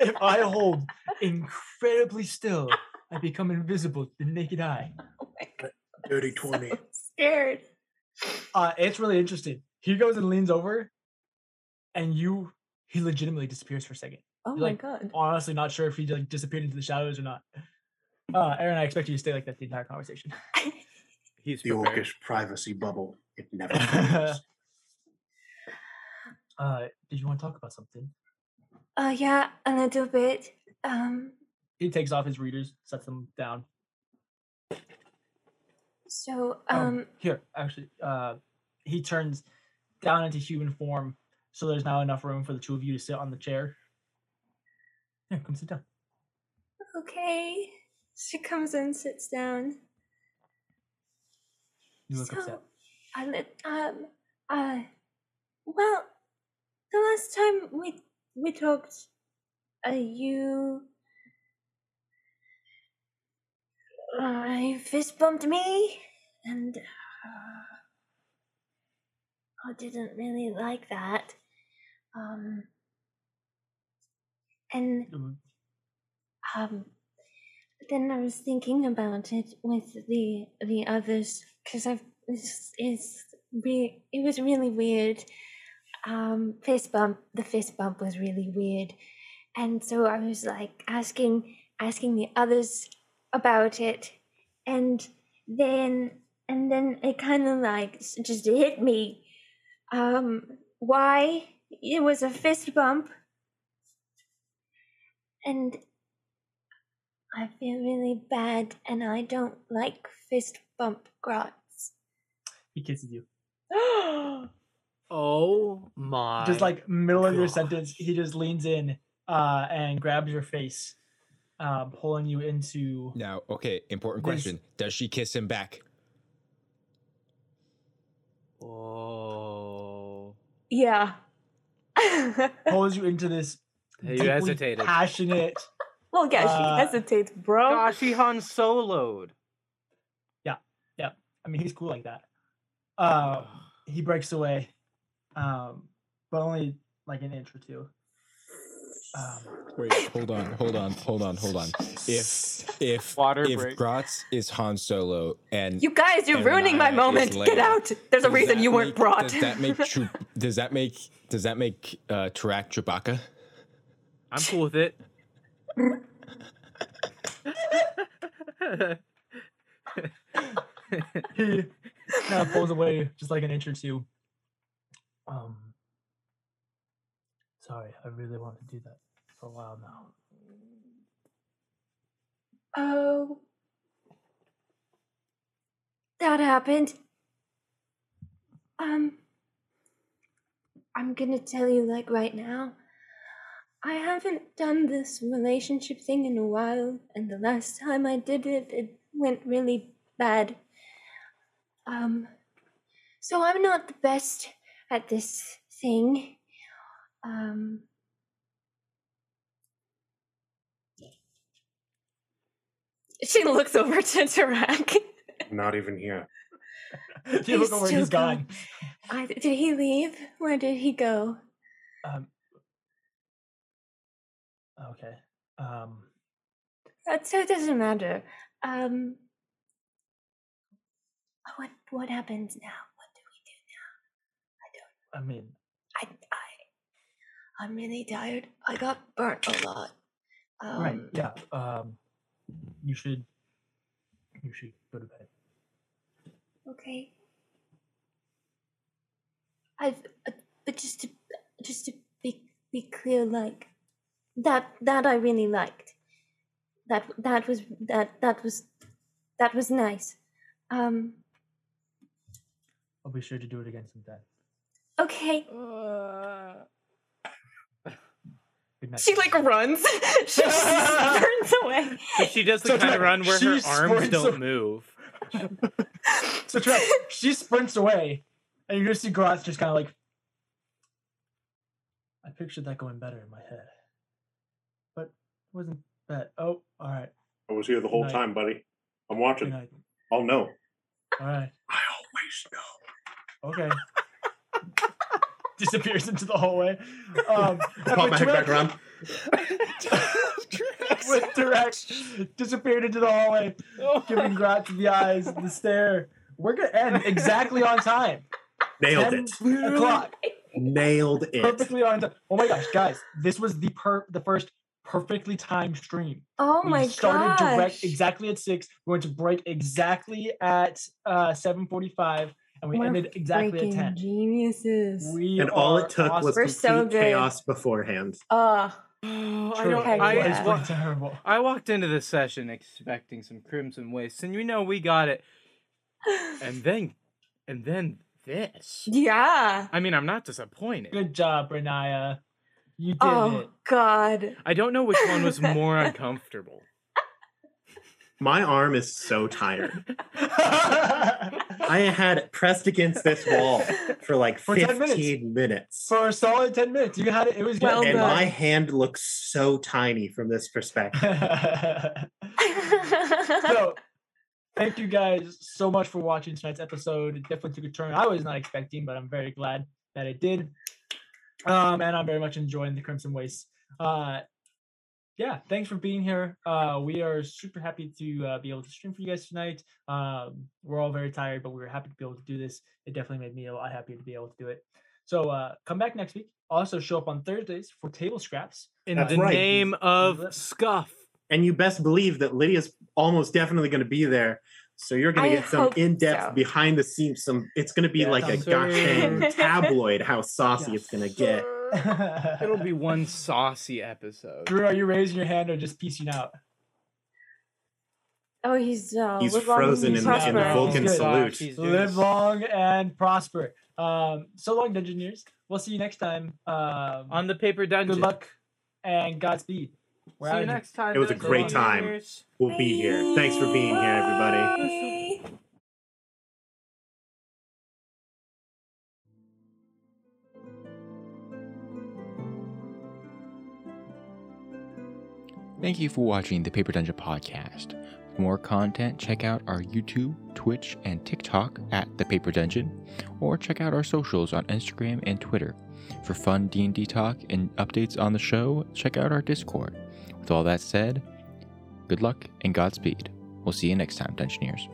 if I hold incredibly still, I become invisible to the naked eye. [laughs] Oh [laughs] Dirty 20. Scared. Uh, it's really interesting. He goes and leans over, and you, he legitimately disappears for a second. oh You're my like, God. Honestly, not sure if he like disappeared into the shadows or not. Uh, Aaron, I expect you to stay like that the entire conversation. [laughs] He's The prepared. orcish privacy bubble. It never. Uh, did you want to talk about something? Uh, yeah, a little bit. Um, He takes off his readers, sets them down. so, Um, um, here, actually, uh, he turns down into human form, so there's now enough room for the two of you to sit on the chair. Yeah, come sit down. okay. She comes in, sits down. You look So, upset. I lit, um, uh, well, the last time we we talked, uh, you, uh, you fist bumped me, and uh, I didn't really like that. Um, and Mm, um, then I was thinking about it with the the others because I've it's, it's re- it was really weird. Um, fist bump. The fist bump was really weird, and so I was like asking asking the others about it, and then and then it kind of like just hit me. Um, why it was a fist bump, and I feel really bad, and I don't like fist bump grots. He kisses you. [gasps] [gasps] Oh my. just like middle of your sentence, he just leans in uh, and grabs your face, uh, pulling you into. Now, okay, important This- question. Does she kiss him back? Oh. Yeah. [laughs] pulls you into this Hey, you deeply hesitated. passionate. well, yeah, Uh, she hesitates, bro. Gosh, he Han Soloed. Yeah, yeah. I mean, he's cool like that. Uh, he breaks away, um, but only like an inch or two. Um, Wait, hold on, hold on, hold on, hold on. If if Water if break. Gratz is Han Solo and You guys, you're And ruining my Naya is moment. Get out. There's a reason that you weren't brought. Does that make Chew- does that make does that make uh, Tarak Chewbacca? I'm cool with it. [laughs] he kind of pulls away just like an inch or two. Um, sorry, I really wanted to do that for a while now. Oh. That happened. Um. I'm gonna tell you, like, right now. I haven't done this relationship thing in a while, and the last time I did it, it went really bad. Um. So I'm not the best at this thing. Um. She looks over [laughs] to Tarak. Not even here. [laughs] you look He's over, still he's gone. I, did he leave? Where did he go? Um, okay. Um, That so it doesn't matter. Um, what what happens now? What do we do I mean. I I I'm really tired. I got burnt a lot. Um, right? Yeah. Um, you should. You should go to bed. Okay. I've uh, but just to just to be be clear, like that that I really liked. That that was that that was that was nice. Um. I'll be sure to do it again sometime. Okay. Good. She like runs. [laughs] she turns away. But she does the So kind of run where her arms don't a- move. [laughs] So Trev, she sprints away, and you're gonna see Gratz just kind of like. I pictured that going better in my head, but it wasn't that. Oh, all right, I was here the whole time, buddy. I'm watching. night. I'll know. All right, I always know. okay. [laughs] Disappears into the hallway. Um, and Pop my head back around. with Tarak [laughs] disappeared into the hallway, giving Gratz the eyes, and the stare. We're gonna end exactly on time. Nailed 10 it. o'clock. Nailed it. perfectly on time. Oh my gosh, guys, this was the per the first perfectly timed stream. Oh we my started gosh. direct exactly at six. We went to break exactly at uh, seven forty-five, and we We're ended exactly at freaking ten. Geniuses. We And all it took was awesome. We're complete so good. chaos beforehand. Uh, Oh, I don't. Heck I, yeah. wa- terrible. I walked into the session expecting some crimson wastes, and you know we got it. And [laughs] then, and then this. Yeah. I mean, I'm not disappointed. Good job, Riniya. You did Oh God. I don't know which one was more [laughs] uncomfortable. My arm is so tired. [laughs] it. I had it pressed against this wall for like For 15 minutes. minutes. For a solid ten minutes, you had it. It was good. Well and done. my hand looks so tiny from this perspective. [laughs] so thank you guys so much for watching tonight's episode it definitely took a turn i was not expecting but i'm very glad that it did um and i'm very much enjoying the crimson waste uh yeah thanks for being here uh we are super happy to uh, be able to stream for you guys tonight um we're all very tired but we were happy to be able to do this it definitely made me a lot happier to be able to do it so uh come back next week also show up on thursdays for table scraps In That's the right. name of scuff. and you best believe that Lydia's almost definitely going to be there. So you're going to get some in-depth so. behind the scenes. Some it's going to be Yeah, like a sounds [laughs] gotcha tabloid. How saucy Yes, it's going to get. [laughs] It'll be one saucy episode. Drew, are you raising your hand or just piecing out? oh, he's uh, He's live frozen and in the- in the. Vulcan He's salute. She's just- Live long and prosper. Um, so long, Dungeoneers. We'll see you next time. Um, On the paper dungeon. good luck and Godspeed. We're See outta you next time. It was a great time. Warriors. We'll be here. Thanks for being here, everybody. Thank you for watching the Paper Dungeon podcast. For more content, check out our YouTube, Twitch, and TikTok at the Paper Dungeon, or check out our socials on Instagram and Twitter. For fun D&D talk and updates on the show, check out our Discord. With all that said, good luck and Godspeed. We'll see you next time, Dungeoneers.